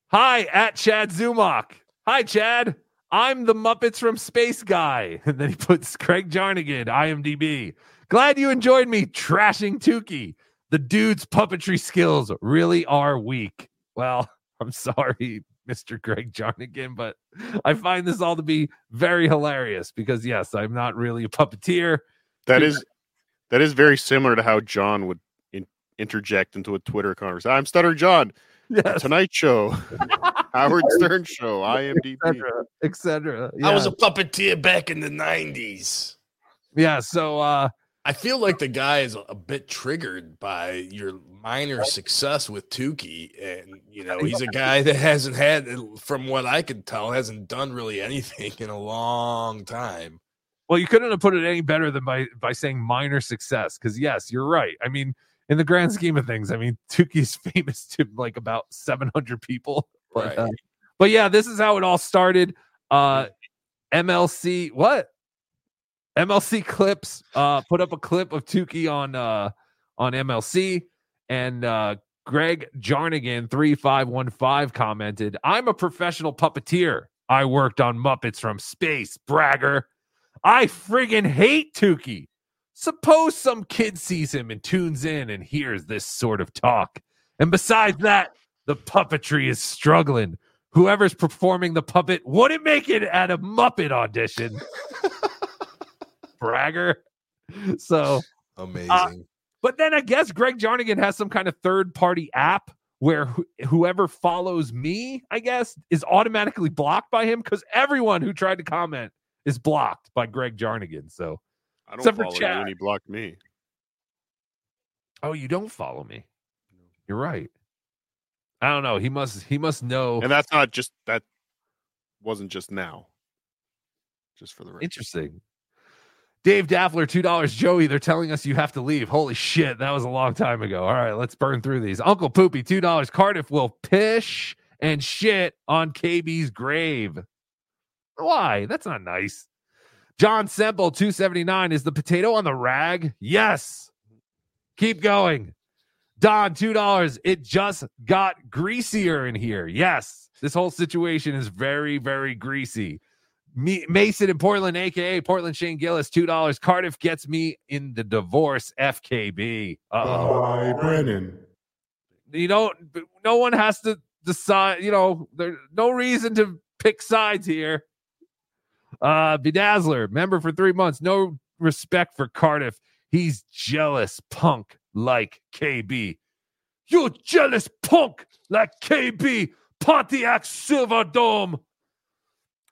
[SPEAKER 6] Hi, at Chad Zumock. Hi, Chad. I'm the Muppets from Space Guy. And then he puts Craig Jarnigan, IMDb. Glad you enjoyed me trashing Tukey. The dude's puppetry skills really are weak. Well, I'm sorry, Mr. Greg Jarnigan, but I find this all to be very hilarious because, yes, I'm not really a puppeteer.
[SPEAKER 10] That is that is very similar to how John would in, interject into a Twitter conversation. I'm Stutter John.
[SPEAKER 6] Yes.
[SPEAKER 10] Tonight Show, Howard Stern Show, IMDb.
[SPEAKER 6] etc.
[SPEAKER 11] I was a puppeteer back in the 90s.
[SPEAKER 6] Yeah, so uh
[SPEAKER 11] I feel like the guy is a bit triggered by your minor success with Tukey. And, you know, he's a guy that hasn't had, from what I can tell, hasn't done really anything in a long time.
[SPEAKER 6] Well, you couldn't have put it any better than by by saying minor success. Because yes, you're right. I mean, in the grand scheme of things, I mean, Tukey's famous to like about 700 people. But,
[SPEAKER 11] Right.
[SPEAKER 6] uh, but yeah, this is how it all started. Uh, MLC, what? MLC clips. Uh, put up a clip of Tukey on uh on MLC, and uh, Greg Jarnigan three five one five commented, "I'm a professional puppeteer. I worked on Muppets from Space, bragger. I friggin' hate Tukey. Suppose some kid sees him and tunes in and hears this sort of talk. And besides that, the puppetry is struggling. Whoever's performing the puppet wouldn't make it at a Muppet audition. Bragger. So uh,
[SPEAKER 11] Amazing.
[SPEAKER 6] but then I guess Greg Jarnigan has some kind of third party app where wh- whoever follows me, I guess, is automatically blocked by him because everyone who tried to comment is blocked by Greg Jarnigan. So
[SPEAKER 10] I don't
[SPEAKER 6] Except for
[SPEAKER 10] follow you and he blocked me.
[SPEAKER 6] Oh, you don't follow me. You're right. I don't know. He must he must know.
[SPEAKER 10] And that's not just that wasn't just now. Just for the record.
[SPEAKER 6] Interesting. Dave Daffler, two dollars. Joey, they're telling us you have to leave. Holy shit, that was a long time ago. All right, let's burn through these. Uncle Poopy, two dollars. Cardiff will pish and shit on KB's grave. Why? That's not nice. John Semple, 279. Is the potato on the rag? Yes. Keep going. Don, $2. It just got greasier in here. Yes. This whole situation is very, very greasy. Me, Mason in Portland, aka Portland Shane Gillis, $2. Cardiff gets me in the divorce. FKB. Uh-oh.
[SPEAKER 22] Hi, Brennan.
[SPEAKER 6] You know, no one has to decide, you know, there's no reason to pick sides here. Uh Bedazzler, member for three months. No respect for Cardiff. He's jealous punk like KB. You jealous punk like KB. Pontiac Silverdome.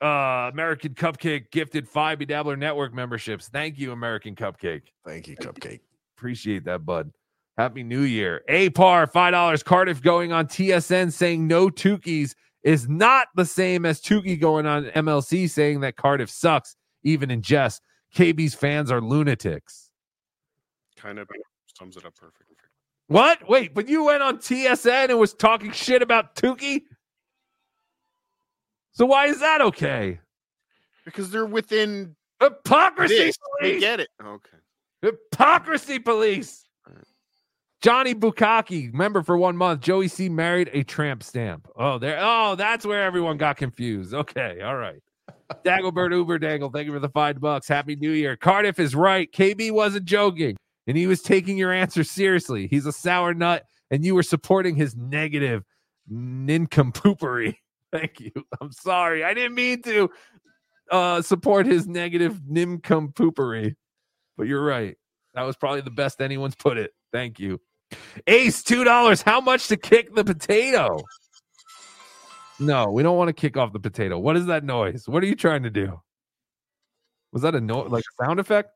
[SPEAKER 6] Uh American Cupcake gifted five BeDabbler Network memberships. Thank you, American Cupcake.
[SPEAKER 11] Thank you, Cupcake.
[SPEAKER 6] Appreciate that, bud. Happy New Year. A par, $5. Cardiff going on TSN saying no Tukies is not the same as Tukey going on MLC saying that Cardiff sucks, even in jest. KB's fans are lunatics.
[SPEAKER 10] Kind of sums it up perfectly.
[SPEAKER 6] What? Wait, but you went on TSN and was talking shit about Tukey? So why is that okay?
[SPEAKER 10] Because they're within
[SPEAKER 6] hypocrisy.
[SPEAKER 10] this. They
[SPEAKER 6] police!
[SPEAKER 10] get it. Oh, okay.
[SPEAKER 6] Hypocrisy police. Johnny Bukaki, member for one month. Joey C married a tramp stamp. Oh, there. Oh, that's where everyone got confused. Okay, all right. Dagglebird Uber Dangle, thank you for the five bucks. Happy New Year. Cardiff is right. KB wasn't joking, and he was taking your answer seriously. He's a sour nut, and you were supporting his negative nincompoopery. Thank you. I'm sorry. I didn't mean to uh, support his negative nincompooperi, but you're right. That was probably the best anyone's put it. Thank you. Ace, two dollars. How much to kick the potato? No, we don't want to kick off the potato. What is that noise? What are you trying to do? Was that a noise like a sound effect?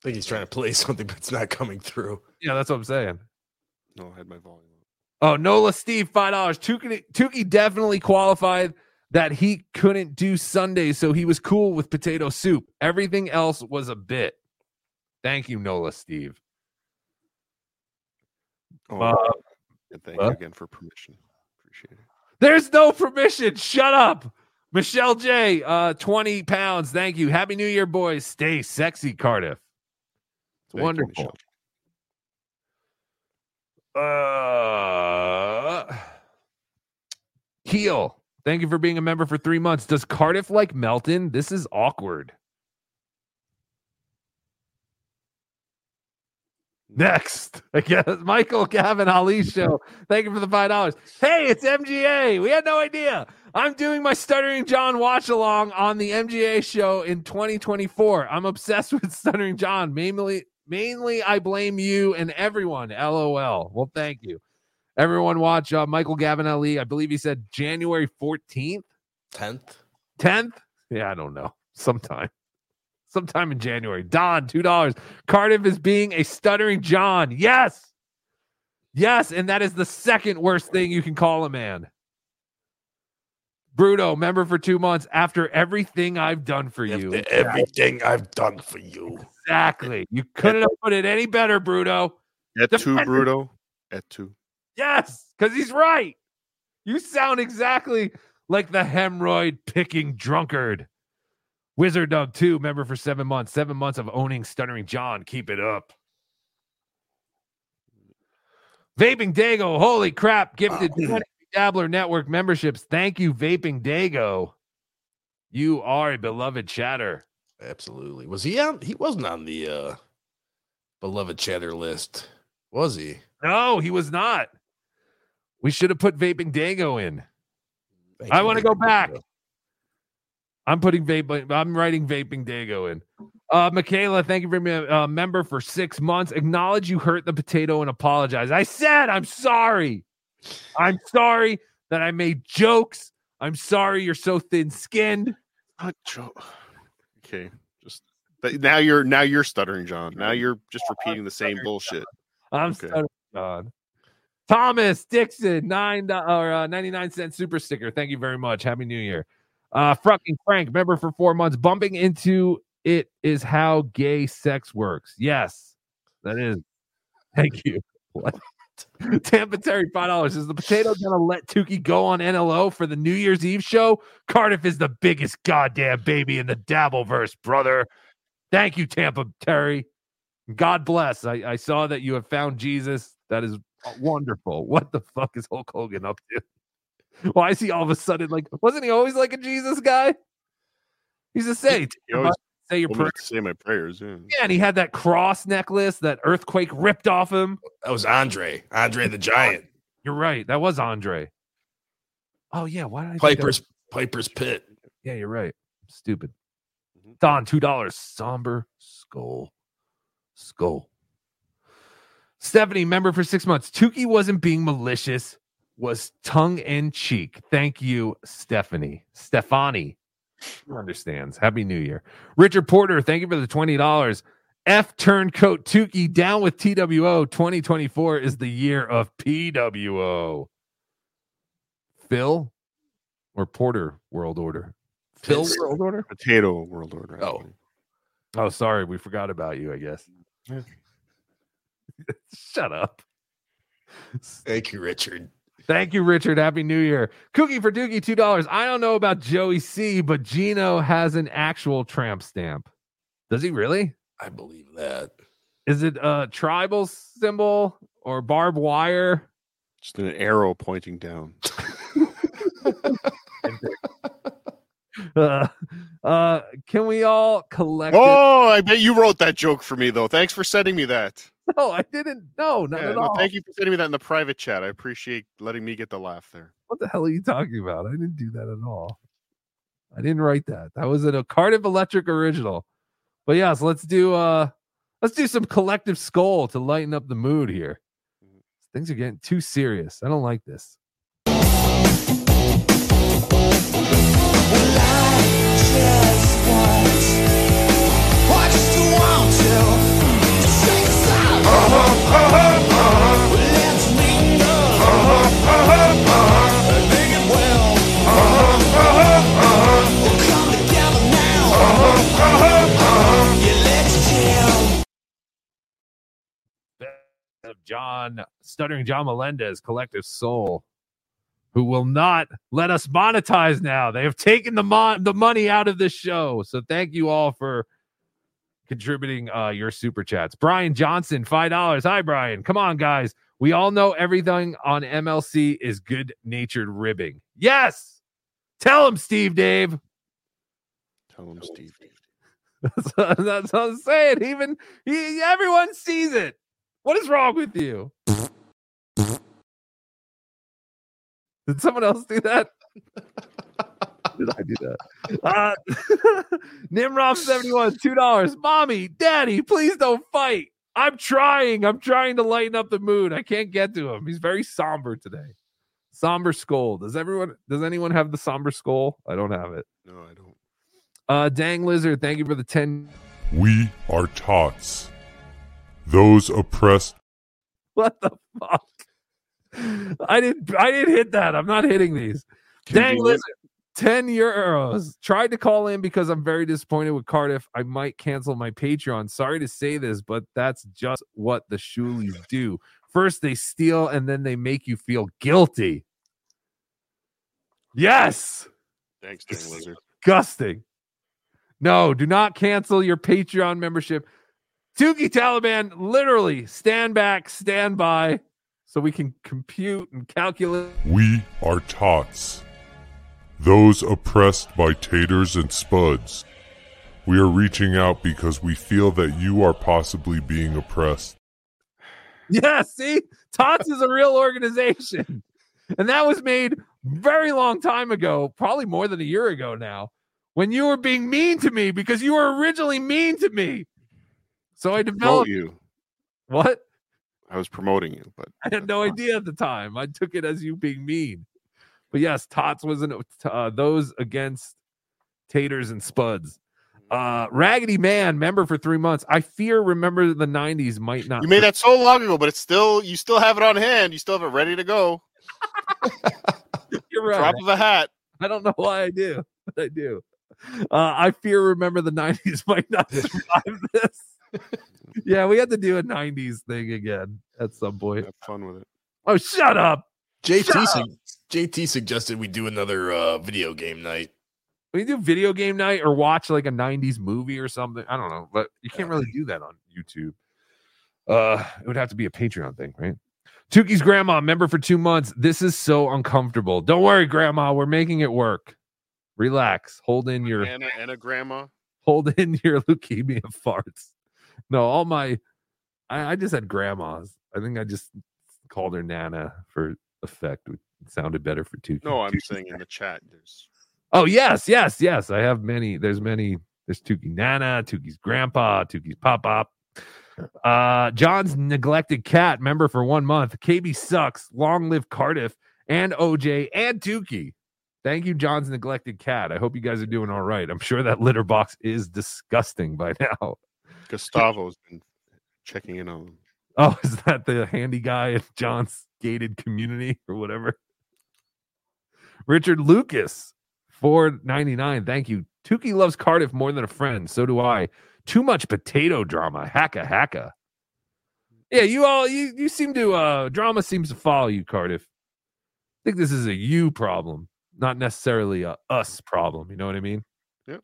[SPEAKER 11] I think he's trying to play something, but it's not coming through.
[SPEAKER 6] Yeah, that's what I'm saying.
[SPEAKER 10] No, I had my volume.
[SPEAKER 6] Oh, Nola Steve, five dollars. Tukey, Tukey definitely qualified that he couldn't do Sundays, so he was cool with potato soup. Everything else was a bit. Thank you, Nola Steve.
[SPEAKER 10] Oh,
[SPEAKER 6] Uh,
[SPEAKER 10] and thank
[SPEAKER 6] huh?
[SPEAKER 10] you again for permission. Appreciate it.
[SPEAKER 6] There's no permission. Shut up. Michelle J, uh, 20 pounds. Thank you. Happy New Year, boys. Stay sexy, Cardiff. It's
[SPEAKER 10] Thank you,
[SPEAKER 6] wonderful. Uh Heel. Thank you for being a member for three months. Does Cardiff like Melton? This is awkward. Next, I guess Michael Gavin Ali show. Thank you for the five dollars. Hey, it's MGA. We had no idea. I'm doing my Stuttering John watch along on the MGA show in 2024. I'm obsessed with Stuttering John. Mainly, mainly, I blame you and everyone. LOL. Well, thank you. Everyone, watch uh, Michael Gavin Ali. I believe he said January 14th,
[SPEAKER 11] 10th.
[SPEAKER 6] 10th. Yeah, I don't know. Sometime sometime in January. Don, two dollars. Cardiff is being a stuttering John. Yes, yes, and that is the second worst thing you can call a man. Bruto, member for two months. After everything I've done for you,
[SPEAKER 11] Everything I've done for you.
[SPEAKER 6] Exactly. You couldn't have put it any better, Bruto.
[SPEAKER 10] At two,
[SPEAKER 6] Defend-
[SPEAKER 10] Bruto. At two.
[SPEAKER 6] Yes, because he's right. You sound exactly like the hemorrhoid picking drunkard. Wizard Dog 2, member for seven months. Seven months of owning Stuttering John. Keep it up. Vaping Dago, holy crap, gifted 20 Dabbler Network memberships. Thank you, Vaping Dago. You are a beloved chatter.
[SPEAKER 11] Absolutely. Was he on? He wasn't on the uh beloved chatter list, was he?
[SPEAKER 6] No, he was not. We should have put Vaping Dago in.
[SPEAKER 11] Thank
[SPEAKER 6] I want to go back.
[SPEAKER 11] Dago.
[SPEAKER 6] I'm putting vape. I'm writing vaping Dago in. Uh, Michaela, thank you for being a uh, member for six months. Acknowledge you hurt the potato and apologize. I said I'm sorry. I'm sorry that I made jokes. I'm sorry you're so thin-skinned.
[SPEAKER 10] Not joke. Okay. Just but now you're now you're stuttering, John. Now you're just repeating the same bullshit.
[SPEAKER 6] I'm
[SPEAKER 10] Okay.
[SPEAKER 6] stuttering, John. Thomas Dixon, nine or uh, 99 cent super sticker. Thank you very much. Happy New Year. Uh, fucking Frank, member for four months. Bumping into it is how gay sex works. Yes, that is. Thank you. What? Tampa Terry, five dollars. Is the potato gonna let Tukey go on NLO for the New Year's Eve show? Cardiff is the biggest goddamn baby in the Dabbleverse, brother. Thank you, Tampa Terry. God bless. I, I saw that you have found Jesus. That is wonderful. What the fuck is Hulk Hogan up to? Why is he all of a sudden like? Wasn't he always like a Jesus guy? He's a say,
[SPEAKER 10] You always
[SPEAKER 6] say your
[SPEAKER 10] told me
[SPEAKER 6] prayer.
[SPEAKER 10] to say my prayers. Yeah.
[SPEAKER 6] Yeah, and he had that cross necklace that earthquake ripped off him.
[SPEAKER 11] That was Andre, Andre the Giant,
[SPEAKER 6] You're right. That was Andre. Oh yeah, why did I think
[SPEAKER 11] Piper's
[SPEAKER 6] was-
[SPEAKER 11] Piper's Pit.
[SPEAKER 6] Yeah, you're right. Stupid. Mm-hmm. Don, two dollars. Somber skull. Skull. Stephanie, member for six months. Tukey wasn't being malicious, was tongue in cheek. Thank you, Stephanie. Stefani. Who understands? Happy New Year. Richard Porter, thank you for the $20. F turncoat Tukey down with TWO. 2024 is the year of PWO. Phil or Porter World Order? Phil
[SPEAKER 10] It's
[SPEAKER 6] World Order?
[SPEAKER 10] Potato World Order.
[SPEAKER 11] Oh,
[SPEAKER 6] Oh, sorry, we forgot about you. I guess. Shut up.
[SPEAKER 11] Thank you, Richard.
[SPEAKER 6] Thank you, Richard. Happy New Year. Cookie for Dookie, two dollars. I don't know about Joey C, but Gino has an actual tramp stamp. Does he really?
[SPEAKER 11] I believe that.
[SPEAKER 6] Is it a tribal symbol or barbed wire?
[SPEAKER 10] Just an arrow pointing down.
[SPEAKER 6] Uh, uh, can we all collect? it?
[SPEAKER 10] Oh, I bet you wrote that joke for me though. Thanks for sending me that.
[SPEAKER 6] No, I didn't. No, not
[SPEAKER 10] Yeah,
[SPEAKER 6] at
[SPEAKER 10] no,
[SPEAKER 6] all.
[SPEAKER 10] thank you for sending me that in the private chat. I appreciate letting me get the laugh there.
[SPEAKER 6] What the hell are you talking about? I didn't do that at all. I didn't write that. That was a Cardiff Electric original. But yes, let's do uh let's do some collective skull to lighten up the mood here. Things are getting too serious. I don't like this. of John Stuttering John Melendez, Collective Soul, who will not let us monetize now. They have taken the mon- the money out of this show. So thank you all for contributing uh, your super chats. Brian Johnson, five dollars. Hi, Brian. Come on, guys. We all know everything on MLC is good natured ribbing. Yes. Tell him, Steve Dave.
[SPEAKER 10] Tell him, Steve.
[SPEAKER 6] That's, that's what I'm saying. Even he, everyone sees it. What is wrong with you? Did someone else do that? Did I do that? Uh, Nimrod seventy one, two dollars. Mommy, Daddy, please don't fight. I'm trying. I'm trying to lighten up the mood. I can't get to him. He's very somber today. Somber skull. Does everyone? Does anyone have the somber skull? I don't have it.
[SPEAKER 10] No, I don't.
[SPEAKER 6] Uh, Dang Lizard, thank you for the ten.
[SPEAKER 23] We are tots. Those oppressed
[SPEAKER 6] What the fuck? I didn't. I didn't hit that. I'm not hitting these. Dang
[SPEAKER 10] Convenient.
[SPEAKER 6] lizard. 10 euros. Tried to call in because I'm very disappointed with Cardiff. I might cancel my Patreon. Sorry to say this, but that's just what the Shulis do. First, they steal and then they make you feel guilty. Yes.
[SPEAKER 10] Thanks, Dang Lizard.
[SPEAKER 6] Disgusting. No, do not cancel your Patreon membership. Tukey Taliban, literally stand back, stand by so we can compute and calculate.
[SPEAKER 23] We are tots. Those oppressed by taters and spuds. We are reaching out because we feel that you are possibly being oppressed.
[SPEAKER 6] Yeah, see, Tots is a real organization. And that was made very long time ago, probably more than a year ago now, when you were being mean to me because you were originally mean to me. So I developed
[SPEAKER 10] you.
[SPEAKER 6] what?
[SPEAKER 10] I was promoting you, but
[SPEAKER 6] I had no idea at the time. I took it as you being mean. But yes, Tots was an, uh, those against taters and spuds. Uh, Raggedy Man, member for three months. I fear remember the 90s might not.
[SPEAKER 10] you made that so long ago, but it's still you still have it on hand. You still have it ready to go.
[SPEAKER 6] You're right.
[SPEAKER 10] Drop of a hat.
[SPEAKER 6] I don't know why I do, but I do. Uh, I fear remember the 90s might not survive this. yeah, we had to do a 90s thing again at some point.
[SPEAKER 10] Have fun with it.
[SPEAKER 6] Oh, shut up.
[SPEAKER 11] JT
[SPEAKER 6] Shut
[SPEAKER 11] su- JT suggested we do another uh, video game night.
[SPEAKER 6] We do video game night or watch like a 90s movie or something. I don't know, but you can't really do that on YouTube. Uh, it would have to be a Patreon thing, right? Tukey's grandma, member for two months. This is so uncomfortable. Don't worry, grandma. We're making it work. Relax. Hold in your
[SPEAKER 10] Anna and a grandma.
[SPEAKER 6] hold in your leukemia farts. No, all my I, I just had grandmas. I think I just called her Nana for effect. It sounded better for Tukey.
[SPEAKER 10] No, I'm saying in the chat. There's
[SPEAKER 6] Oh yes, yes, yes. I have many. There's many. There's Tukey Nana, Tukey's grandpa, Tukey's pop pop. Uh, John's neglected cat member for one month. KB sucks. Long live Cardiff and OJ and Tukey. Thank you, John's neglected cat. I hope you guys are doing all right. I'm sure that litter box is disgusting by now.
[SPEAKER 10] Gustavo's been checking in on them.
[SPEAKER 6] Oh, is that the handy guy in John's gated community or whatever? Richard Lucas, four ninety nine. Thank you. Tuki loves Cardiff more than a friend. So do I. Too much potato drama. Hacka hacka. Yeah, you all you you seem to uh drama seems to follow you, Cardiff. I think this is a you problem, not necessarily a us problem. You know what I mean?
[SPEAKER 10] Yep.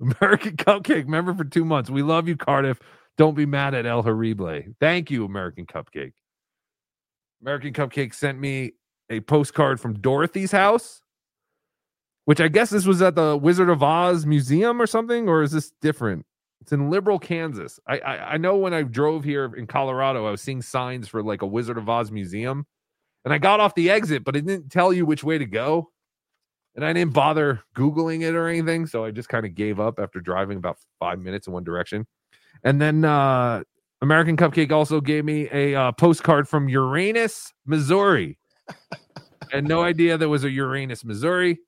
[SPEAKER 6] American Cupcake, member for two months. We love you, Cardiff. Don't be mad at El Horrible. Thank you, American Cupcake. American Cupcake sent me a postcard from Dorothy's house, which I guess this was at the Wizard of Oz Museum or something, or is this different? It's in Liberal, Kansas. I, I I know when I drove here in Colorado, I was seeing signs for like a Wizard of Oz museum, and I got off the exit, but it didn't tell you which way to go, and I didn't bother googling it or anything, so I just kind of gave up after driving about five minutes in one direction. And then uh American Cupcake also gave me a uh, postcard from Uranus, Missouri. And no idea there was a Uranus, Missouri.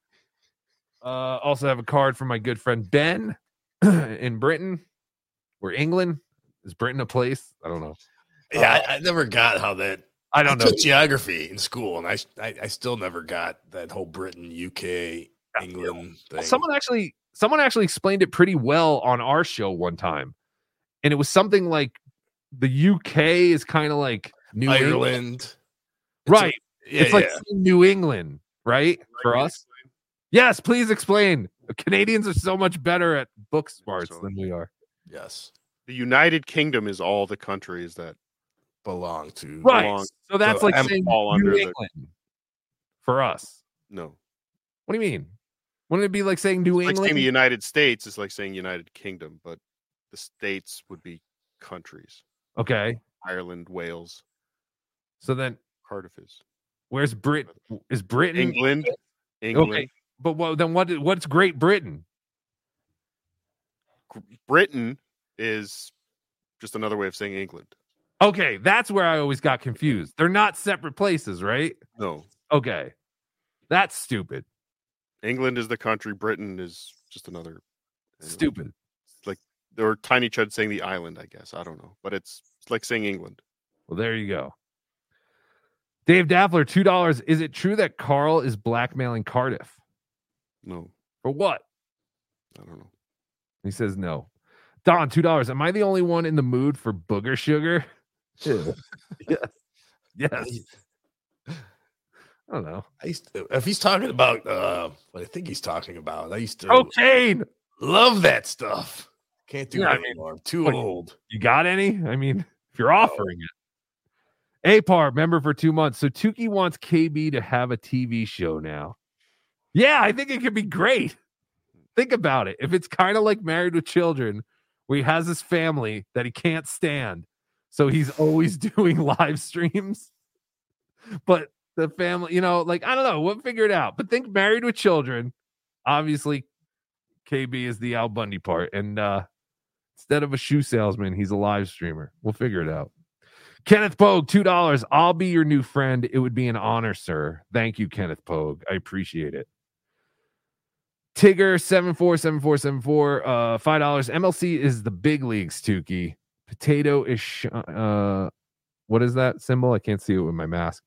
[SPEAKER 6] Uh, also have a card from my good friend Ben in Britain or England. Is Britain a place? I don't know.
[SPEAKER 11] Yeah, I, I never got how that.
[SPEAKER 6] I don't know.
[SPEAKER 11] took geography in school, and I, I I still never got that whole Britain, UK, England thing.
[SPEAKER 6] Someone actually someone actually explained it pretty well on our show one time. And it was something like the UK is kind of like New England. Right.
[SPEAKER 11] Yeah,
[SPEAKER 6] it's like
[SPEAKER 11] yeah.
[SPEAKER 6] New England, right? For us. Yes, please explain. Canadians are so much better at book smarts than we are.
[SPEAKER 11] Yes.
[SPEAKER 10] The United Kingdom is all the countries that
[SPEAKER 11] belong to
[SPEAKER 6] Right.
[SPEAKER 10] belong-
[SPEAKER 6] So that's
[SPEAKER 10] so-
[SPEAKER 6] like
[SPEAKER 10] and
[SPEAKER 6] saying
[SPEAKER 10] fall
[SPEAKER 6] New
[SPEAKER 10] under the-
[SPEAKER 6] England for us.
[SPEAKER 10] No.
[SPEAKER 6] What do you mean? Wouldn't it be like saying New
[SPEAKER 10] Like
[SPEAKER 6] England?
[SPEAKER 10] saying the United States is like saying United Kingdom, but the states would be countries.
[SPEAKER 6] okay.
[SPEAKER 10] Ireland, Wales,
[SPEAKER 6] So then
[SPEAKER 10] Cardiff is.
[SPEAKER 6] Where's Brit is Britain
[SPEAKER 10] England. England.
[SPEAKER 6] Okay. But what then what what's Great Britain?
[SPEAKER 10] Britain is just another way of saying England.
[SPEAKER 6] Okay, that's where I always got confused. They're not separate places, right?
[SPEAKER 10] No.
[SPEAKER 6] Okay. That's stupid.
[SPEAKER 10] England is the country. Britain is just another
[SPEAKER 6] Stupid.
[SPEAKER 10] It's like or Tiny Chud saying the island, I guess. I don't know. But it's, it's like saying England.
[SPEAKER 6] Well, there you go. Dave Daffler, two dollars. Is it true that Carl is blackmailing Cardiff?
[SPEAKER 10] No.
[SPEAKER 6] For what?
[SPEAKER 10] I don't know.
[SPEAKER 6] He says no. Don, two dollars. Am I the only one in the mood for booger sugar? yes. Yes. I don't know.
[SPEAKER 11] I used to, if he's talking about uh, what I think he's talking about, I used to
[SPEAKER 6] Cocaine.
[SPEAKER 11] love that stuff. Can't do
[SPEAKER 6] Yeah, I
[SPEAKER 11] it
[SPEAKER 6] mean,
[SPEAKER 11] anymore. I'm too
[SPEAKER 6] what-
[SPEAKER 11] old.
[SPEAKER 6] You got any? I mean, if you're offering it. APAR, member for two months. So Tukey wants KB to have a TV show now. Yeah, I think it could be great. Think about it. If it's kind of like Married with Children, where he has his family that he can't stand. So he's always doing live streams. But the family, you know, like, I don't know. We'll figure it out. But think Married with Children. Obviously, KB is the Al Bundy part. And uh instead of a shoe salesman, he's a live streamer. We'll figure it out. Kenneth Pogue, two dollars. I'll be your new friend. It would be an honor, sir. Thank you, Kenneth Pogue. I appreciate it. Tigger, seven four seven four seven four. Uh, five dollars. MLC is the big leagues. Tukey. Potato is sh- uh, what is that symbol? I can't see it with my mask.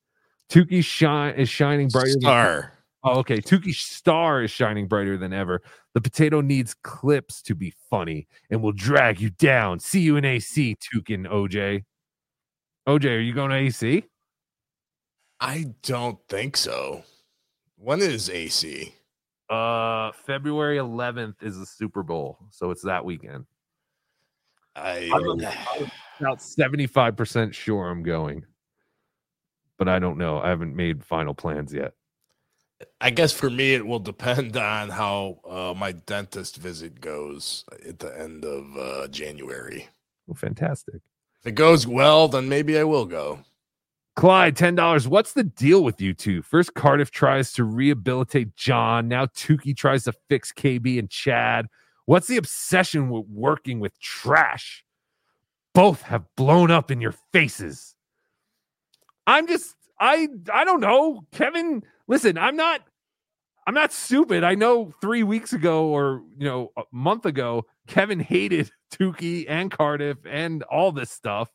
[SPEAKER 6] Tukey shine is shining brighter. Than-
[SPEAKER 11] Star.
[SPEAKER 6] Oh, okay. Tukey Star is shining brighter than ever. The potato needs clips to be funny and will drag you down. See you in AC, Tukin OJ. OJ, are you going to AC?
[SPEAKER 11] I don't think so. When is AC?
[SPEAKER 6] Uh, February 11th is the Super Bowl, so it's that weekend.
[SPEAKER 11] I
[SPEAKER 6] I'm about 75% sure I'm going, but I don't know. I haven't made final plans yet.
[SPEAKER 11] I guess for me, it will depend on how uh, my dentist visit goes at the end of uh, January.
[SPEAKER 6] Well, fantastic.
[SPEAKER 11] If it goes well, then maybe I will go.
[SPEAKER 6] Clyde, ten dollars. What's the deal with you two? First, Cardiff tries to rehabilitate John. Now, Tukey tries to fix KB and Chad. What's the obsession with working with trash? Both have blown up in your faces. I'm just, I, I don't know, Kevin. Listen, I'm not, I'm not stupid. I know three weeks ago or you know a month ago, Kevin hated Tukey and Cardiff and all this stuff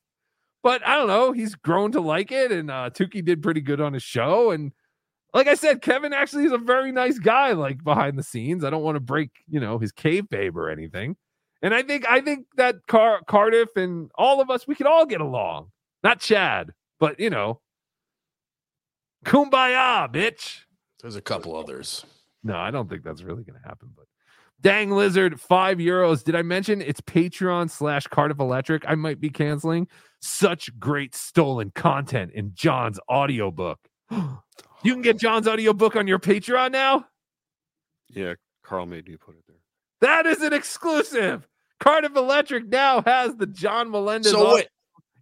[SPEAKER 6] but I don't know. He's grown to like it, and uh, Tukey did pretty good on his show. And like I said, Kevin actually is a very nice guy, like behind the scenes. I don't want to break, you know, his cave babe or anything. And I think I think that Car- Cardiff and all of us, we could all get along. Not Chad, but you know, kumbaya, bitch.
[SPEAKER 11] There's a couple others.
[SPEAKER 6] No, I don't think that's really going to happen. But dang lizard, five euros. Did I mention it's Patreon slash Cardiff Electric? I might be canceling. Such great stolen content in John's audiobook. you can get John's audiobook on your Patreon now.
[SPEAKER 10] Yeah, Carl made me put it there.
[SPEAKER 6] That is an exclusive. Cardiff Electric now has the John Melendez.
[SPEAKER 11] So wait.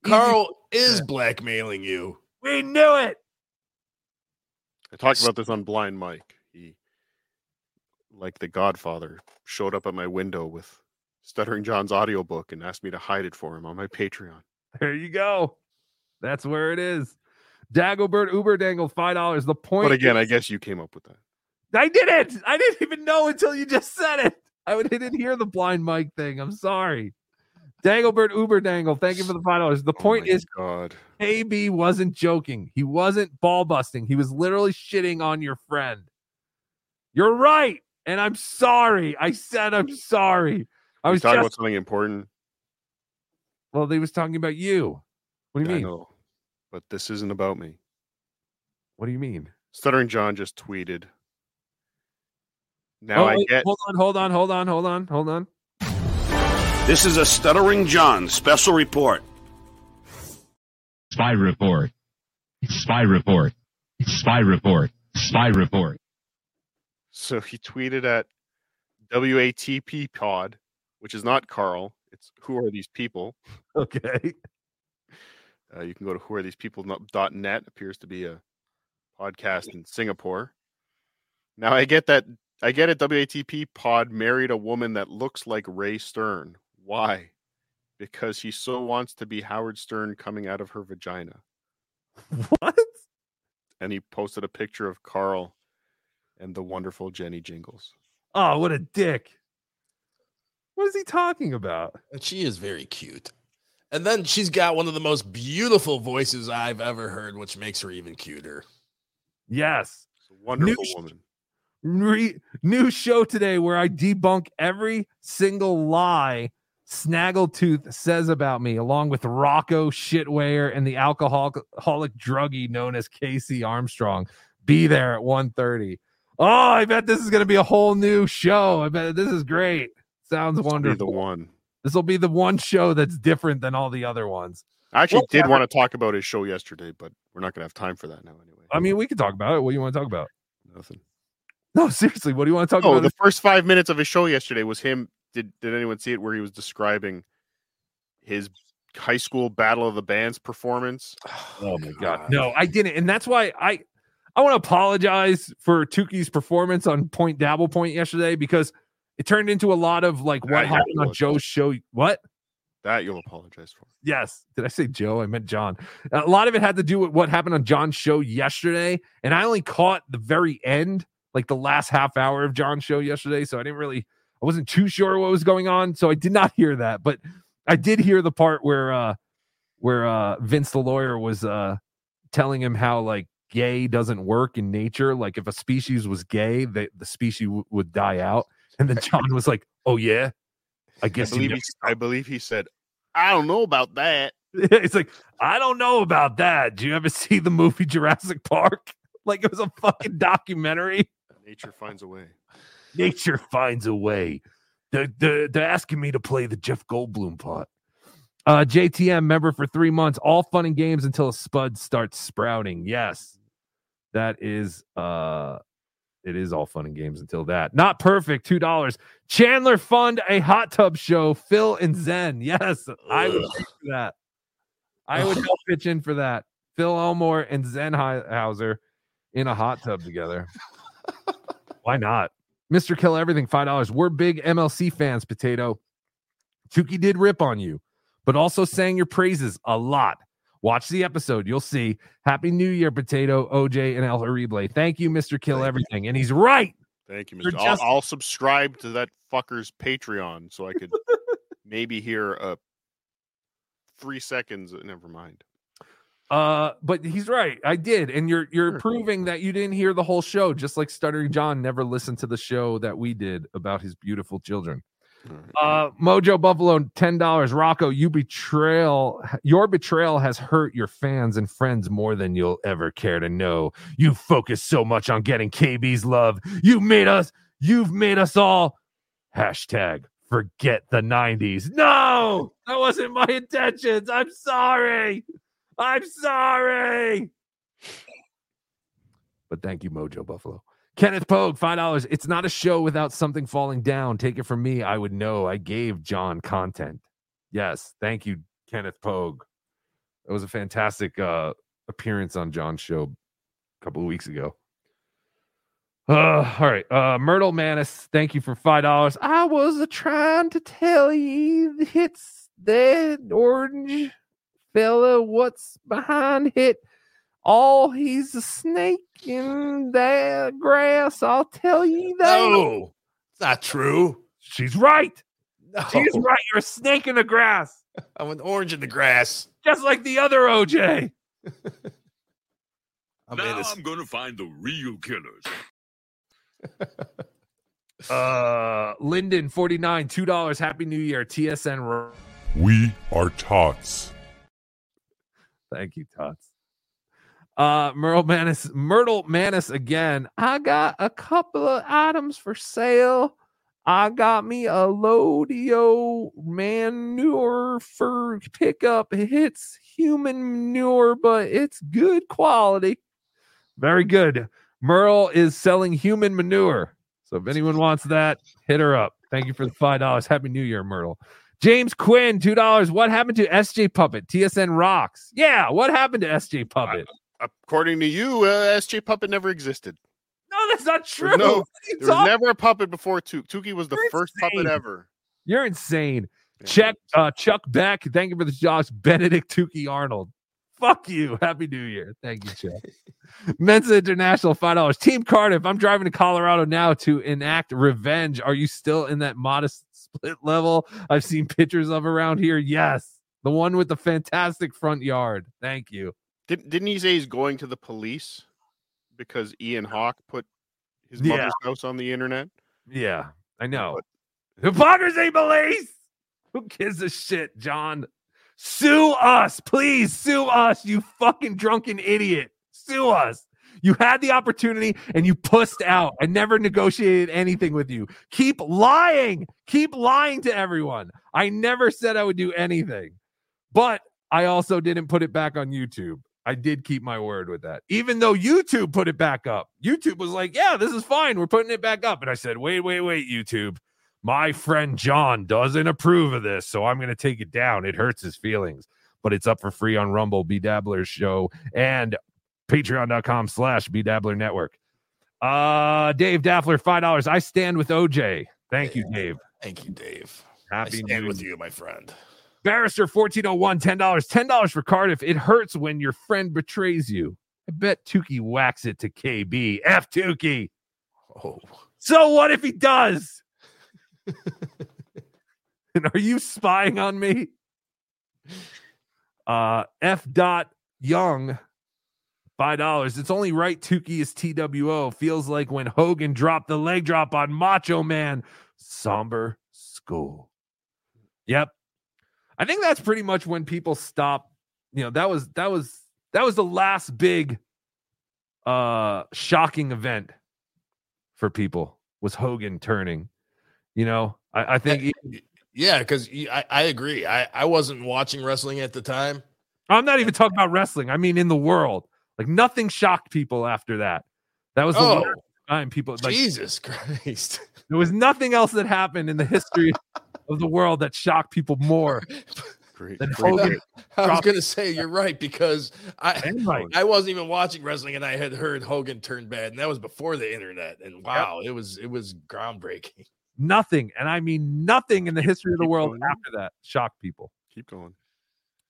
[SPEAKER 11] Carl is blackmailing you.
[SPEAKER 6] We knew it.
[SPEAKER 10] I talked about this on Blind Mike. He, like the Godfather, showed up at my window with Stuttering John's audiobook and asked me to hide it for him on my Patreon.
[SPEAKER 6] There you go. That's where it is. Dagobert Uber dangled five dollars. The point.
[SPEAKER 10] But again, I guess you came up with that.
[SPEAKER 6] I didn't. I didn't even know until you just said it. I didn't hear the blind mic thing. I'm sorry. Danglebert Uber Dangle, thank you for the five dollars. The oh point is,
[SPEAKER 10] God,
[SPEAKER 6] AB wasn't joking. He wasn't ball busting. He was literally shitting on your friend. You're right, and I'm sorry. I said I'm sorry. I was
[SPEAKER 10] talking
[SPEAKER 6] just
[SPEAKER 10] about something important.
[SPEAKER 6] well. They was talking about you. What do you
[SPEAKER 10] I
[SPEAKER 6] mean?
[SPEAKER 10] know, but this isn't about me.
[SPEAKER 6] What do you mean?
[SPEAKER 10] Stuttering John just tweeted. Now
[SPEAKER 6] Oh,
[SPEAKER 10] I
[SPEAKER 6] wait,
[SPEAKER 10] get
[SPEAKER 6] Hold on, hold on, hold on, hold on, hold on.
[SPEAKER 24] This is a Stuttering John special report.
[SPEAKER 25] Spy report. Spy report. Spy report. Spy report.
[SPEAKER 10] so he tweeted at WATP pod, which is not Carl. It's who are these people?
[SPEAKER 6] Okay.
[SPEAKER 10] Uh, you can go to who are these people dot net appears to be a podcast in Singapore. Now I get that I get it. WATP pod married a woman that looks like Ray Stern. Why? Because he so wants to be Howard Stern coming out of her vagina.
[SPEAKER 6] What?
[SPEAKER 10] And he posted a picture of Carl and the wonderful Jenny Jingles.
[SPEAKER 6] Oh, what a dick. What is he talking about?
[SPEAKER 11] And she is very cute. And then she's got one of the most beautiful voices I've ever heard, which makes her even cuter.
[SPEAKER 6] Yes.
[SPEAKER 10] Wonderful
[SPEAKER 6] sh-
[SPEAKER 10] woman.
[SPEAKER 6] Re- new show today where I debunk every single lie Snaggletooth says about me, along with Rocco Shitwear and the alcoholic druggie known as KC Armstrong. Be there at 1.30. Oh, I bet this is going to be a whole new show. I bet this is great. Sounds
[SPEAKER 10] Be
[SPEAKER 6] wonderful.
[SPEAKER 10] the one.
[SPEAKER 6] This will be the one show that's different than all the other ones.
[SPEAKER 10] I actually did
[SPEAKER 6] Whatever.
[SPEAKER 10] want to talk about his show yesterday, but we're not going to have time for that now anyway.
[SPEAKER 6] I mean, we can talk about it. What do you want to talk about?
[SPEAKER 10] Nothing.
[SPEAKER 6] No, seriously, what do you want to talk
[SPEAKER 10] Oh,
[SPEAKER 6] about?
[SPEAKER 10] the first five minutes of his show yesterday was him. Did Did anyone see it? Where he was describing his high school battle of the bands performance.
[SPEAKER 6] Oh my god, no, I didn't, and that's why I I want to apologize for Tukey's performance on Point Dabble Point yesterday because it turned into a lot of like what
[SPEAKER 10] Yeah, yeah,
[SPEAKER 6] happened on
[SPEAKER 10] was.
[SPEAKER 6] Joe's show. What?
[SPEAKER 10] That you'll apologize for.
[SPEAKER 6] Yes. Did I say Joe? I meant John. A lot of it had to do with what happened on John's show yesterday. And I only caught the very end, like the last half hour of John's show yesterday. So I didn't really, I wasn't too sure what was going on. So I did not hear that. But I did hear the part where, uh, where, uh, Vince the lawyer was, uh, telling him how like gay doesn't work in nature. Like if a species was gay, the, the species w- would die out. And then John was like, oh, yeah. I
[SPEAKER 10] I
[SPEAKER 6] guess you
[SPEAKER 10] believe,
[SPEAKER 6] never
[SPEAKER 10] he, I believe he said, "I don't know about that."
[SPEAKER 6] it's like I don't know about that. Do you ever see the movie Jurassic Park? Like it was a fucking documentary.
[SPEAKER 10] Nature finds a way.
[SPEAKER 6] Nature finds a way. They're, they're, they're asking me to play the Jeff Goldblum part. Uh, JTM member for three months. All fun and games until a spud starts sprouting. Yes, that is uh, it is all fun and games until that. Not perfect. Two dollars. Chandler fund a hot tub show. Phil and Zen. Yes, I would pitch for that. I would help pitch in for that. Phil Elmore and Zen Hauser in a hot tub together. Why not? Mr. Kill Everything, five dollars. We're big MLC fans, Potato. Chucky did rip on you, but also sang your praises a lot. Watch the episode, you'll see. Happy New Year, Potato, OJ, and El Horrible. Thank you, Mr. Kill Everything. And he's right.
[SPEAKER 10] Thank you, Mr.
[SPEAKER 6] just-
[SPEAKER 10] I'll, I'll subscribe to that fucker's Patreon so I could maybe hear a three seconds. Never mind.
[SPEAKER 6] Uh, but he's right. I did, and you're you're proving that you didn't hear the whole show, just like Stuttering John never listened to the show that we did about his beautiful children. Uh, Mojo Buffalo, ten dollars. Rocco, you betrayal. Your betrayal has hurt your fans and friends more than you'll ever care to know. You focus so much on getting KB's love. You made us. You've made us all. Hashtag forget the '90s. No, that wasn't my intentions. I'm sorry. I'm sorry. But thank you, Mojo Buffalo. Kenneth Pogue, five dollars. It's not a show without something falling down. Take it from me. I would know. I gave John content. Yes, thank you, Kenneth Pogue. It was a fantastic uh, appearance on John's show a couple of weeks ago. Uh, all right, uh, Myrtle Manis, thank you for five dollars. I was trying to tell you it's that orange fella. What's behind it? Oh, he's a snake in that grass. I'll tell you that.
[SPEAKER 11] No, it's not true.
[SPEAKER 6] She's right.
[SPEAKER 11] No.
[SPEAKER 6] She's right. You're a snake in the grass,
[SPEAKER 11] I'm an orange in the grass.
[SPEAKER 6] just like the other OJ.
[SPEAKER 11] I'm
[SPEAKER 26] now. I'm going to find the real killers.
[SPEAKER 6] Uh, Linden, 49, $2. Happy New Year. TSN.
[SPEAKER 23] We are tots.
[SPEAKER 6] Thank you, Tots. Uh, Myrtle Manis, Myrtle Manis again. I got a couple of items for sale. I got me a Lodio manure for pickup. It's human manure, but it's good quality. Very good. Merle is selling human manure. So if anyone wants that, hit her up. Thank you for the five dollars. Happy New Year, Myrtle. James Quinn, two dollars. What happened to SJ Puppet? TSN rocks. Yeah, what happened to SJ Puppet?
[SPEAKER 10] According to you, uh, SJ Puppet never existed.
[SPEAKER 6] No, that's not true.
[SPEAKER 10] There's no, there was never a puppet before Tukey. Tukey was the
[SPEAKER 6] You're
[SPEAKER 10] first puppet ever.
[SPEAKER 6] You're insane. Check uh Chuck Beck. Thank you for the jobs. Benedict Tukey Arnold. Fuck you. Happy New Year. Thank you, Chuck. Mensa International, five dollars. Team Cardiff. I'm driving to Colorado now to enact revenge. Are you still in that modest split level? I've seen pictures of around here. Yes. The one with the fantastic front yard. Thank you.
[SPEAKER 10] Didn't didn't he say he's going to the police because Ian Hawke put his
[SPEAKER 6] Yeah.
[SPEAKER 10] mother's house on the internet?
[SPEAKER 6] Yeah, I know. Hypocrisy police. Who gives a shit, John? Sue us, please. Sue us, you fucking drunken idiot. Sue us. You had the opportunity and you pussed out. I never negotiated anything with you. Keep lying. Keep lying to everyone. I never said I would do anything, but I also didn't put it back on YouTube. I did keep my word with that, even though YouTube put it back up. YouTube was like, yeah, this is fine. We're putting it back up. And I said, wait, wait, wait, YouTube. My friend John doesn't approve of this, so I'm going to take it down. It hurts his feelings, but it's up for free on Rumble, BeDabbler's Show, and patreon.com slash BeDabbler Network. Uh, Dave Daffler, $5. I stand with OJ. Thank you, Dave.
[SPEAKER 11] Thank you, Dave.
[SPEAKER 6] Happy
[SPEAKER 11] I stand
[SPEAKER 6] New
[SPEAKER 11] with you, my friend.
[SPEAKER 6] Barrister 1401, $10. $10 for Cardiff. It hurts when your friend betrays you. I bet Tukey whacks it to KB. F Tukey.
[SPEAKER 11] Oh.
[SPEAKER 6] So what if he does? and are you spying on me? Uh F dot Young. Five dollars. It's only right Tukey is TWO. Feels like when Hogan dropped the leg drop on Macho Man. Somber school. Yep. I think that's pretty much when people stop. You know, that was that was that was the last big uh shocking event for people was Hogan turning. You know, I, I think
[SPEAKER 11] Yeah, because I, I agree. I, I wasn't watching wrestling at the time.
[SPEAKER 6] I'm not even talking about wrestling. I mean in the world. Like nothing shocked people after that. That was the
[SPEAKER 11] Oh.
[SPEAKER 6] last time people like
[SPEAKER 11] Jesus Christ.
[SPEAKER 6] there was nothing else that happened in the history of the world that shocked people more
[SPEAKER 10] Great.
[SPEAKER 6] than
[SPEAKER 10] great
[SPEAKER 6] Hogan.
[SPEAKER 10] bit.
[SPEAKER 11] I was gonna say you're right because I
[SPEAKER 6] right.
[SPEAKER 11] I wasn't even watching wrestling and I had heard Hogan turn bad and that was before the internet and wow it was it was groundbreaking.
[SPEAKER 6] Nothing, and I mean nothing in the history of the world
[SPEAKER 10] going.
[SPEAKER 6] after that shocked people.
[SPEAKER 10] Keep going.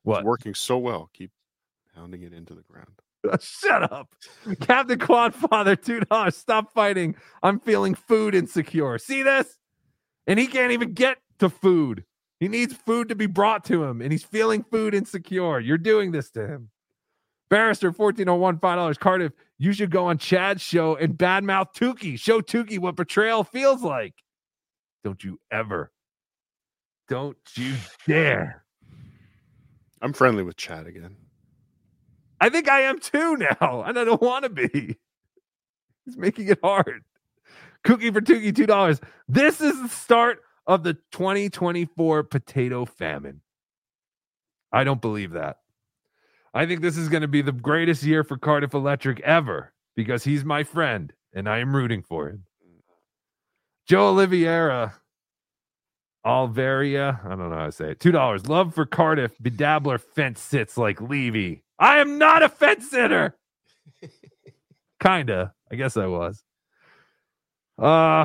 [SPEAKER 6] What?
[SPEAKER 10] It's working so well. Keep pounding it into the ground.
[SPEAKER 6] Shut up. Captain Quadfather, $2. Stop fighting. I'm feeling food insecure. See this? And he can't even get to food. He needs food to be brought to him, and he's feeling food insecure. You're doing this to him. Barrister, 1401, $5. Cardiff, you should go on Chad's show and badmouth Tukey. Show Tukey what betrayal feels like. Don't you ever Don't you dare.
[SPEAKER 10] I'm friendly with Chad again.
[SPEAKER 6] I think I am too now, and I don't want to be. He's making it hard. Cookie for Tookie, two dollars. This is the start of the 2024 potato famine. I don't believe that. I think this is going to be the greatest year for Cardiff Electric ever because he's my friend and I am rooting for him. Joe Oliveira, Alveria, I don't know how to say it. Two dollars. Love for Cardiff. BeDabbler fence sits like Levy. I am not a fence sitter. Kinda. I guess I was. Uh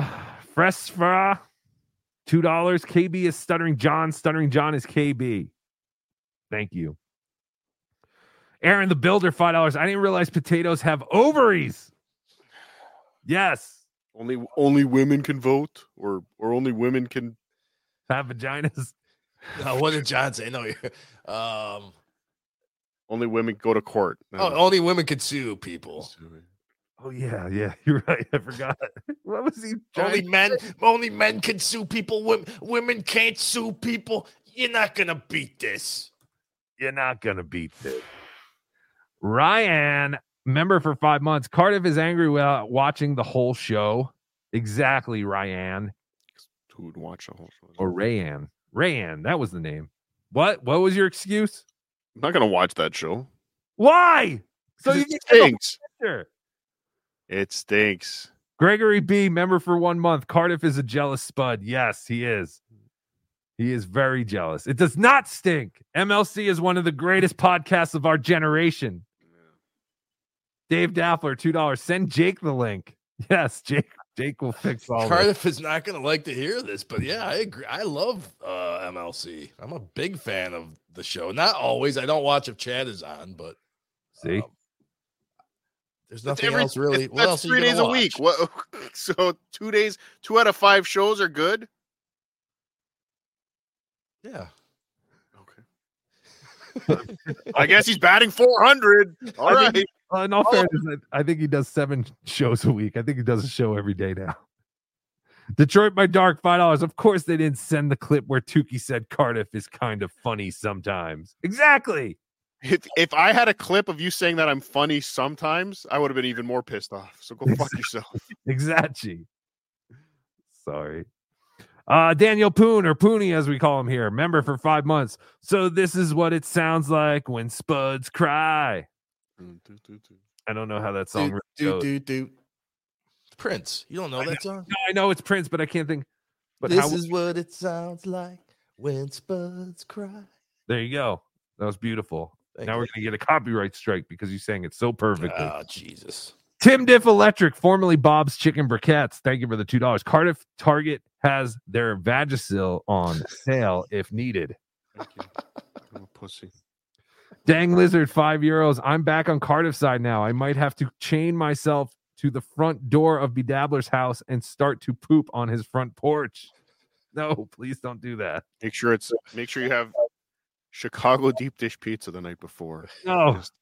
[SPEAKER 6] Fresfra, two dollars. KB is stuttering John. Stuttering John is KB. Thank you. Aaron the Builder, five dollars. I didn't realize potatoes have ovaries. Yes.
[SPEAKER 10] Only only women can vote, or or only women can
[SPEAKER 6] have vaginas.
[SPEAKER 11] No, what did John say? No, um,
[SPEAKER 10] only women go to court.
[SPEAKER 11] oh, only women could sue people.
[SPEAKER 6] Oh yeah, yeah. You're right. I forgot. What was he?
[SPEAKER 11] Only
[SPEAKER 6] trying-
[SPEAKER 11] men, only men can sue people. Women, women can't sue people. You're not gonna beat this.
[SPEAKER 6] You're not gonna beat this. Ryan, member for five months. Cardiff is angry without watching the whole show. Exactly, Ryan.
[SPEAKER 10] Who would watch the whole show?
[SPEAKER 6] Oh, or Rayan. Rayan, that was the name. What? What was your excuse?
[SPEAKER 10] I'm not gonna watch that show.
[SPEAKER 6] Why? So you
[SPEAKER 10] it
[SPEAKER 6] can get the whole
[SPEAKER 10] stinks. It stinks.
[SPEAKER 6] Gregory B, member for one month. Cardiff is a jealous spud. Yes, he is. He is very jealous. It does not stink. MLC is one of the greatest podcasts of our generation. Dave Daffler, two dollars. Send Jake the link. Yes, Jake. Jake will fix all this.
[SPEAKER 11] Cardiff is not gonna like to hear this, but yeah, I agree. I love uh, MLC. I'm a big fan of the show. Not always. I don't watch if Chad is on, but
[SPEAKER 6] See,
[SPEAKER 11] there's nothing
[SPEAKER 10] every-
[SPEAKER 11] else really.
[SPEAKER 10] that's
[SPEAKER 11] What else are you
[SPEAKER 10] three days
[SPEAKER 11] gonna
[SPEAKER 10] a week. What? So two days, two out of five shows are good.
[SPEAKER 11] Yeah. Okay.
[SPEAKER 10] I guess he's batting 400. All
[SPEAKER 6] I
[SPEAKER 10] right.
[SPEAKER 6] think- uh, in all fairness, I I think he does seven shows a week. I think he does a show every day now. Detroit by Dark, five dollars. Of course, they didn't send the clip where Tukey said Cardiff is kind of funny sometimes. Exactly.
[SPEAKER 10] If, if I had a clip of you saying that I'm funny sometimes, I would have been even more pissed off. So go fuck yourself.
[SPEAKER 6] Exactly. Sorry. Uh, Daniel Poon or Pooney, as we call him here, member for five months. So this is what it sounds like when spuds cry. I don't know how that song
[SPEAKER 11] Do,
[SPEAKER 6] really
[SPEAKER 11] do,
[SPEAKER 6] goes.
[SPEAKER 11] do, do. Prince. You don't know that song?
[SPEAKER 6] No, I know it's Prince, but I can't think. But
[SPEAKER 11] this
[SPEAKER 6] how,
[SPEAKER 11] is what it sounds like when spuds cry.
[SPEAKER 6] there you go. That was beautiful.
[SPEAKER 11] Thank
[SPEAKER 6] now we're gonna get a copyright strike because you sang it so perfectly.
[SPEAKER 11] Oh, Jesus.
[SPEAKER 6] Tim Diff Electric, formerly Bob's Chicken Briquettes. Thank you for the two dollars. Cardiff Target has their Vagisil on sale if needed.
[SPEAKER 10] I'm a pussy.
[SPEAKER 6] Dang Lizard, five euros. I'm back on Cardiff side now. I might have to chain myself to the front door of BeDabbler's house and start to poop on his front porch. No, please don't do that.
[SPEAKER 10] Make sure it's make sure you have Chicago deep dish pizza the night before.
[SPEAKER 6] No.
[SPEAKER 10] Just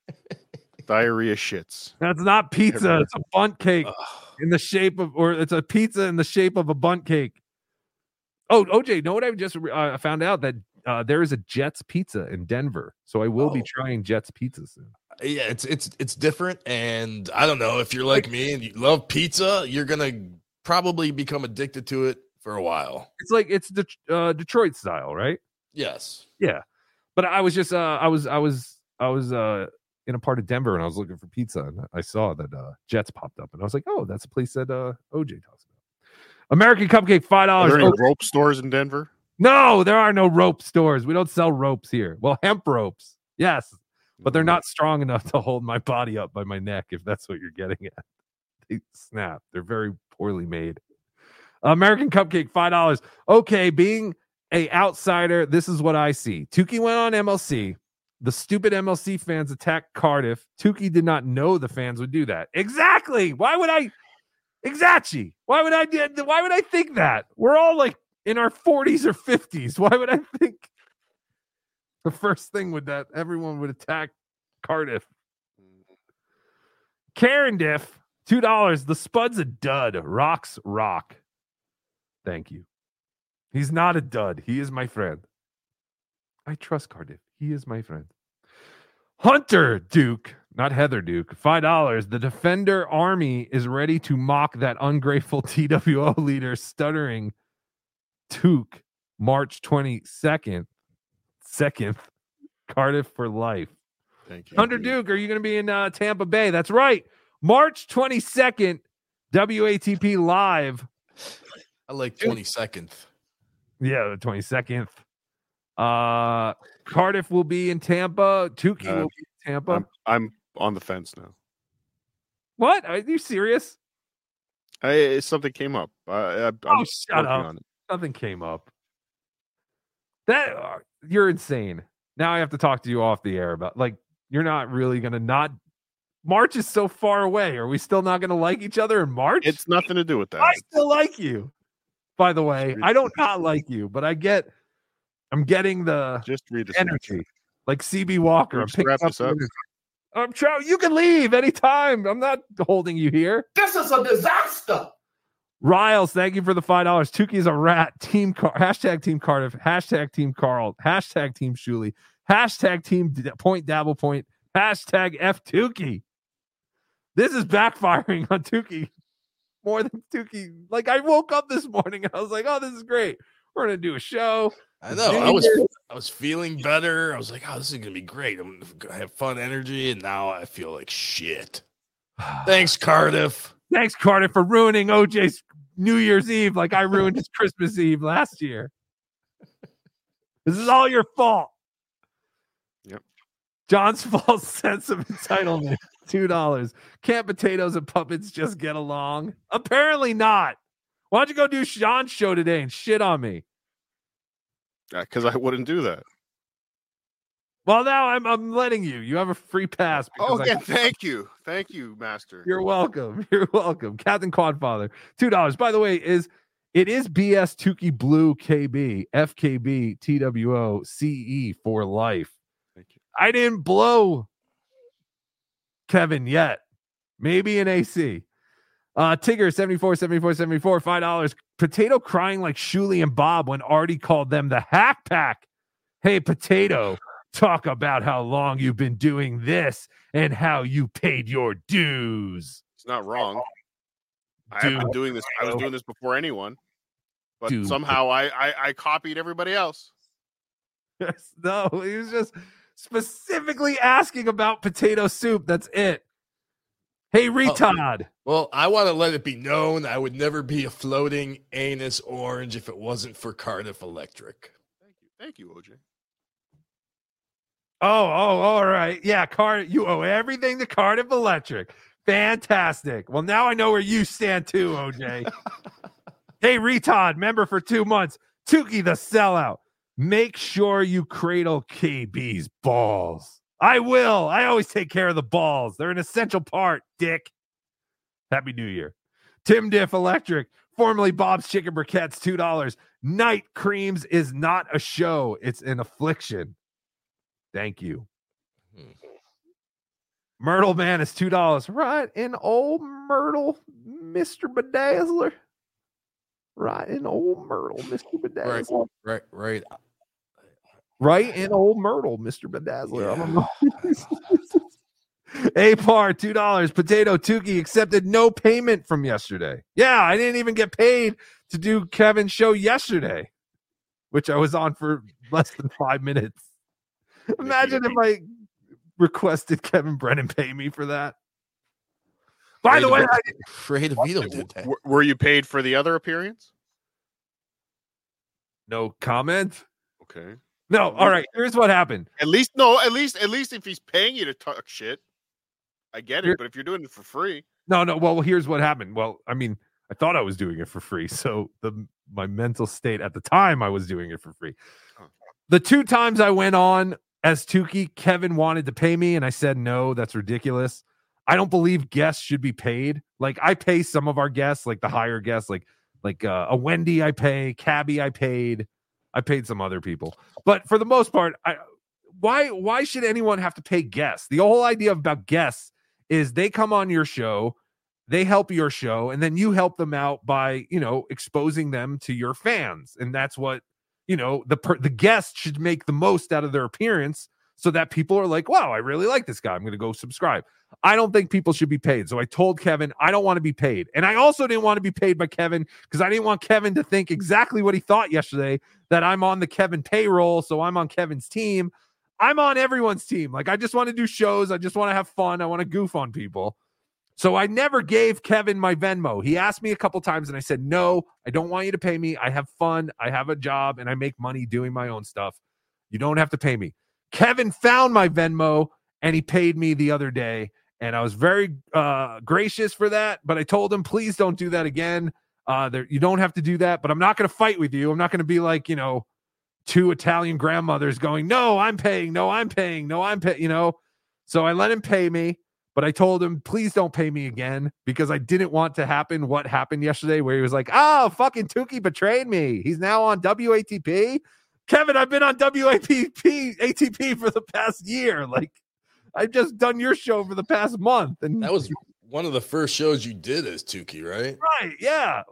[SPEAKER 10] diarrhea shits.
[SPEAKER 6] That's not pizza. It's a bunt cake in the shape of, or it's a pizza in the shape of a bunt cake. Oh, OJ, know what I just uh, found out that uh, there is a Jets pizza in Denver, so I will be
[SPEAKER 11] Oh.
[SPEAKER 6] trying Jets pizza soon.
[SPEAKER 11] Yeah, it's it's it's different, and I don't know if you're like me and you love pizza, you're gonna probably become addicted to it for a while.
[SPEAKER 6] It's like it's the uh, Detroit style, right?
[SPEAKER 11] Yes.
[SPEAKER 6] Yeah, but I was just uh, I was I was I was uh, in a part of Denver and I was looking for pizza and I saw that uh, Jets popped up and I was like, oh, that's a place that uh, OJ talks about. American Cupcake, five
[SPEAKER 10] Are
[SPEAKER 6] dollars.
[SPEAKER 10] there any rope stores in Denver?
[SPEAKER 6] No, there are no rope stores. We don't sell ropes here. Well, hemp ropes, yes, but they're mm-hmm. not strong enough to hold my body up by my neck. If that's what you're getting at, they snap. They're very poorly made. American Cupcake, five dollars. Okay, being a outsider, this is what I see. Tukey went on MLC. The stupid MLC fans attacked Cardiff. Tukey did not know the fans would do that. Exactly. Why would I? Exactly. Why would I? Why would I think that? We're all like in our 40s or 50s. Why would I think the first thing would that everyone would attack Cardiff? Karen Diff, two dollars. The Spud's a dud. Rocks rock. Thank you. He's not a dud. He is my friend. I trust Cardiff. He is my friend. Hunter Duke, not Heather Duke, five dollars. The Defender Army is ready to mock that ungrateful TWO leader, stuttering Duke, March twenty second, second, Cardiff for life.
[SPEAKER 10] Thank you.
[SPEAKER 6] Hunter Duke, are you going to be in uh, Tampa Bay? That's right, March twenty second, WATP live.
[SPEAKER 11] I like 22nd.
[SPEAKER 6] Yeah, the twenty second. Uh, Cardiff will be in Tampa. Tukey
[SPEAKER 10] Uh,
[SPEAKER 6] will be in Tampa.
[SPEAKER 10] I'm, I'm on the fence now.
[SPEAKER 6] what? Are you serious?
[SPEAKER 10] I, something came up. I, I, I'm
[SPEAKER 6] Oh, shut
[SPEAKER 10] working
[SPEAKER 6] up.
[SPEAKER 10] On it.
[SPEAKER 6] Nothing came up. That uh, you're insane. Now I have to talk to you off the air about like you're not really gonna not. March is so far away. Are we still not gonna like each other in March?
[SPEAKER 10] It's nothing to do with that.
[SPEAKER 6] I still like you. By the way, I don't not like you, but I get. I'm getting the
[SPEAKER 10] Just read the
[SPEAKER 6] energy, like CB Walker. I'm
[SPEAKER 10] Just
[SPEAKER 6] picking
[SPEAKER 10] wrap
[SPEAKER 6] up.
[SPEAKER 10] this up.
[SPEAKER 6] I'm trying. You can leave anytime. I'm not holding you here.
[SPEAKER 9] This is a disaster.
[SPEAKER 6] Riles, thank you for the five dollars. Tukey is a rat. Team Car- hashtag Team Cardiff. Hashtag Team Carl. Hashtag Team Shuli. Hashtag Team Point Dabble Point. Hashtag F Tukey. This is backfiring on Tukey more than Tukey. Like I woke up this morning and I was like, "Oh, this is great. We're gonna do a show."
[SPEAKER 11] I know. I was I was feeling better. I was like, oh, this is gonna be great. I'm gonna have fun energy, and now I feel like shit. Thanks, Cardiff.
[SPEAKER 6] Thanks, Cardiff, for ruining OJ's New Year's Eve like I ruined his Christmas Eve last year. This is all your fault.
[SPEAKER 10] Yep.
[SPEAKER 6] John's false sense of entitlement. Two dollars. Can't potatoes and puppets just get along? Apparently not. Why don't you go do Sean's show today and shit on me?
[SPEAKER 10] Uh, because I wouldn't do that.
[SPEAKER 6] Well, now I'm I'm letting you. You have a free pass.
[SPEAKER 10] Oh, again, thank you. Thank you, Master.
[SPEAKER 6] You're welcome. You're welcome. Captain Quadfather, two dollars. By the way, is it is BS Tukey Blue KB FKB TWO CE E for life.
[SPEAKER 10] Thank you.
[SPEAKER 6] I didn't blow Kevin yet. Maybe an AC. Uh Tigger 74 74 74 five dollars. Potato crying like Shuli and Bob when Artie called them the hack pack. Hey, Potato, talk about how long you've been doing this and how you paid your dues.
[SPEAKER 10] It's not wrong. I have been doing this. I was doing this before anyone, but
[SPEAKER 6] Dude.
[SPEAKER 10] somehow I, I I copied everybody else.
[SPEAKER 6] Yes, no, he was just specifically asking about potato soup. That's it. Hey, oh, retard.
[SPEAKER 11] Well, I want to let it be known I would never be a floating anus orange if it wasn't for Cardiff Electric.
[SPEAKER 10] Thank you. Thank you, OJ.
[SPEAKER 6] Oh, oh, all right. Yeah, Card. You owe everything to Cardiff Electric. Fantastic. Well, now I know where you stand too, OJ. hey, retard, member for two months. Tukey the sellout. Make sure you cradle KB's balls. I will. I always take care of the balls. They're an essential part, dick. Happy New Year. Tim Diff Electric, formerly Bob's Chicken Briquettes, $2. Night Creams is not a show, it's an affliction. Thank you. Mm-hmm. Myrtle Manis two dollars. Right in old Myrtle, Mister Bedazzler. Right in old Myrtle, Mister Bedazzler.
[SPEAKER 11] right, right.
[SPEAKER 6] Right in old Myrtle, Mister Bedazzler. I don't know. A par two dollars. Potato Tukey accepted no payment from yesterday. Yeah, I didn't even get paid to do Kevin's show yesterday, which I was on for less than five minutes. Imagine if I requested Kevin Brennan pay me for that. By the way, I,
[SPEAKER 11] Fray DeVito did that.
[SPEAKER 10] Were you paid for the other appearance?
[SPEAKER 6] no comment.
[SPEAKER 10] Okay.
[SPEAKER 6] No, all right. Here's what happened.
[SPEAKER 10] At least no. At least at least if he's paying you to talk shit, I get
[SPEAKER 6] Here-
[SPEAKER 10] it. But if you're doing it for free,
[SPEAKER 6] No, no. Well, here's what happened. Well, I mean, I thought I was doing it for free. So the my mental state at the time, I was doing it for free. The two times I went on as Tukey, Kevin wanted to pay me, and I said no. That's ridiculous. I don't believe guests should be paid. Like I pay some of our guests, like the higher guests, like like uh, a Wendy, I pay, Cabby, I paid, I paid some other people, but for the most part, I why why should anyone have to pay guests? The whole idea about guests is they come on your show they help your show and then you help them out by you know exposing them to your fans and that's what you know the per- the guest should make the most out of their appearance so that people are like wow i really like this guy. I'm going to go subscribe. I don't think people should be paid. So i told kevin i don't want to be paid. And i also didn't want to be paid by kevin because i didn't want kevin to think exactly what he thought yesterday that i'm on the kevin payroll so i'm on kevin's team. I'm on everyone's team. Like i just want to do shows. I just want to have fun. I want to goof on people so I never gave Kevin my Venmo. He asked me a couple times and I said, "No, I don't want you to pay me. I have fun. I have a job and I make money doing my own stuff. You don't have to pay me." Kevin found my Venmo and he paid me the other day and I was very uh gracious for that, but I told him, "Please don't do that again. Uh there you don't have to do that, but I'm not going to fight with you. I'm not going to be like, you know, two Italian grandmothers going, "No, I'm paying. No, I'm paying. No, I'm paying," you know. So I let him pay me. But I told him, please don't pay me again because I didn't want to happen what happened yesterday, where he was like, oh, fucking Tukey betrayed me. He's now on WATP. Kevin, I've been on WATP ATP for the past year. Like, I've just done your show for the past month. And
[SPEAKER 11] That was one of the first shows you did as Tukey, right?
[SPEAKER 6] right. Yeah.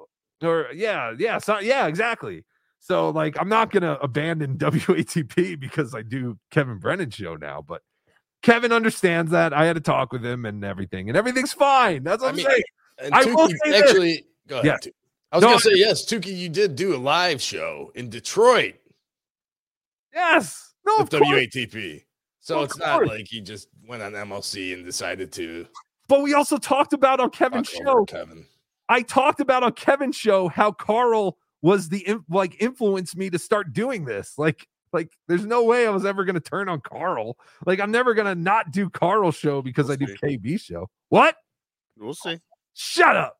[SPEAKER 6] Or, yeah. Yeah. So, yeah, exactly. So, like, I'm not going to abandon WATP because I do Kevin Brennan's show now, but Kevin understands that. I had a talk with him and everything, and everything's fine. That's what
[SPEAKER 11] I
[SPEAKER 6] I'm
[SPEAKER 11] mean,
[SPEAKER 6] saying.
[SPEAKER 11] And
[SPEAKER 6] I will say this.
[SPEAKER 11] actually, go ahead.
[SPEAKER 6] Yeah.
[SPEAKER 11] I was
[SPEAKER 6] No,
[SPEAKER 11] gonna say yes, Tukey. You did do a live show in Detroit
[SPEAKER 6] Yes. No,
[SPEAKER 11] with
[SPEAKER 6] of course.
[SPEAKER 11] WATP. So
[SPEAKER 6] Of
[SPEAKER 11] it's not like he just went on MLC and decided to
[SPEAKER 6] But we also talked about on Kevin's show.
[SPEAKER 11] Kevin.
[SPEAKER 6] I talked about on Kevin's show how Carl was the like influenced me to start doing this. Like, like there's no way I was ever gonna turn on Carl. Like, I'm never gonna not do Carl show because I do KB show. What?
[SPEAKER 10] We'll see.
[SPEAKER 6] Shut up.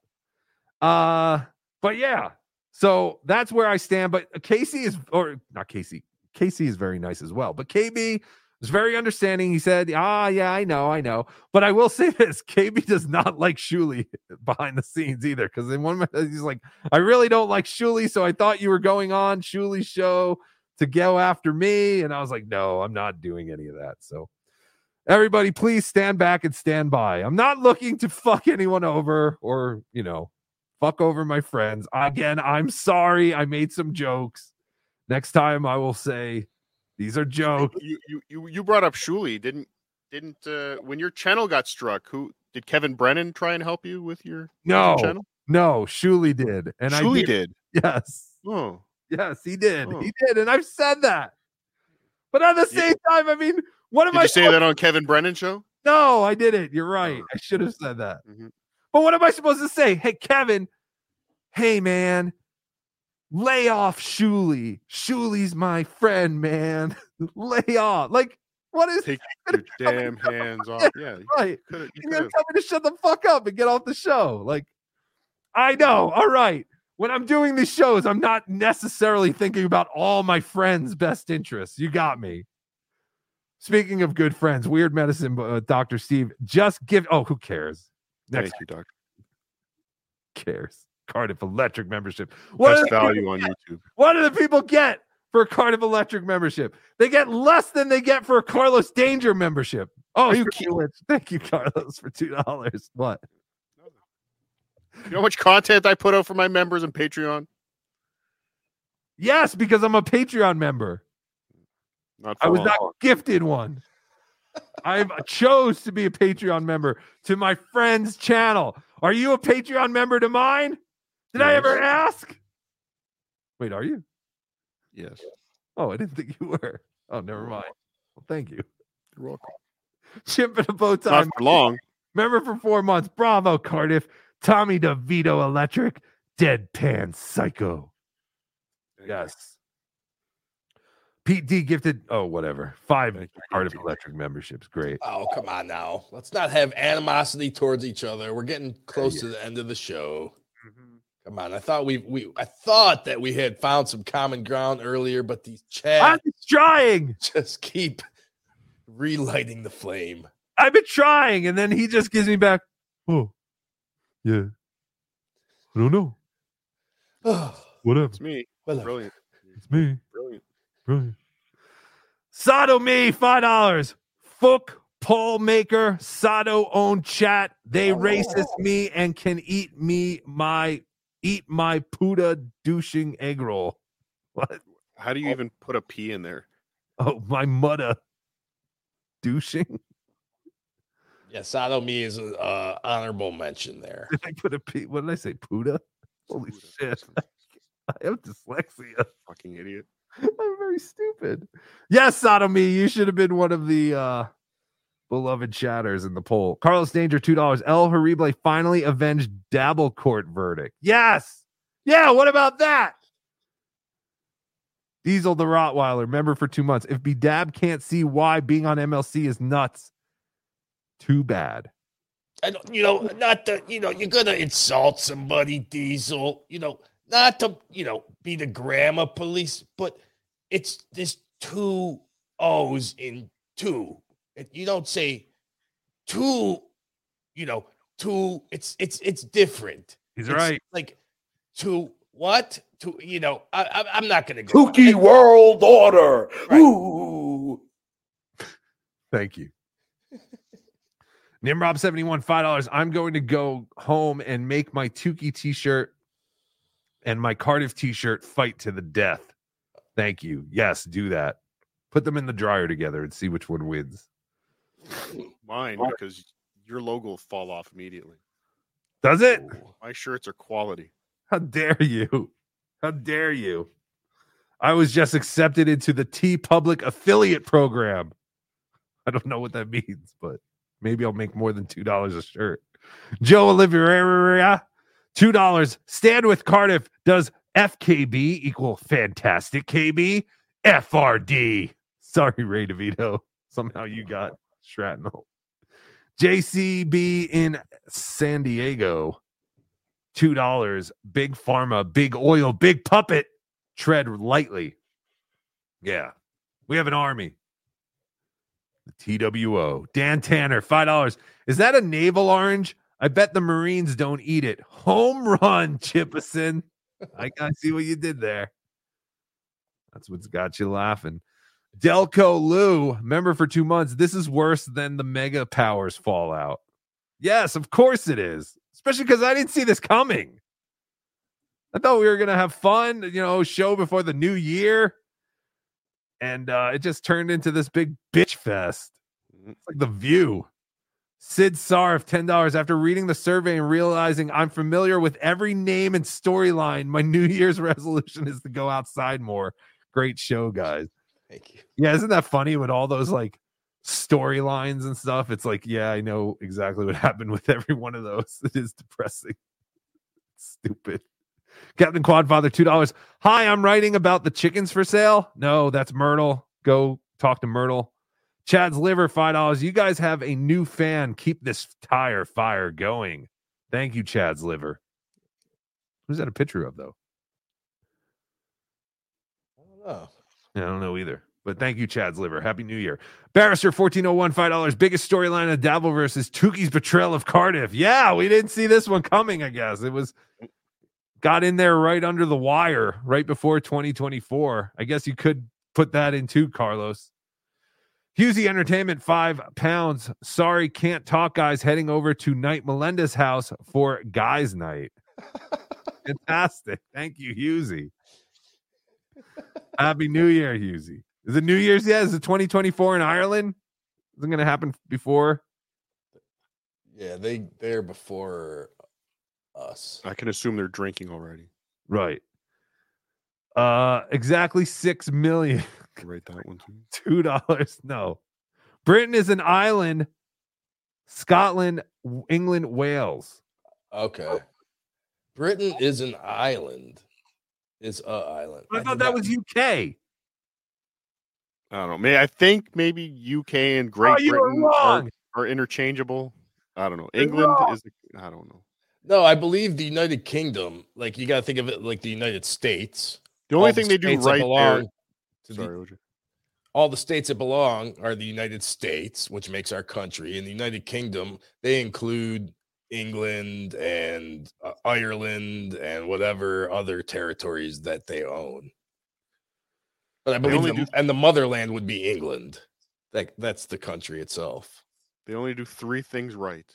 [SPEAKER 6] Uh, but yeah. So that's where I stand. But Casey is, or not Casey. Casey is very nice as well. But KB is very understanding. He said, "Ah, yeah, I know, I know." But I will say this: KB does not like Shuli behind the scenes either. Because in one minute he's like, "I really don't like Shuli, so I thought you were going on Shuli's show to go after me," and I was like, "No, I'm not doing any of that." So everybody please stand back and stand by i'm not looking to fuck anyone over or you know fuck over my friends again i'm sorry i made some jokes next time i will say these are jokes
[SPEAKER 10] You you you, you brought up Shuli, didn't didn't uh, when your channel got struck? Who did Kevin Brennan try and help you with your, with your
[SPEAKER 6] no
[SPEAKER 10] channel?
[SPEAKER 6] no shuli did and i did,
[SPEAKER 10] did.
[SPEAKER 6] yes
[SPEAKER 10] Oh,
[SPEAKER 6] yes he did
[SPEAKER 10] Oh.
[SPEAKER 6] he did and i've said that but at the same time i mean what am
[SPEAKER 10] did
[SPEAKER 6] i
[SPEAKER 10] you say that on Kevin Brennan show?
[SPEAKER 6] No, I didn't. You're right. I should have said that.
[SPEAKER 10] Mm-hmm.
[SPEAKER 6] But what am I supposed to say? Hey, Kevin, hey, man, lay off Shuli. Shuli's my friend, man. lay off. Like, what is
[SPEAKER 10] Take your damn hands off. Yeah, you
[SPEAKER 6] right?
[SPEAKER 10] you
[SPEAKER 6] You're gonna tell me to shut the fuck up and get off the show. Like, I know. All right. When I'm doing these shows, I'm not necessarily thinking about all my friends' best interests. You got me. Speaking of good friends, Weird Medicine, uh, Dr. Steve, just give. Oh, who cares? Next
[SPEAKER 10] Thank you, Doc.
[SPEAKER 6] cares. Cardiff Electric membership. What
[SPEAKER 10] Best value on
[SPEAKER 6] get?
[SPEAKER 10] YouTube.
[SPEAKER 6] What do the people get for a Cardiff Electric membership? They get less than they get for a Carlos Danger membership. Oh, you Thank you, Carlos, for two dollars. What?
[SPEAKER 10] You know how much content I put out for my members on Patreon?
[SPEAKER 6] Yes, because I'm a Patreon member.
[SPEAKER 10] Not
[SPEAKER 6] I was
[SPEAKER 10] long.
[SPEAKER 6] not gifted one. I chose to be a Patreon member to my friend's channel. Are you a Patreon member to mine? Did I ever ask? Wait, are you?
[SPEAKER 10] Yes.
[SPEAKER 6] Oh, I didn't think you were. Oh, never mind. Well, thank you.
[SPEAKER 10] You're welcome.
[SPEAKER 6] Chimp in a bow tie.
[SPEAKER 10] Not for long.
[SPEAKER 6] Member for four months. Bravo, Cardiff. Tommy DeVito Electric. Deadpan Psycho. Yes. Pete D gifted. Oh, whatever. Five Art of Electric memberships. Great.
[SPEAKER 11] Oh, come on now. Let's not have animosity towards each other. We're getting close to the end of the show.
[SPEAKER 6] Mm-hmm.
[SPEAKER 11] Come on. I thought we we I thought that we had found some common ground earlier, but these chats
[SPEAKER 6] I'm trying.
[SPEAKER 11] just keep relighting the flame.
[SPEAKER 6] I've been trying, and then he just gives me back. Oh, yeah. I don't know. Whatever.
[SPEAKER 10] It's me.
[SPEAKER 11] Whatever.
[SPEAKER 10] Brilliant.
[SPEAKER 6] It's me.
[SPEAKER 10] Brilliant.
[SPEAKER 6] Brilliant. Sodomy, five dollars. Fuck poll maker, Sado owned chat. They oh. racist me and can eat me my eat my puta douching egg roll. What?
[SPEAKER 10] How do you oh. even put a P in there?
[SPEAKER 6] Oh, my mudda douching.
[SPEAKER 11] Yeah, Sato me is an uh, honorable mention there.
[SPEAKER 6] Did I put a P? What did I say? Puta? Holy shit. I have dyslexia.
[SPEAKER 10] Fucking idiot.
[SPEAKER 6] I'm very stupid. Yes, Sodomy, you should have been one of the uh beloved chatters in the poll. Carlos Danger, two dollars. El Horrible finally avenged Dabble Court verdict. Yes. Yeah, what about that? Diesel the Rottweiler, member for two months. If B Dab can't see why being on MLC is nuts, too bad.
[SPEAKER 11] I don't, you know, not to, you know, you're gonna insult somebody, Diesel. You know, not to, you know, be the grammar police, but it's there's two O's in two. You don't say two, you know, two. It's it's it's different.
[SPEAKER 6] He's
[SPEAKER 11] It's
[SPEAKER 6] right.
[SPEAKER 11] Like two what? Two, you know, I, I I'm not gonna go.
[SPEAKER 27] Kooky World Order. Ooh.
[SPEAKER 6] Thank you. Nimrob71, $5. I'm going to go home and make my Tukey t shirt and my Cardiff t shirt fight to the death. Thank you. Yes, do that. Put them in the dryer together and see which one wins.
[SPEAKER 10] Mine, because your logo will fall off immediately.
[SPEAKER 6] Does it?
[SPEAKER 10] My shirts are quality.
[SPEAKER 6] How dare you? How dare you? I was just accepted into the TeePublic affiliate program. I don't know what that means, but maybe I'll make more than $2 a shirt. Joe Oliveira, $2. Stand with Cardiff. Does FKB equal fantastic KB? FRD. Sorry, Ray DeVito. Somehow you got shrapnel. JCB in San Diego. Two dollars. Big pharma, big oil, big puppet. Tread lightly. Yeah, we have an army. The TWO. Dan Tanner, five dollars. Is that a navel orange? I bet the Marines don't eat it. Home run, Chippison. I I see what you did there. That's what's got you laughing. Delco Lou, member for two months. This is worse than the Mega Powers fallout. Yes, of course it is. Especially because I didn't see this coming. I thought we were gonna have fun, you know, show before the new year. And uh it just turned into this big bitch fest. It's like the view. Sid Sarf, $10 after reading the survey and realizing I'm familiar with every name and storyline. My New Year's resolution is to go outside more. Great show, guys.
[SPEAKER 11] Thank you.
[SPEAKER 6] Yeah, isn't that funny with all those like storylines and stuff? It's like, yeah, I know exactly what happened with every one of those. It is depressing. Stupid. Captain Quadfather, two dollars. Hi, I'm writing about the chickens for sale. No, that's Myrtle. Go talk to Myrtle. Chad's liver, five dollars. You guys have a new fan. Keep this tire fire going. Thank you, Chad's liver. Who's that a picture of though?
[SPEAKER 11] Oh.
[SPEAKER 6] Yeah, I don't know either. But thank you, Chad's liver. Happy New Year. Barrister 1401, $5. Biggest storyline of Dabble versus Tukey's betrayal of Cardiff. Yeah, we didn't see this one coming, I guess. It was got in there right under the wire right before 2024. I guess you could put that in too, Carlos. Husey Entertainment, five pounds. Sorry, can't talk, guys. Heading over to Knight Melendez house for guys' night. Fantastic. Thank you, Husey. Happy New Year, Husey. Is it New Year's yet? Is it 2024 in Ireland? Isn't going to happen before?
[SPEAKER 11] Yeah, they they're before us.
[SPEAKER 10] I can assume they're drinking already.
[SPEAKER 6] Right. Uh, exactly six million.
[SPEAKER 10] Write that one too.
[SPEAKER 6] Two dollars. No. Britain is an island. Scotland, England, Wales.
[SPEAKER 11] Okay. Britain is an island. It's a island.
[SPEAKER 6] I thought that was UK.
[SPEAKER 10] I don't know. May I think maybe UK and Great
[SPEAKER 6] Oh,
[SPEAKER 10] Britain are, are interchangeable. I don't know. England is. The, I don't know.
[SPEAKER 11] No, I believe the United Kingdom, like you got to think of it like the United States.
[SPEAKER 10] The only
[SPEAKER 11] All
[SPEAKER 10] thing they do right there-
[SPEAKER 11] the-
[SPEAKER 10] Sorry, OJ.
[SPEAKER 11] all the states that belong are the United States, which makes our country. In the United Kingdom, they include England and uh, Ireland and whatever other territories that they own. But I believe, the,
[SPEAKER 10] do-
[SPEAKER 11] and the motherland would be England. That that's the country itself.
[SPEAKER 10] They only do three things right.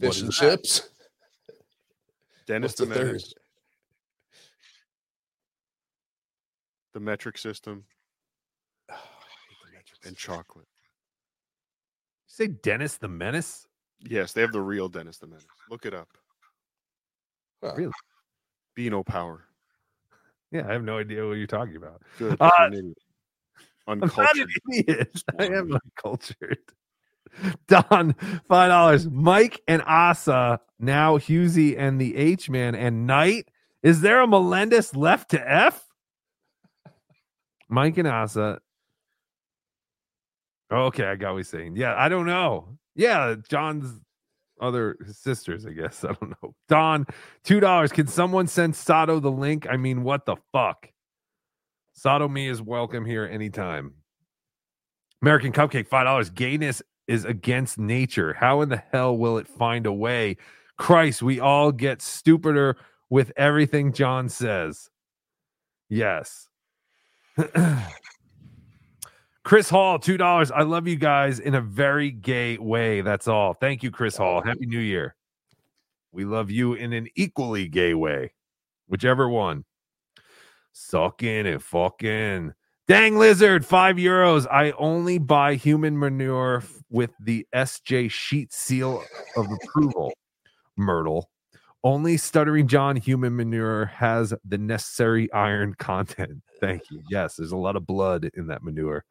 [SPEAKER 11] Fish and
[SPEAKER 10] that?
[SPEAKER 11] chips.
[SPEAKER 10] Dennis
[SPEAKER 11] What's the
[SPEAKER 10] the
[SPEAKER 11] third?
[SPEAKER 10] Menace, the metric system, and chocolate.
[SPEAKER 6] say Dennis the Menace?
[SPEAKER 10] Yes, they have the real Dennis the Menace. Look it up.
[SPEAKER 6] Really?
[SPEAKER 10] Beano Power.
[SPEAKER 6] Yeah, I have no idea what you're talking about.
[SPEAKER 10] Good.
[SPEAKER 6] Uh,
[SPEAKER 10] you're an idiot.
[SPEAKER 6] I'm not an idiot. I am uncultured. Don, five dollars. Mike and Asa, now Husey and the H Man and Knight. Is there a Melendez left to F? Mike and Asa. Oh, okay, I got what he's saying. Yeah, I don't know. Yeah, John's other sisters, I guess. I don't know. Don, two dollars. Can someone send Sato the link? I mean, what the fuck? Sato me is welcome here anytime. American Cupcake, five dollars. Gayness is against nature. How in the hell will it find a way? Christ, we all get stupider with everything John says. Yes. Chris Hall, two dollars. I love you guys in a very gay way. That's all. Thank you, Chris Hall. Happy New Year. We love you in an equally gay way, whichever one. Sucking and fucking. Dang lizard, five euros. I only buy human manure f- with the SJ sheet seal of approval. Myrtle. Only Stuttering John human manure has the necessary iron content. Thank you. Yes, there's a lot of blood in that manure.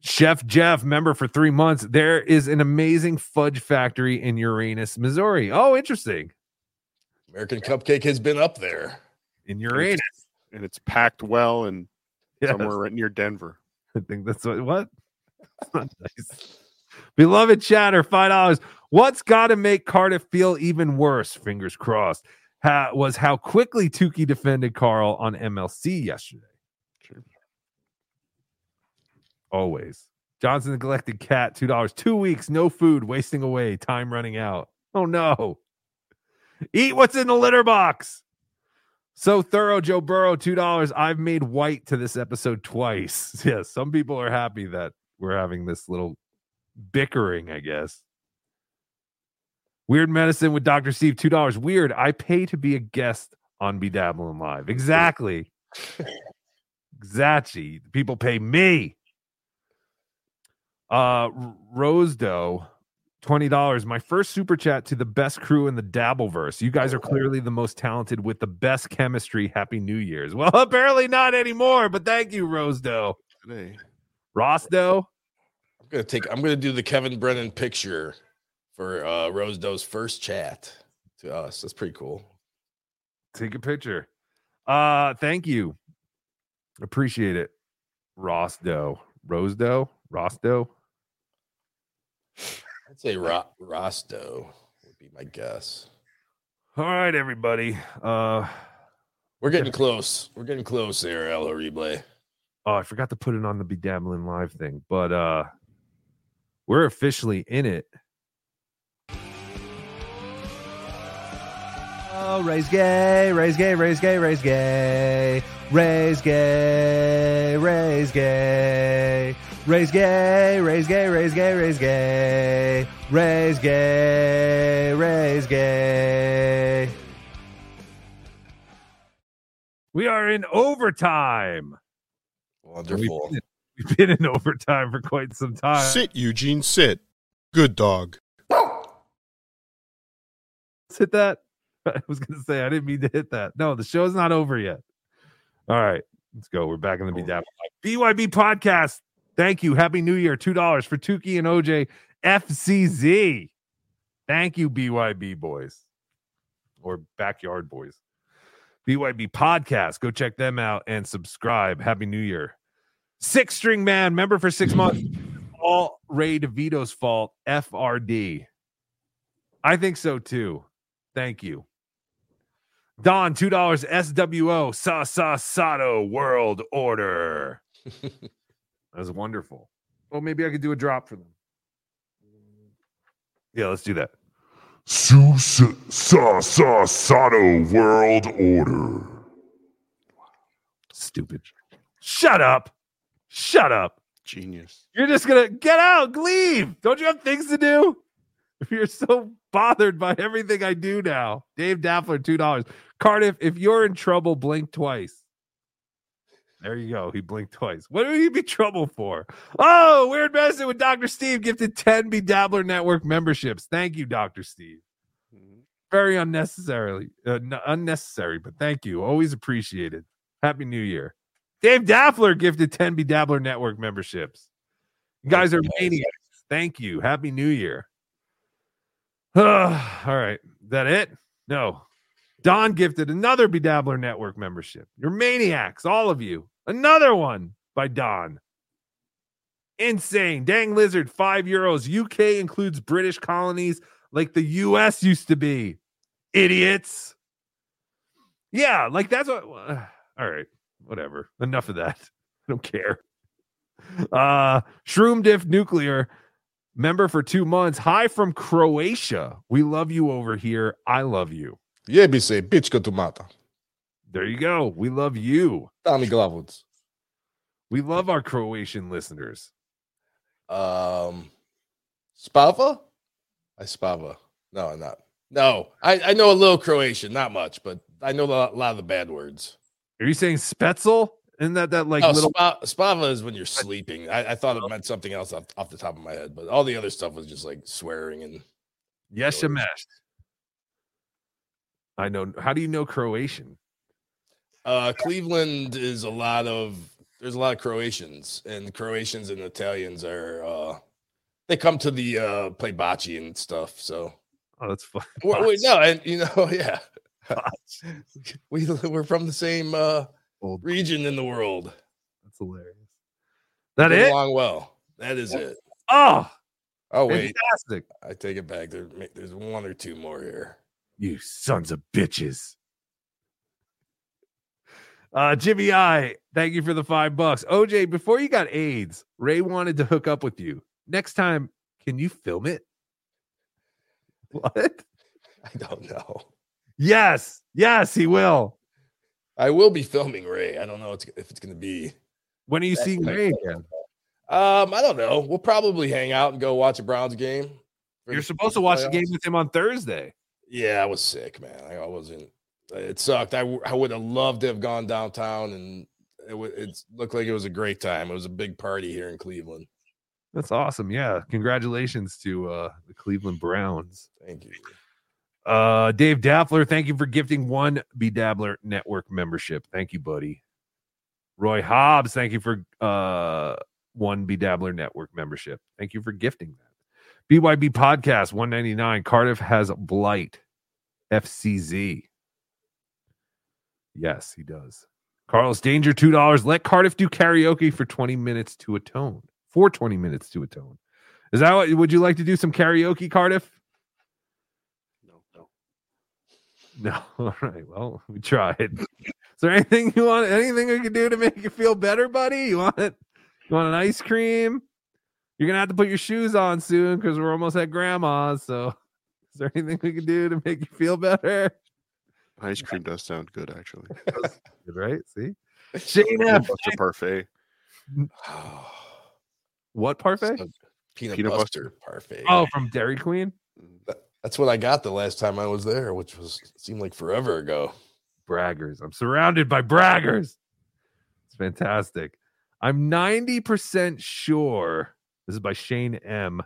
[SPEAKER 6] Chef Jeff, member for three months. There is an amazing fudge factory in Uranus, Missouri. Oh, interesting.
[SPEAKER 11] American Cupcake has been up there.
[SPEAKER 6] In Uranus.
[SPEAKER 10] And it's packed well and
[SPEAKER 6] Yes.
[SPEAKER 10] somewhere right near Denver.
[SPEAKER 6] I think that's what what? Nice. Beloved chatter, five dollars. What's got to make Cardiff feel even worse? Fingers crossed. Ha- was how quickly Tukey defended Carl on MLC yesterday. Always. Johnson neglected cat, two dollars. Two weeks, no food, wasting away, time running out. Oh no. Eat what's in the litter box. So thorough, Joe Burrow, two dollars. I've made white to this episode twice. Yes, some people are happy that we're having this little bickering, I guess. Weird medicine with Dr. Steve, two dollars. Weird. I pay to be a guest on BeDabblin Live. Exactly. exactly. People pay me. Uh Rose Doe, twenty dollars. My first super chat to the best crew in the Dabbleverse. You guys are clearly the most talented with the best chemistry. Happy New Year's. Well, apparently not anymore, but thank you, Rose Doe.
[SPEAKER 10] Today.
[SPEAKER 6] Ross Doe.
[SPEAKER 11] I'm gonna take. I'm gonna do the Kevin Brennan picture for uh, Rose Doe's first chat to us. That's pretty cool.
[SPEAKER 6] Take a picture. Uh, thank you. Appreciate it. Ross Doe. Rose Doe. Ross Doe.
[SPEAKER 11] I'd say Ro- Rosto would be my guess.
[SPEAKER 6] All right, everybody. Uh
[SPEAKER 11] We're getting close. We're getting close there, Ella Replay.
[SPEAKER 6] Oh, I forgot to put it on the BeDabblin Live thing, but uh we're officially in it.
[SPEAKER 28] Oh, raise gay, raise gay, raise gay, raise gay, raise gay, raise gay, raise gay, raise gay, raise gay, raise gay, raise gay, raise gay.
[SPEAKER 6] We are in overtime.
[SPEAKER 11] Wonderful.
[SPEAKER 6] We've been, we've been in overtime for quite some time.
[SPEAKER 10] Sit, Eugene, sit. Good dog.
[SPEAKER 6] hit that. I was gonna say I didn't mean to hit that. No, the show's not over yet. All right, let's go. We're back in the BDAP. BYB podcast. Thank you. Happy New Year. Two dollars for Tukey and OJ FCZ. Thank you, BYB boys or backyard boys. BYB podcast. Go check them out and subscribe. Happy New Year. Six string man, member for six months. All Ray DeVito's fault. FRD. I think so too. Thank you. Don, two dollars SWO Sa Sa Sato World Order. that was wonderful. Well, maybe I could do a drop for them. Yeah, let's do that.
[SPEAKER 23] Su Sa Sa Sa Sato World Order.
[SPEAKER 6] Stupid. Shut up. Shut up.
[SPEAKER 10] Genius.
[SPEAKER 6] You're just gonna get out, leave. Don't you have things to do? If you're so bothered by everything I do now, Dave Daffler, two dollars. Cardiff, if you're in trouble, blink twice. There you go. He blinked twice. What would he be trouble for? Oh, weird medicine with Dr. Steve gifted 10 BeDabbler Network memberships. Thank you, Dr. Steve. Very unnecessarily uh, n- unnecessary, but thank you. Always appreciated. Happy New Year. Dave Daffler gifted 10 BeDabbler Network memberships. You guys are maniacs. Thank you. Happy New Year. All right. Is that it? No. Don gifted another BeDabbler Network membership. You're maniacs, all of you. Another one by Don. Insane. Dang lizard, five euros. UK includes British colonies like the US used to be. Idiots. Yeah, like that's what. all right, whatever. Enough of that. I don't care. Uh, Shroom Diff Nuclear, member for two months. Hi from Croatia. We love you over here. I love you.
[SPEAKER 11] Jebi pička tomata.
[SPEAKER 6] There you go. We love you.
[SPEAKER 11] Tommy Glavuc.
[SPEAKER 6] We love our Croatian listeners.
[SPEAKER 11] Um, Spava? I Spava. No, I'm not. No, I, I know a little Croatian, not much, but I know a lot, of the bad words.
[SPEAKER 6] Are you saying Spetzel? Isn't that that like
[SPEAKER 11] No,
[SPEAKER 6] little?
[SPEAKER 11] spa, Spava is when you're sleeping. I, I thought it meant something else off, off the top of my head, but all the other stuff was just like swearing and
[SPEAKER 6] Yeshamesh. I know. How do you know Croatian?
[SPEAKER 11] Uh, Cleveland is a lot of there's a lot of Croatians, and Croatians and Italians are uh, they come to the uh, play bocce and stuff. So
[SPEAKER 6] Oh, that's fun.
[SPEAKER 11] Wait, wait, no, and you know, yeah, we we're from the same uh, region in the world.
[SPEAKER 6] That's hilarious. That it?
[SPEAKER 11] along well. That is it.
[SPEAKER 6] Oh,
[SPEAKER 11] Oh wait,
[SPEAKER 6] fantastic!
[SPEAKER 11] I take it back. There, there's one or two more here.
[SPEAKER 6] You sons of bitches. Uh, Jimmy I, thank you for the five bucks. OJ, before you got AIDS, Ray wanted to hook up with you. Next time, can you film it? What?
[SPEAKER 11] I don't know.
[SPEAKER 6] Yes, yes, he will.
[SPEAKER 11] I will be filming Ray. I don't know if it's going to be.
[SPEAKER 6] When are you seeing. Ray again?
[SPEAKER 11] Um, I don't know. We'll probably hang out and go watch a Browns game.
[SPEAKER 6] You're supposed to watch the
[SPEAKER 11] playoffs.
[SPEAKER 6] game with him on Thursday.
[SPEAKER 11] Yeah, I was sick, man. I wasn't. It sucked. I, w- I would have loved to have gone downtown, and it would. It looked like it was a great time. It was a big party here in Cleveland.
[SPEAKER 6] That's awesome. Yeah. Congratulations to uh the Cleveland Browns.
[SPEAKER 11] Thank you.
[SPEAKER 6] Uh Dave Daffler, thank you for gifting one BeDabbler network membership. Thank you, buddy. Roy Hobbs, thank you for uh one BeDabbler network membership. Thank you for gifting that. BYB podcast 199. Cardiff has blight. FCZ. Yes, he does. Carlos Danger, $2. Let Cardiff do karaoke for 20 minutes to atone. For 20 minutes to atone. Is that what would you like to do some karaoke, Cardiff? No. No, no. All right. Well, we tried. Is there anything you want? Anything we can do to make you feel better, buddy? You want it? You want an ice cream? You're gonna have to put your shoes on soon because we're almost at grandma's. So, is there anything we can do to make you feel better?
[SPEAKER 10] Ice cream does sound good, actually.
[SPEAKER 6] Good, right? See, Shane F.
[SPEAKER 10] Buster parfait.
[SPEAKER 6] What parfait?
[SPEAKER 11] Peanut,
[SPEAKER 10] Peanut
[SPEAKER 11] butter parfait.
[SPEAKER 6] Oh, from Dairy Queen.
[SPEAKER 11] Mm, that's what I got the last time I was there, which was seemed like forever ago.
[SPEAKER 6] braggers. I'm surrounded by braggers. It's fantastic. I'm 90% sure. This is by Shane M.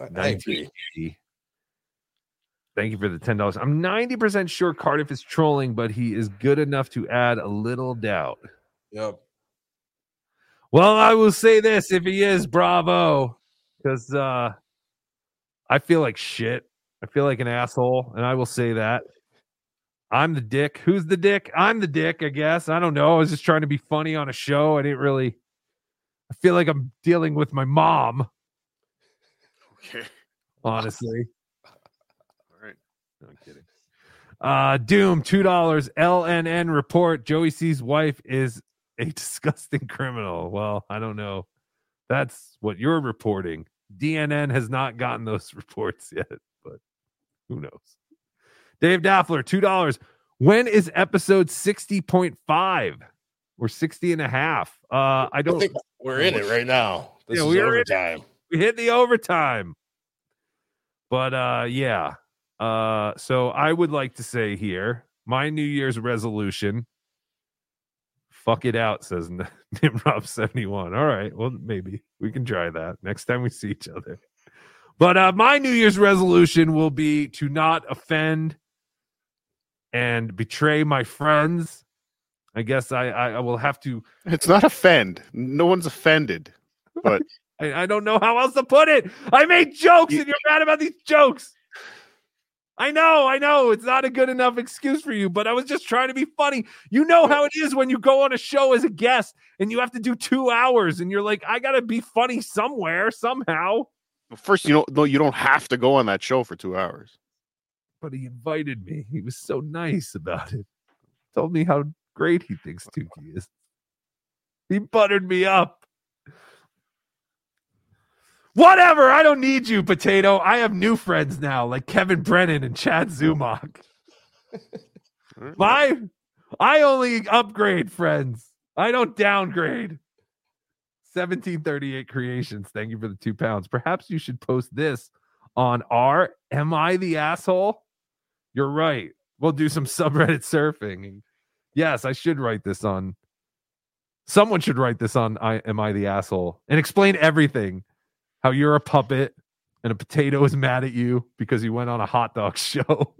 [SPEAKER 11] I- I agree.
[SPEAKER 6] 1980. Thank you for the $10. I'm 90% sure Cardiff is trolling, but he is good enough to add a little doubt.
[SPEAKER 11] Yep.
[SPEAKER 6] Well, I will say this if he is, bravo. Because uh I feel like shit. I feel like an asshole, and I will say that. I'm the dick. Who's the dick? I'm the dick, I guess. I don't know. I was just trying to be funny on a show. I didn't really I feel like I'm dealing with my mom,
[SPEAKER 10] Okay.
[SPEAKER 6] honestly.
[SPEAKER 10] All right.
[SPEAKER 6] No, I'm kidding. Uh Doom, two dollars. LNN report. Joey C's wife is a disgusting criminal. Well, I don't know. That's what you're reporting. DNN has not gotten those reports yet, but who knows? Dave Daffler, two dollars. When is episode 60.5? We're 60 and a half. Uh, I don't
[SPEAKER 11] think we're in it right now. This
[SPEAKER 6] Yeah,
[SPEAKER 11] is
[SPEAKER 6] we are in
[SPEAKER 11] overtime.
[SPEAKER 6] we hit the overtime. But uh yeah. Uh so I would like to say here, my New Year's resolution. Fuck it out, says N- Nimrob71. All right. Well, maybe we can try that next time we see each other. But uh my New Year's resolution will be to not offend and betray my friends. I guess I I, I will have to
[SPEAKER 10] It's not offend. No one's offended. But
[SPEAKER 6] I, I don't know how else to put it. I made jokes and you're mad about these jokes. I know, I know. It's not a good enough excuse for you, but I was just trying to be funny. You know how it is when you go on a show as a guest and you have to do two hours and you're like, I got to be funny somewhere, somehow.
[SPEAKER 10] first, you don't no, you don't have to go on that show for two hours.
[SPEAKER 6] But he invited me. He was so nice about it. Told me how great he thinks Tukey is. He buttered me up. Whatever. I don't need you, Potato. I have new friends now, like Kevin Brennan and Chad Zumock. My, I only upgrade friends. I don't downgrade. 1738 creations. Thank you for the two pounds. Perhaps you should post this on our Am I the Asshole? You're right. We'll do some subreddit surfing. Yes, I should write this on. Someone should write this on I Am I the Asshole and explain everything. How you're a puppet and a potato is mad at you because you went on a hot dog show.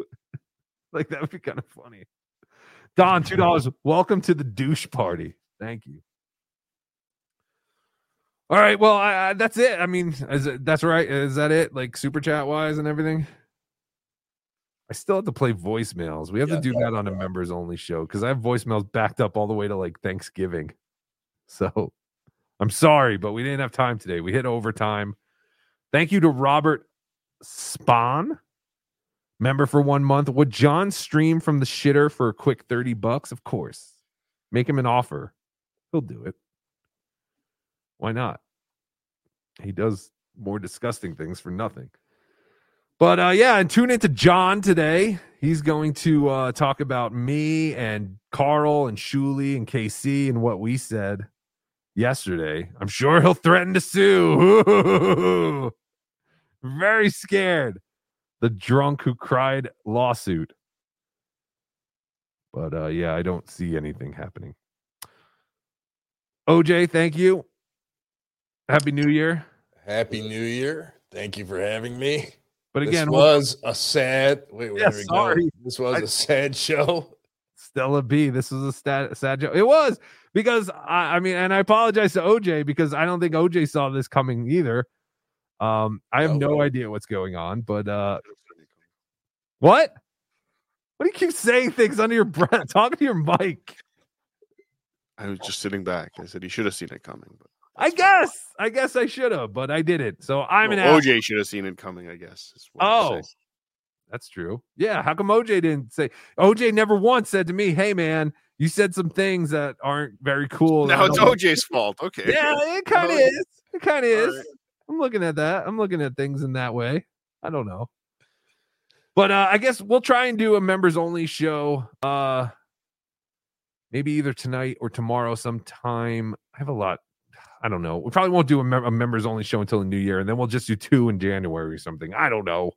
[SPEAKER 6] like that would be kind of funny. Don, two dollars. Welcome to the douche party. Thank you. All right. Well, I, I, that's it. I mean, is it, that's right. Is that it? Like super chat wise and everything. I still have to play voicemails. We have to do that on a members only show because I have voicemails backed up all the way to like Thanksgiving. So I'm sorry, but we didn't have time today. We hit overtime. Thank you to Robert Spahn, member for one month. Would John stream from the shitter for a quick 30 bucks? Of course. Make him an offer. He'll do it. Why not? He does more disgusting things for nothing. But uh, yeah, and tune into John today. He's going to uh, talk about me and Carl and Shuli and KC and what we said yesterday. I'm sure he'll threaten to sue. Very scared. The drunk who cried lawsuit. But uh, yeah, I don't see anything happening. OJ, thank you. Happy New Year.
[SPEAKER 11] Happy New Year. Thank you for having me.
[SPEAKER 6] But again, we'll-
[SPEAKER 11] was a sad. Wait, wait,
[SPEAKER 6] Yeah,
[SPEAKER 11] here we
[SPEAKER 6] sorry.
[SPEAKER 11] go. This was
[SPEAKER 6] I-
[SPEAKER 11] a sad show.
[SPEAKER 6] Stella B. This was a sad, sad joke. It was because I, I mean, and I apologize to OJ because I don't think OJ saw this coming either. Um, I have no idea what's going on, but uh, what? What do you keep saying things under your breath? Talk to your mic.
[SPEAKER 10] I was just sitting back. I said he should have seen it coming. But
[SPEAKER 6] I guess, I guess I should have, but I didn't. So I'm
[SPEAKER 10] No,
[SPEAKER 6] an
[SPEAKER 10] OJ should have seen it coming. I guess. is what I'm
[SPEAKER 6] Oh. That's true. Yeah. How come OJ didn't say? OJ never once said to me, "Hey, man, you said some things that aren't very cool."
[SPEAKER 10] now it's
[SPEAKER 6] don't-
[SPEAKER 10] OJ's fault. Okay.
[SPEAKER 6] Yeah, it kind of is. It kind of is.
[SPEAKER 10] right.
[SPEAKER 6] I'm looking at that. I'm looking at things in that way. I don't know. But uh, I guess we'll try and do a members only show. Uh maybe either tonight or tomorrow sometime. I have a lot. I don't know. We probably won't do a, mem- a members only show until the new year, and then we'll just do two in January or something. I don't know.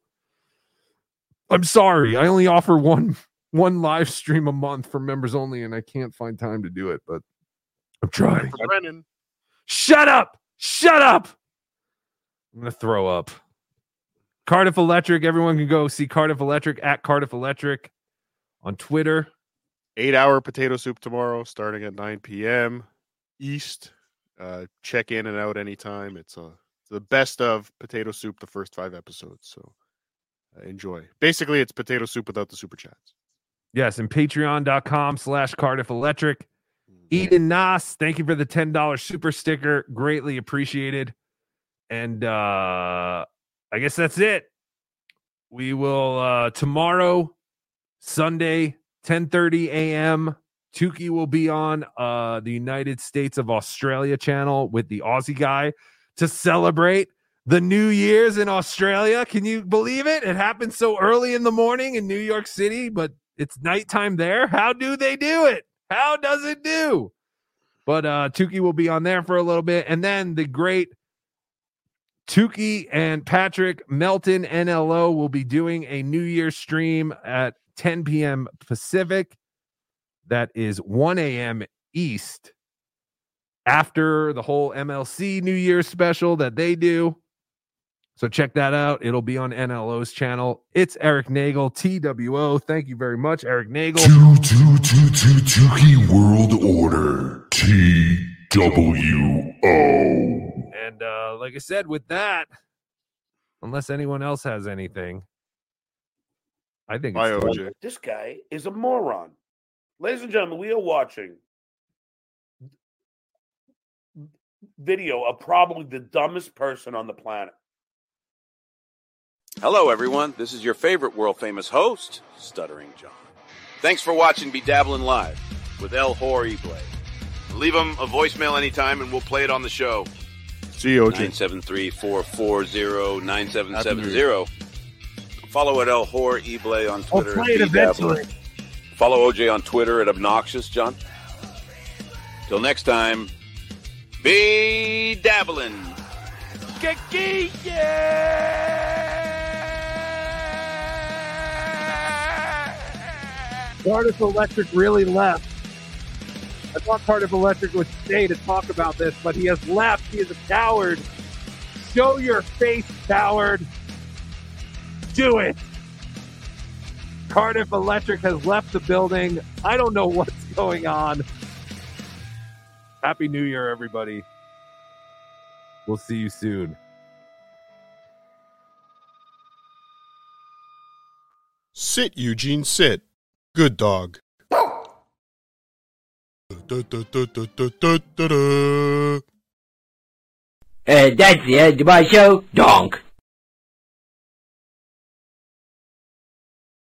[SPEAKER 6] I'm sorry. I only offer one one live stream a month for members only, and I can't find time to do it, but I'm trying.
[SPEAKER 10] For Brennan.
[SPEAKER 6] Shut up! Shut up! I'm gonna throw up. Cardiff Electric. Everyone can go see Cardiff Electric at Cardiff Electric on Twitter.
[SPEAKER 10] Eight hour potato soup tomorrow, starting at 9 p.m. East. Uh, check in and out anytime. It's uh, the best of potato soup, the first five episodes. So enjoy. Basically, it's potato soup without the super chats.
[SPEAKER 6] Yes, and patreon.com slash Cardiff Electric. Eden Nas, thank you for the $10 super sticker. Greatly appreciated. And uh I guess that's it. We will uh tomorrow, Sunday, 10:30 a.m. Tukey will be on uh the United States of Australia channel with the Aussie guy to celebrate the New Year's in Australia. Can you believe it? It happened so early in the morning in New York City, but it's nighttime there. How do they do it? How does it do? But uh Tukey will be on there for a little bit. And then the great Tukey and Patrick Melton NLO will be doing a New Year's stream at 10 p.m. Pacific. That is 1 a.m. East after the whole MLC New Year's special that they do. So check that out. It'll be on NLO's channel. It's Eric Nagel, TWO. Thank you very much, Eric Nagel.
[SPEAKER 23] Two, two, two, two, Tukey World Order. T W O.
[SPEAKER 6] And uh, like I said, with that, unless anyone else has anything, I think it's time.
[SPEAKER 29] This guy is a moron. Ladies and gentlemen, we are watching video of probably the dumbest person on the planet.
[SPEAKER 24] Hello, everyone. This is your favorite world famous host, Stuttering John. Thanks for watching BeDabblin Live with El Horrible. Leave him a voicemail anytime and we'll play it on the show.
[SPEAKER 10] See you, OJ.
[SPEAKER 24] 973 440 9770. Follow at El Horrible on
[SPEAKER 2] I'll
[SPEAKER 24] Twitter.
[SPEAKER 2] play it
[SPEAKER 24] at BeDabbler.
[SPEAKER 2] eventually.
[SPEAKER 24] Follow OJ on Twitter at Obnoxious John. Till next time, be dabbling.
[SPEAKER 2] Cardiff Electric really left. I thought Cardiff Electric would stay to talk about this, but he has left. He is a coward. Show your face, coward. Do it. Cardiff Electric has left the building. I don't know what's going on. Happy New Year, everybody.
[SPEAKER 6] We'll see you soon.
[SPEAKER 10] Sit, Eugene, sit. Good dog.
[SPEAKER 30] Uh, that's the end of my show. Donk.